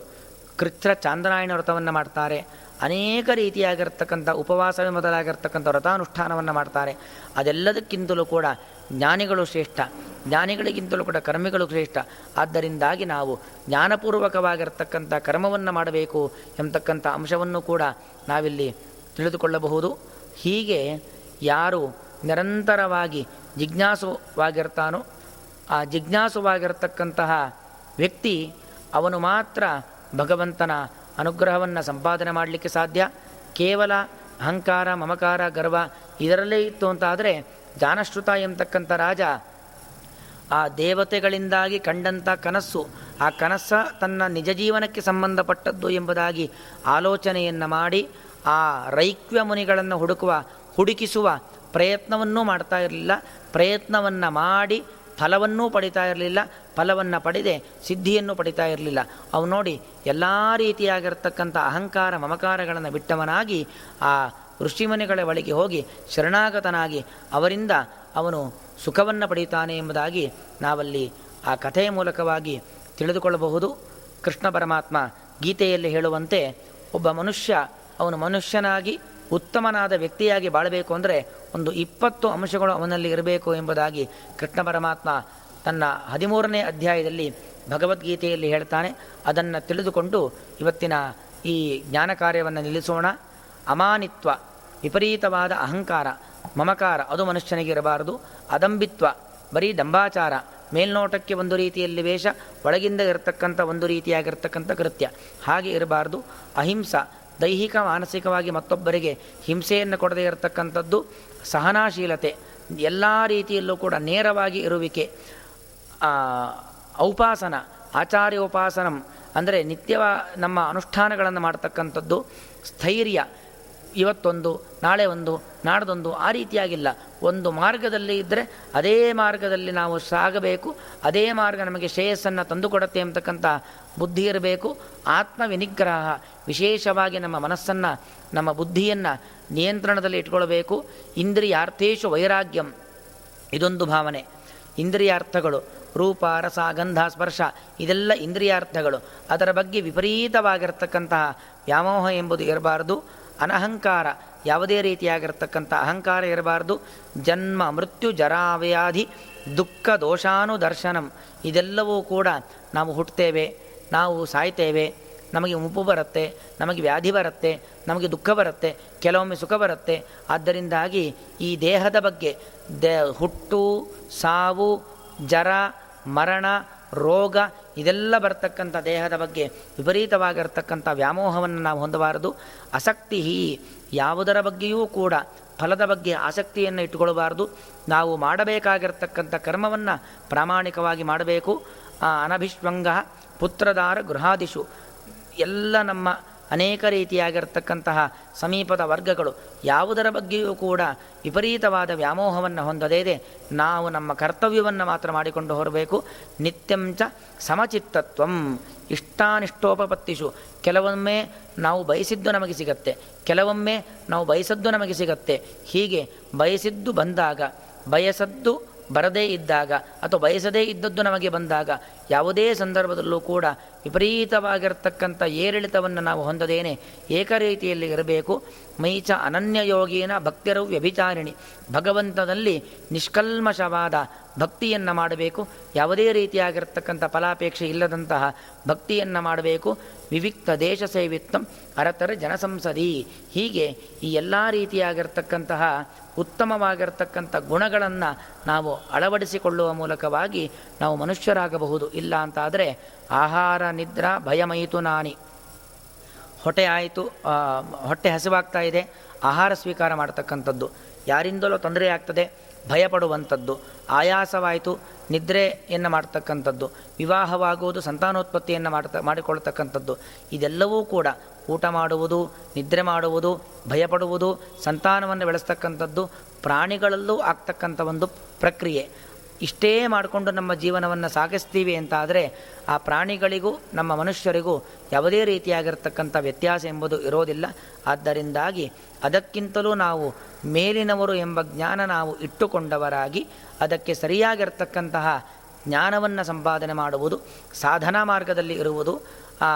ಕೃತ್ರ ಚಾಂದ್ರಾಯಣ ವ್ರತವನ್ನು ಮಾಡ್ತಾರೆ. ಅನೇಕ ರೀತಿಯಾಗಿರ್ತಕ್ಕಂಥ ಉಪವಾಸವೇ ಮೊದಲಾಗಿರ್ತಕ್ಕಂಥ ವ್ರತಾನುಷ್ಠಾನವನ್ನು ಮಾಡ್ತಾರೆ. ಅದೆಲ್ಲದಕ್ಕಿಂತಲೂ ಕೂಡ ಜ್ಞಾನಿಗಳು ಶ್ರೇಷ್ಠ. ಜ್ಞಾನಿಗಳಿಗಿಂತಲೂ ಕೂಡ ಕರ್ಮಿಗಳು ಶ್ರೇಷ್ಠ. ಆದ್ದರಿಂದಾಗಿ ನಾವು ಜ್ಞಾನಪೂರ್ವಕವಾಗಿರ್ತಕ್ಕಂಥ ಕರ್ಮವನ್ನು ಮಾಡಬೇಕು ಎಂಬತಕ್ಕಂಥ ಅಂಶವನ್ನು ಕೂಡ ನಾವಿಲ್ಲಿ ತಿಳಿದುಕೊಳ್ಳಬಹುದು. ಹೀಗೆ ಯಾರು ನಿರಂತರವಾಗಿ ಜಿಜ್ಞಾಸುವಾಗಿರ್ತಾನೋ, ಆ ಜಿಜ್ಞಾಸುವಾಗಿರ್ತಕ್ಕಂತಹ ವ್ಯಕ್ತಿ ಅವನು ಮಾತ್ರ ಭಗವಂತನ ಅನುಗ್ರಹವನ್ನು ಸಂಪಾದನೆ ಮಾಡಲಿಕ್ಕೆ ಸಾಧ್ಯ. ಕೇವಲ ಅಹಂಕಾರ, ಮಮಕಾರ, ಗರ್ವ ಇದರಲ್ಲೇ ಇತ್ತು ಅಂತಾದರೆ ಜಾನಶ್ರುತ ಎಂಬತಕ್ಕಂಥ ರಾಜ ಆ ದೇವತೆಗಳಿಂದಾಗಿ ಕಂಡಂಥ ಕನಸ್ಸು ಆ ಕನಸ ತನ್ನ ನಿಜ ಜೀವನಕ್ಕೆ ಸಂಬಂಧಪಟ್ಟದ್ದು ಎಂಬುದಾಗಿ ಆಲೋಚನೆಯನ್ನು ಮಾಡಿ, ಆ ರೈಕ್ವ್ಯ ಮುನಿಗಳನ್ನು ಹುಡುಕುವ, ಹುಡುಕಿಸುವ ಪ್ರಯತ್ನವನ್ನೂ ಮಾಡ್ತಾ ಇರಲಿಲ್ಲ. ಪ್ರಯತ್ನವನ್ನು ಮಾಡಿ ಫಲವನ್ನೂ ಪಡಿತಾ ಇರಲಿಲ್ಲ. ಫಲವನ್ನು ಪಡೆದೆ ಸಿದ್ಧಿಯನ್ನು ಪಡಿತಾ ಇರಲಿಲ್ಲ. ಅವು ನೋಡಿ ಎಲ್ಲ ರೀತಿಯಾಗಿರ್ತಕ್ಕಂಥ ಅಹಂಕಾರ ಮಮಕಾರಗಳನ್ನು ಬಿಟ್ಟವನಾಗಿ ಆ ಋಷಿಮನೆಗಳ ಬಳಿಗೆ ಹೋಗಿ ಶರಣಾಗತನಾಗಿ ಅವರಿಂದ ಅವನು ಸುಖವನ್ನು ಪಡೆಯುತ್ತಾನೆ ಎಂಬುದಾಗಿ ನಾವಲ್ಲಿ ಆ ಕಥೆಯ ಮೂಲಕವಾಗಿ ತಿಳಿದುಕೊಳ್ಳಬಹುದು. ಕೃಷ್ಣ ಪರಮಾತ್ಮ ಗೀತೆಯಲ್ಲಿ ಹೇಳುವಂತೆ ಒಬ್ಬ ಮನುಷ್ಯ ಅವನು ಮನುಷ್ಯನಾಗಿ ಉತ್ತಮನಾದ ವ್ಯಕ್ತಿಯಾಗಿ ಬಾಳಬೇಕು ಅಂದರೆ ಒಂದು ಇಪ್ಪತ್ತು ಅಂಶಗಳು ಅವನಲ್ಲಿ ಇರಬೇಕು ಎಂಬುದಾಗಿ ಕೃಷ್ಣ ಪರಮಾತ್ಮ ತನ್ನ ಹದಿಮೂರನೇ ಅಧ್ಯಾಯದಲ್ಲಿ ಭಗವದ್ಗೀತೆಯಲ್ಲಿ ಹೇಳ್ತಾನೆ. ಅದನ್ನು ತಿಳಿದುಕೊಂಡು ಇವತ್ತಿನ ಈ ಜ್ಞಾನ ಕಾರ್ಯವನ್ನು ನಿಲ್ಲಿಸೋಣ. ಅಮಾನಿತ್ವ ವಿಪರೀತವಾದ ಅಹಂಕಾರ, ಮಮಕಾರ ಅದು ಮನುಷ್ಯನಿಗೆ ಇರಬಾರದು. ಅದಂಬಿತ್ವ, ಬರೀ ದಂಬಾಚಾರ, ಮೇಲ್ನೋಟಕ್ಕೆ ಒಂದು ರೀತಿಯಲ್ಲಿ ವೇಷ, ಒಳಗಿಂದ ಇರತಕ್ಕಂಥ ಒಂದು ರೀತಿಯಾಗಿರ್ತಕ್ಕಂಥ ಕೃತ್ಯ. ಹಾಗೆ ಇರಬಾರ್ದು. ಅಹಿಂಸ, ದೈಹಿಕ, ಮಾನಸಿಕವಾಗಿ ಮತ್ತೊಬ್ಬರಿಗೆ ಹಿಂಸೆಯನ್ನು ಕೊಡದೇ ಇರತಕ್ಕಂಥದ್ದು ಸಹನಾಶೀಲತೆ, ಎಲ್ಲ ರೀತಿಯಲ್ಲೂ ಕೂಡ ನೇರವಾಗಿ ಇರುವಿಕೆ. ಔಪಾಸನ ಆಚಾರ್ಯ ಉಪಾಸನಂ ಅಂದರೆ ನಿತ್ಯವ ನಮ್ಮ ಅನುಷ್ಠಾನಗಳನ್ನು ಮಾಡ್ತಕ್ಕಂಥದ್ದು ಸ್ಥೈರ್ಯ ಇವತ್ತೊಂದು, ನಾಳೆ ಒಂದು, ನಾಡದೊಂದು ಆ ರೀತಿಯಾಗಿಲ್ಲ. ಒಂದು ಮಾರ್ಗದಲ್ಲಿ ಇದ್ದರೆ ಅದೇ ಮಾರ್ಗದಲ್ಲಿ ನಾವು ಸಾಗಬೇಕು. ಅದೇ ಮಾರ್ಗ ನಮಗೆ ಶ್ರೇಯಸ್ಸನ್ನು ತಂದುಕೊಡತ್ತೆ ಅಂತಕ್ಕಂಥ ಬುದ್ಧಿ ಇರಬೇಕು. ಆತ್ಮ ವಿನಿಗ್ರಹ ವಿಶೇಷವಾಗಿ ನಮ್ಮ ಮನಸ್ಸನ್ನು, ನಮ್ಮ ಬುದ್ಧಿಯನ್ನು ನಿಯಂತ್ರಣದಲ್ಲಿ ಇಟ್ಕೊಳ್ಬೇಕು. ಇಂದ್ರಿಯಾರ್ಥೇಶು ವೈರಾಗ್ಯಂ. ಇದೊಂದು ಭಾವನೆ. ಇಂದ್ರಿಯಾರ್ಥಗಳು, ರೂಪ, ರಸ, ಗಂಧ, ಸ್ಪರ್ಶ, ಇದೆಲ್ಲ ಇಂದ್ರಿಯಾರ್ಥಗಳು. ಅದರ ಬಗ್ಗೆ ವಿಪರೀತವಾಗಿರ್ತಕ್ಕಂತಹ ವ್ಯಾಮೋಹ ಎಂಬುದು ಇರಬಾರದು. ಅನಹಂಕಾರ ಯಾವುದೇ ರೀತಿಯಾಗಿರ್ತಕ್ಕಂಥ ಅಹಂಕಾರ ಇರಬಾರ್ದು. ಜನ್ಮ, ಮೃತ್ಯು, ಜರಾವ್ಯಾಧಿ, ದುಃಖ, ದೋಷಾನುದರ್ಶನಂ ಇದೆಲ್ಲವೂ ಕೂಡ ನಾವು ಹುಟ್ಟುತ್ತೇವೆ, ನಾವು ಸಾಯ್ತೇವೆ. ನಮಗೆ ಉಪ್ಪು ಬರುತ್ತೆ, ನಮಗೆ ವ್ಯಾಧಿ ಬರುತ್ತೆ, ನಮಗೆ ದುಃಖ ಬರುತ್ತೆ, ಕೆಲವೊಮ್ಮೆ ಸುಖ ಬರುತ್ತೆ. ಆದ್ದರಿಂದಾಗಿ ಈ ದೇಹದ ಬಗ್ಗೆ ದೇ ಹುಟ್ಟು, ಸಾವು, ಜರ, ಮರಣ ರೋಗ, ಇದೆಲ್ಲ ಬರ್ತಕ್ಕಂಥ ದೇಹದ ಬಗ್ಗೆ ವಿಪರೀತವಾಗಿರ್ತಕ್ಕಂಥ ವ್ಯಾಮೋಹವನ್ನು ನಾವು ಹೊಂದಬಾರದು. ಆಸಕ್ತಿ ಯಾವುದರ ಬಗ್ಗೆಯೂ ಕೂಡ ಫಲದ ಬಗ್ಗೆ ಆಸಕ್ತಿಯನ್ನು ಇಟ್ಟುಕೊಳ್ಳಬಾರದು. ನಾವು ಮಾಡಬೇಕಾಗಿರ್ತಕ್ಕಂಥ ಕರ್ಮವನ್ನು ಪ್ರಾಮಾಣಿಕವಾಗಿ ಮಾಡಬೇಕು. ಅನಭಿಷ್ವಂಗ ಪುತ್ರದಾರ ಗೃಹಾದಿಶು ಎಲ್ಲ ನಮ್ಮ ಅನೇಕ ರೀತಿಯಾಗಿರ್ತಕ್ಕಂತಹ ಸಮೀಪದ ವರ್ಗಗಳು ಯಾವುದರ ಬಗ್ಗೆಯೂ ಕೂಡ ವಿಪರೀತವಾದ ವ್ಯಾಮೋಹವನ್ನು ಹೊಂದದೇ ನಾವು ನಮ್ಮ ಕರ್ತವ್ಯವನ್ನು ಮಾತ್ರ ಮಾಡಿಕೊಂಡು ಹೊರಬೇಕು ನಿತ್ಯಂಚ ಸಮಚಿತ್ತತ್ವಂ. ಇಷ್ಟಾನಿಷ್ಟೋಪಪತ್ತಿಷು. ಕೆಲವೊಮ್ಮೆ ನಾವು ಬಯಸಿದ್ದು ನಮಗೆ ಸಿಗತ್ತೆ. ಕೆಲವೊಮ್ಮೆ ನಾವು ಬಯಸದ್ದು ನಮಗೆ ಸಿಗತ್ತೆ. ಹೀಗೆ ಬಯಸಿದ್ದು ಬಂದಾಗ, ಬಯಸದ್ದು ಬರದೇ ಇದ್ದಾಗ ಅಥವಾ ಬಯಸದೇ ಇದ್ದದ್ದು ನಮಗೆ ಬಂದಾಗ ಯಾವುದೇ ಸಂದರ್ಭದಲ್ಲೂ ಕೂಡ ವಿಪರೀತವಾಗಿರ್ತಕ್ಕಂಥ ಏರಿಳಿತವನ್ನು ನಾವು ಹೊಂದದೇನೆ ಏಕರೀತಿಯಲ್ಲಿ ಇರಬೇಕು. ಮೈಚ ಅನನ್ಯ ಯೋಗೀನ ಭಕ್ತಿರು ವ್ಯಭಿಚಾರಿಣಿ. ಭಗವಂತನಲ್ಲಿ ನಿಷ್ಕಲ್ಮಶವಾದ ಭಕ್ತಿಯನ್ನು ಮಾಡಬೇಕು. ಯಾವುದೇ ರೀತಿಯಾಗಿರ್ತಕ್ಕಂಥ ಫಲಾಪೇಕ್ಷೆ ಇಲ್ಲದಂತಹ ಭಕ್ತಿಯನ್ನು ಮಾಡಬೇಕು. ವಿವಿಕ್ತ ದೇಶ ಸೇವಿತ್ವಂ ಅರತರ ಜನಸಂಸದಿ ಹೀಗೆ ಈ ಎಲ್ಲ ರೀತಿಯಾಗಿರ್ತಕ್ಕಂತಹ ಉತ್ತಮವಾಗಿರ್ತಕ್ಕಂಥ ಗುಣಗಳನ್ನು ನಾವು ಅಳವಡಿಸಿಕೊಳ್ಳುವ ಮೂಲಕವಾಗಿ ನಾವು ಮನುಷ್ಯರಾಗಬಹುದು. ಇಲ್ಲ ಅಂತಾದರೆ ಆಹಾರ, ನಿದ್ರಾ, ಭಯಮಯಿತು ನಾನಿ. ಹೊಟ್ಟೆ ಆಯಿತು ಹೊಟ್ಟೆ ಹಸಿವಾಗ್ತಾ ಇದೆ, ಆಹಾರ ಸ್ವೀಕಾರ ಮಾಡ್ತಕ್ಕಂಥದ್ದು. ಯಾರಿಂದಲೋ ತೊಂದರೆ ಆಗ್ತದೆ, ಭಯಪಡುವಂಥದ್ದು. ಆಯಾಸವಾಯಿತು, ನಿದ್ರೆಯನ್ನು ಮಾಡ್ತಕ್ಕಂಥದ್ದು. ವಿವಾಹವಾಗುವುದು ಸಂತಾನೋತ್ಪತ್ತಿಯನ್ನು ಮಾಡ್ತ, ಮಾಡಿಕೊಳ್ತಕ್ಕಂಥದ್ದು. ಇದೆಲ್ಲವೂ ಕೂಡ ಊಟ ಮಾಡುವುದು, ನಿದ್ರೆ ಮಾಡುವುದು, ಭಯಪಡುವುದು, ಸಂತಾನವನ್ನು ಬೆಳೆಸ್ತಕ್ಕಂಥದ್ದು, ಪ್ರಾಣಿಗಳಲ್ಲೂ ಆಗ್ತಕ್ಕಂಥ ಒಂದು ಪ್ರಕ್ರಿಯೆ. ಇಷ್ಟೇ ಮಾಡಿಕೊಂಡು ನಮ್ಮ ಜೀವನವನ್ನು ಸಾಗಿಸ್ತೀವಿ ಅಂತಾದರೆ ಆ ಪ್ರಾಣಿಗಳಿಗೂ, ನಮ್ಮ ಮನುಷ್ಯರಿಗೂ ಯಾವುದೇ ರೀತಿಯಾಗಿರ್ತಕ್ಕಂಥ ವ್ಯತ್ಯಾಸ ಎಂಬುದು ಇರೋದಿಲ್ಲ. ಆದ್ದರಿಂದಾಗಿ ಅದಕ್ಕಿಂತಲೂ ನಾವು ಮೇಲಿನವರು ಎಂಬ ಜ್ಞಾನ ನಾವು ಇಟ್ಟುಕೊಂಡವರಾಗಿ ಅದಕ್ಕೆ ಸರಿಯಾಗಿರ್ತಕ್ಕಂತಹ ಜ್ಞಾನವನ್ನು ಸಂಪಾದನೆ ಮಾಡುವುದು, ಸಾಧನಾ ಮಾರ್ಗದಲ್ಲಿ ಇರುವುದು ಆ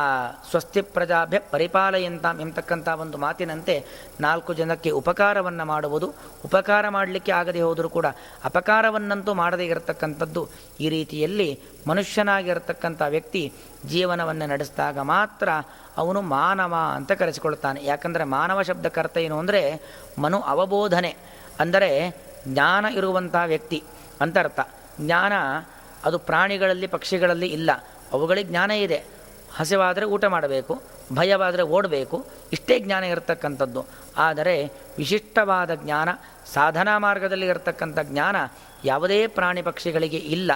ಸ್ವಸ್ತಿ ಪ್ರಜಾಭ್ಯ ಪರಿಪಾಲಯಂತ ಎಂಬತಕ್ಕಂಥ ಒಂದು ಮಾತಿನಂತೆ ನಾಲ್ಕು ಜನಕ್ಕೆ ಉಪಕಾರವನ್ನು ಮಾಡುವುದು, ಉಪಕಾರ ಮಾಡಲಿಕ್ಕೆ ಆಗದೆ ಹೋದರೂ ಕೂಡ ಅಪಕಾರವನ್ನಂತೂ ಮಾಡದೇ ಇರತಕ್ಕಂಥದ್ದು ಈ ರೀತಿಯಲ್ಲಿ ಮನುಷ್ಯನಾಗಿರತಕ್ಕಂಥ ವ್ಯಕ್ತಿ ಜೀವನವನ್ನು ನಡೆಸಿದಾಗ ಮಾತ್ರ ಅವನು ಮಾನವ ಅಂತ ಕರೆಸಿಕೊಳ್ಳುತ್ತಾನೆ. ಯಾಕಂದರೆ ಮಾನವ ಶಬ್ದಕರ್ತ ಏನು ಅಂದರೆ ಮನು ಅವಬೋಧನೆ. ಅಂದರೆ ಜ್ಞಾನ ಇರುವಂಥ ವ್ಯಕ್ತಿ ಅಂತರ್ಥ ಜ್ಞಾನ ಅದು ಪ್ರಾಣಿಗಳಲ್ಲಿ ಪಕ್ಷಿಗಳಲ್ಲಿ ಇಲ್ಲ. ಅವುಗಳಿಗೆ ಜ್ಞಾನ ಇದೆ. ಹಸಿವಾದರೆ ಊಟ ಮಾಡಬೇಕು, ಭಯವಾದರೆ ಓಡಬೇಕು, ಇಷ್ಟೇ ಜ್ಞಾನ ಇರತಕ್ಕಂಥದ್ದು. ಆದರೆ ವಿಶಿಷ್ಟವಾದ ಜ್ಞಾನ, ಸಾಧನಾ ಮಾರ್ಗದಲ್ಲಿ ಇರತಕ್ಕಂಥ ಜ್ಞಾನ ಯಾವುದೇ ಪ್ರಾಣಿ ಪಕ್ಷಿಗಳಿಗೆ ಇಲ್ಲ.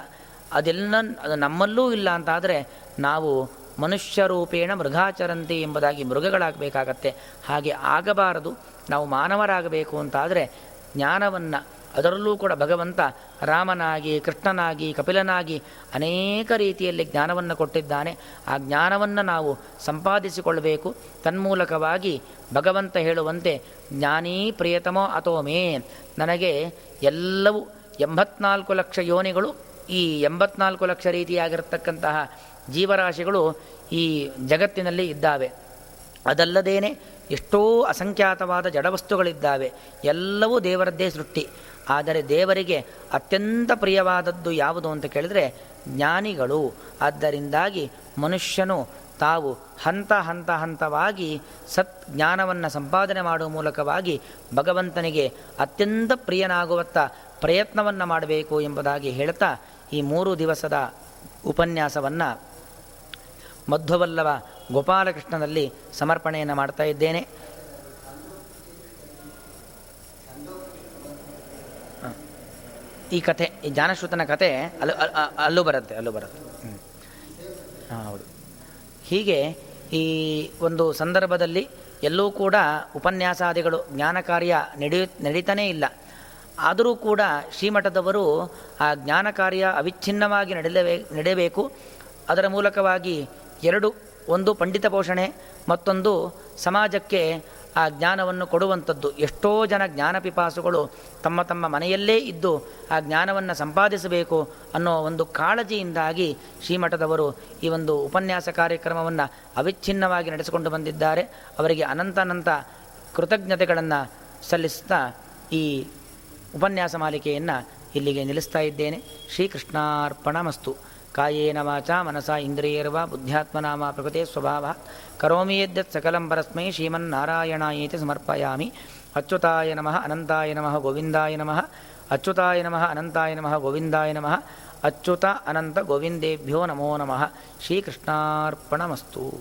ಅದೆಲ್ಲ ಅದು ನಮ್ಮಲ್ಲೂ ಇಲ್ಲ ಅಂತಾದರೆ ನಾವು ಮನುಷ್ಯ ರೂಪೇಣ ಮೃಗಾಚರಂತಿ ಎಂಬುದಾಗಿ ಮೃಗಗಳಾಗಬೇಕಾಗತ್ತೆ. ಹಾಗೆ ಆಗಬಾರದು, ನಾವು ಮಾನವರಾಗಬೇಕು ಅಂತಾದರೆ ಜ್ಞಾನವನ್ನು ಅದರಲ್ಲೂ ಕೂಡ ಭಗವಂತ ರಾಮನಾಗಿ, ಕೃಷ್ಣನಾಗಿ, ಕಪಿಲನಾಗಿ ಅನೇಕ ರೀತಿಯಲ್ಲಿ ಜ್ಞಾನವನ್ನು ಕೊಟ್ಟಿದ್ದಾನೆ. ಆ ಜ್ಞಾನವನ್ನು ನಾವು ಸಂಪಾದಿಸಿಕೊಳ್ಳಬೇಕು. ತನ್ಮೂಲಕವಾಗಿ ಭಗವಂತ ಹೇಳುವಂತೆ, ಜ್ಞಾನೀ ಪ್ರಿಯತಮೋ ಅಥೋ ಮೇ. ನನಗೆ ಎಲ್ಲವೂ ಎಂಬತ್ನಾಲ್ಕು ಲಕ್ಷ ಯೋನಿಗಳು, ಈ ಎಂಬತ್ನಾಲ್ಕು ಲಕ್ಷ ರೀತಿಯಾಗಿರತಕ್ಕಂತಹ ಜೀವರಾಶಿಗಳು ಈ ಜಗತ್ತಿನಲ್ಲಿ ಇದ್ದಾವೆ. ಅದಲ್ಲದೇನೆ ಎಷ್ಟೋ ಅಸಂಖ್ಯಾತವಾದ ಜಡವಸ್ತುಗಳಿದ್ದಾವೆ. ಎಲ್ಲವೂ ದೇವರದ್ದೇ ಸೃಷ್ಟಿ. ಆದರೆ ದೇವರಿಗೆ ಅತ್ಯಂತ ಪ್ರಿಯವಾದದ್ದು ಯಾವುದು ಅಂತ ಕೇಳಿದರೆ ಜ್ಞಾನಿಗಳು. ಆದ್ದರಿಂದಾಗಿ ಮನುಷ್ಯನು ತಾವು ಹಂತ ಹಂತ ಹಂತವಾಗಿ ಸತ್ ಜ್ಞಾನವನ್ನು ಸಂಪಾದನೆ ಮಾಡುವ ಮೂಲಕವಾಗಿ ಭಗವಂತನಿಗೆ ಅತ್ಯಂತ ಪ್ರಿಯನಾಗುವತ್ತ ಪ್ರಯತ್ನವನ್ನು ಮಾಡಬೇಕು ಎಂಬುದಾಗಿ ಹೇಳ್ತಾ ಈ ಮೂರು ದಿವಸದ ಉಪನ್ಯಾಸವನ್ನು ಮಧ್ವವಲ್ಲವ ಗೋಪಾಲಕೃಷ್ಣನಲ್ಲಿ ಸಮರ್ಪಣೆಯನ್ನು ಮಾಡ್ತಾ ಇದ್ದೇನೆ. ಈ ಕಥೆ, ಈ ಜ್ಞಾನಶ್ರೂತನ ಕಥೆ ಅಲ್ಲೂ ಅಲ್ಲೂ ಬರುತ್ತೆ ಅಲ್ಲೂ ಬರುತ್ತೆ. ಹಾಂ, ಹೌದು. ಹೀಗೆ ಈ ಒಂದು ಸಂದರ್ಭದಲ್ಲಿ ಎಲ್ಲೂ ಕೂಡ ಉಪನ್ಯಾಸಾದಿಗಳು ಜ್ಞಾನ ಕಾರ್ಯ ನಡೆಯು, ನಡೀತಾನೇ ಇಲ್ಲ. ಆದರೂ ಕೂಡ ಶ್ರೀಮಠದವರು ಆ ಜ್ಞಾನ ಕಾರ್ಯ ಅವಿಚ್ಛಿನ್ನವಾಗಿ ನಡೆಯಲೇ ನಡೆಯಬೇಕು. ಅದರ ಮೂಲಕವಾಗಿ ಎರಡು, ಒಂದು ಪಂಡಿತ ಪೋಷಣೆ, ಮತ್ತೊಂದು ಸಮಾಜಕ್ಕೆ ಆ ಜ್ಞಾನವನ್ನು ಕೊಡುವಂಥದ್ದು. ಎಷ್ಟೋ ಜನ ಜ್ಞಾನಪಿಪಾಸುಗಳು ತಮ್ಮ ತಮ್ಮ ಮನೆಯಲ್ಲೇ ಇದ್ದು ಆ ಜ್ಞಾನವನ್ನು ಸಂಪಾದಿಸಬೇಕು ಅನ್ನೋ ಒಂದು ಕಾಳಜಿಯಿಂದಾಗಿ ಶ್ರೀಮಠದವರು ಈ ಒಂದು ಉಪನ್ಯಾಸ ಕಾರ್ಯಕ್ರಮವನ್ನು ಅವಿಚ್ಛಿನ್ನವಾಗಿ ನಡೆಸಿಕೊಂಡು ಬಂದಿದ್ದಾರೆ. ಅವರಿಗೆ ಅನಂತ ಕೃತಜ್ಞತೆಗಳನ್ನು ಸಲ್ಲಿಸ್ತಾ ಈ ಉಪನ್ಯಾಸ ಮಾಲಿಕೆಯನ್ನು ಇಲ್ಲಿಗೆ ನಿಲ್ಲಿಸ್ತಾ ಇದ್ದೇನೆ. ಶ್ರೀಕೃಷ್ಣಾರ್ಪಣ ಮಸ್ತು कायेन वाचा मनसा इन्द्रियैर्वा बुद्ध्यात्मना वा प्रकृते स्वभावः। करोमि यद्यत् सकलं परस्मै श्रीमन्नारायणाय इति समर्पयामि। अच्युताय नमः अनन्ताय नमः गोविन्दाय नमः। अच्युताय नमः अनन्ताय नमः गोविन्दाय नमः। अच्युत अनन्तगोविन्देभ्यो नमो नमः। श्रीकृष्णार्पणमस्तु।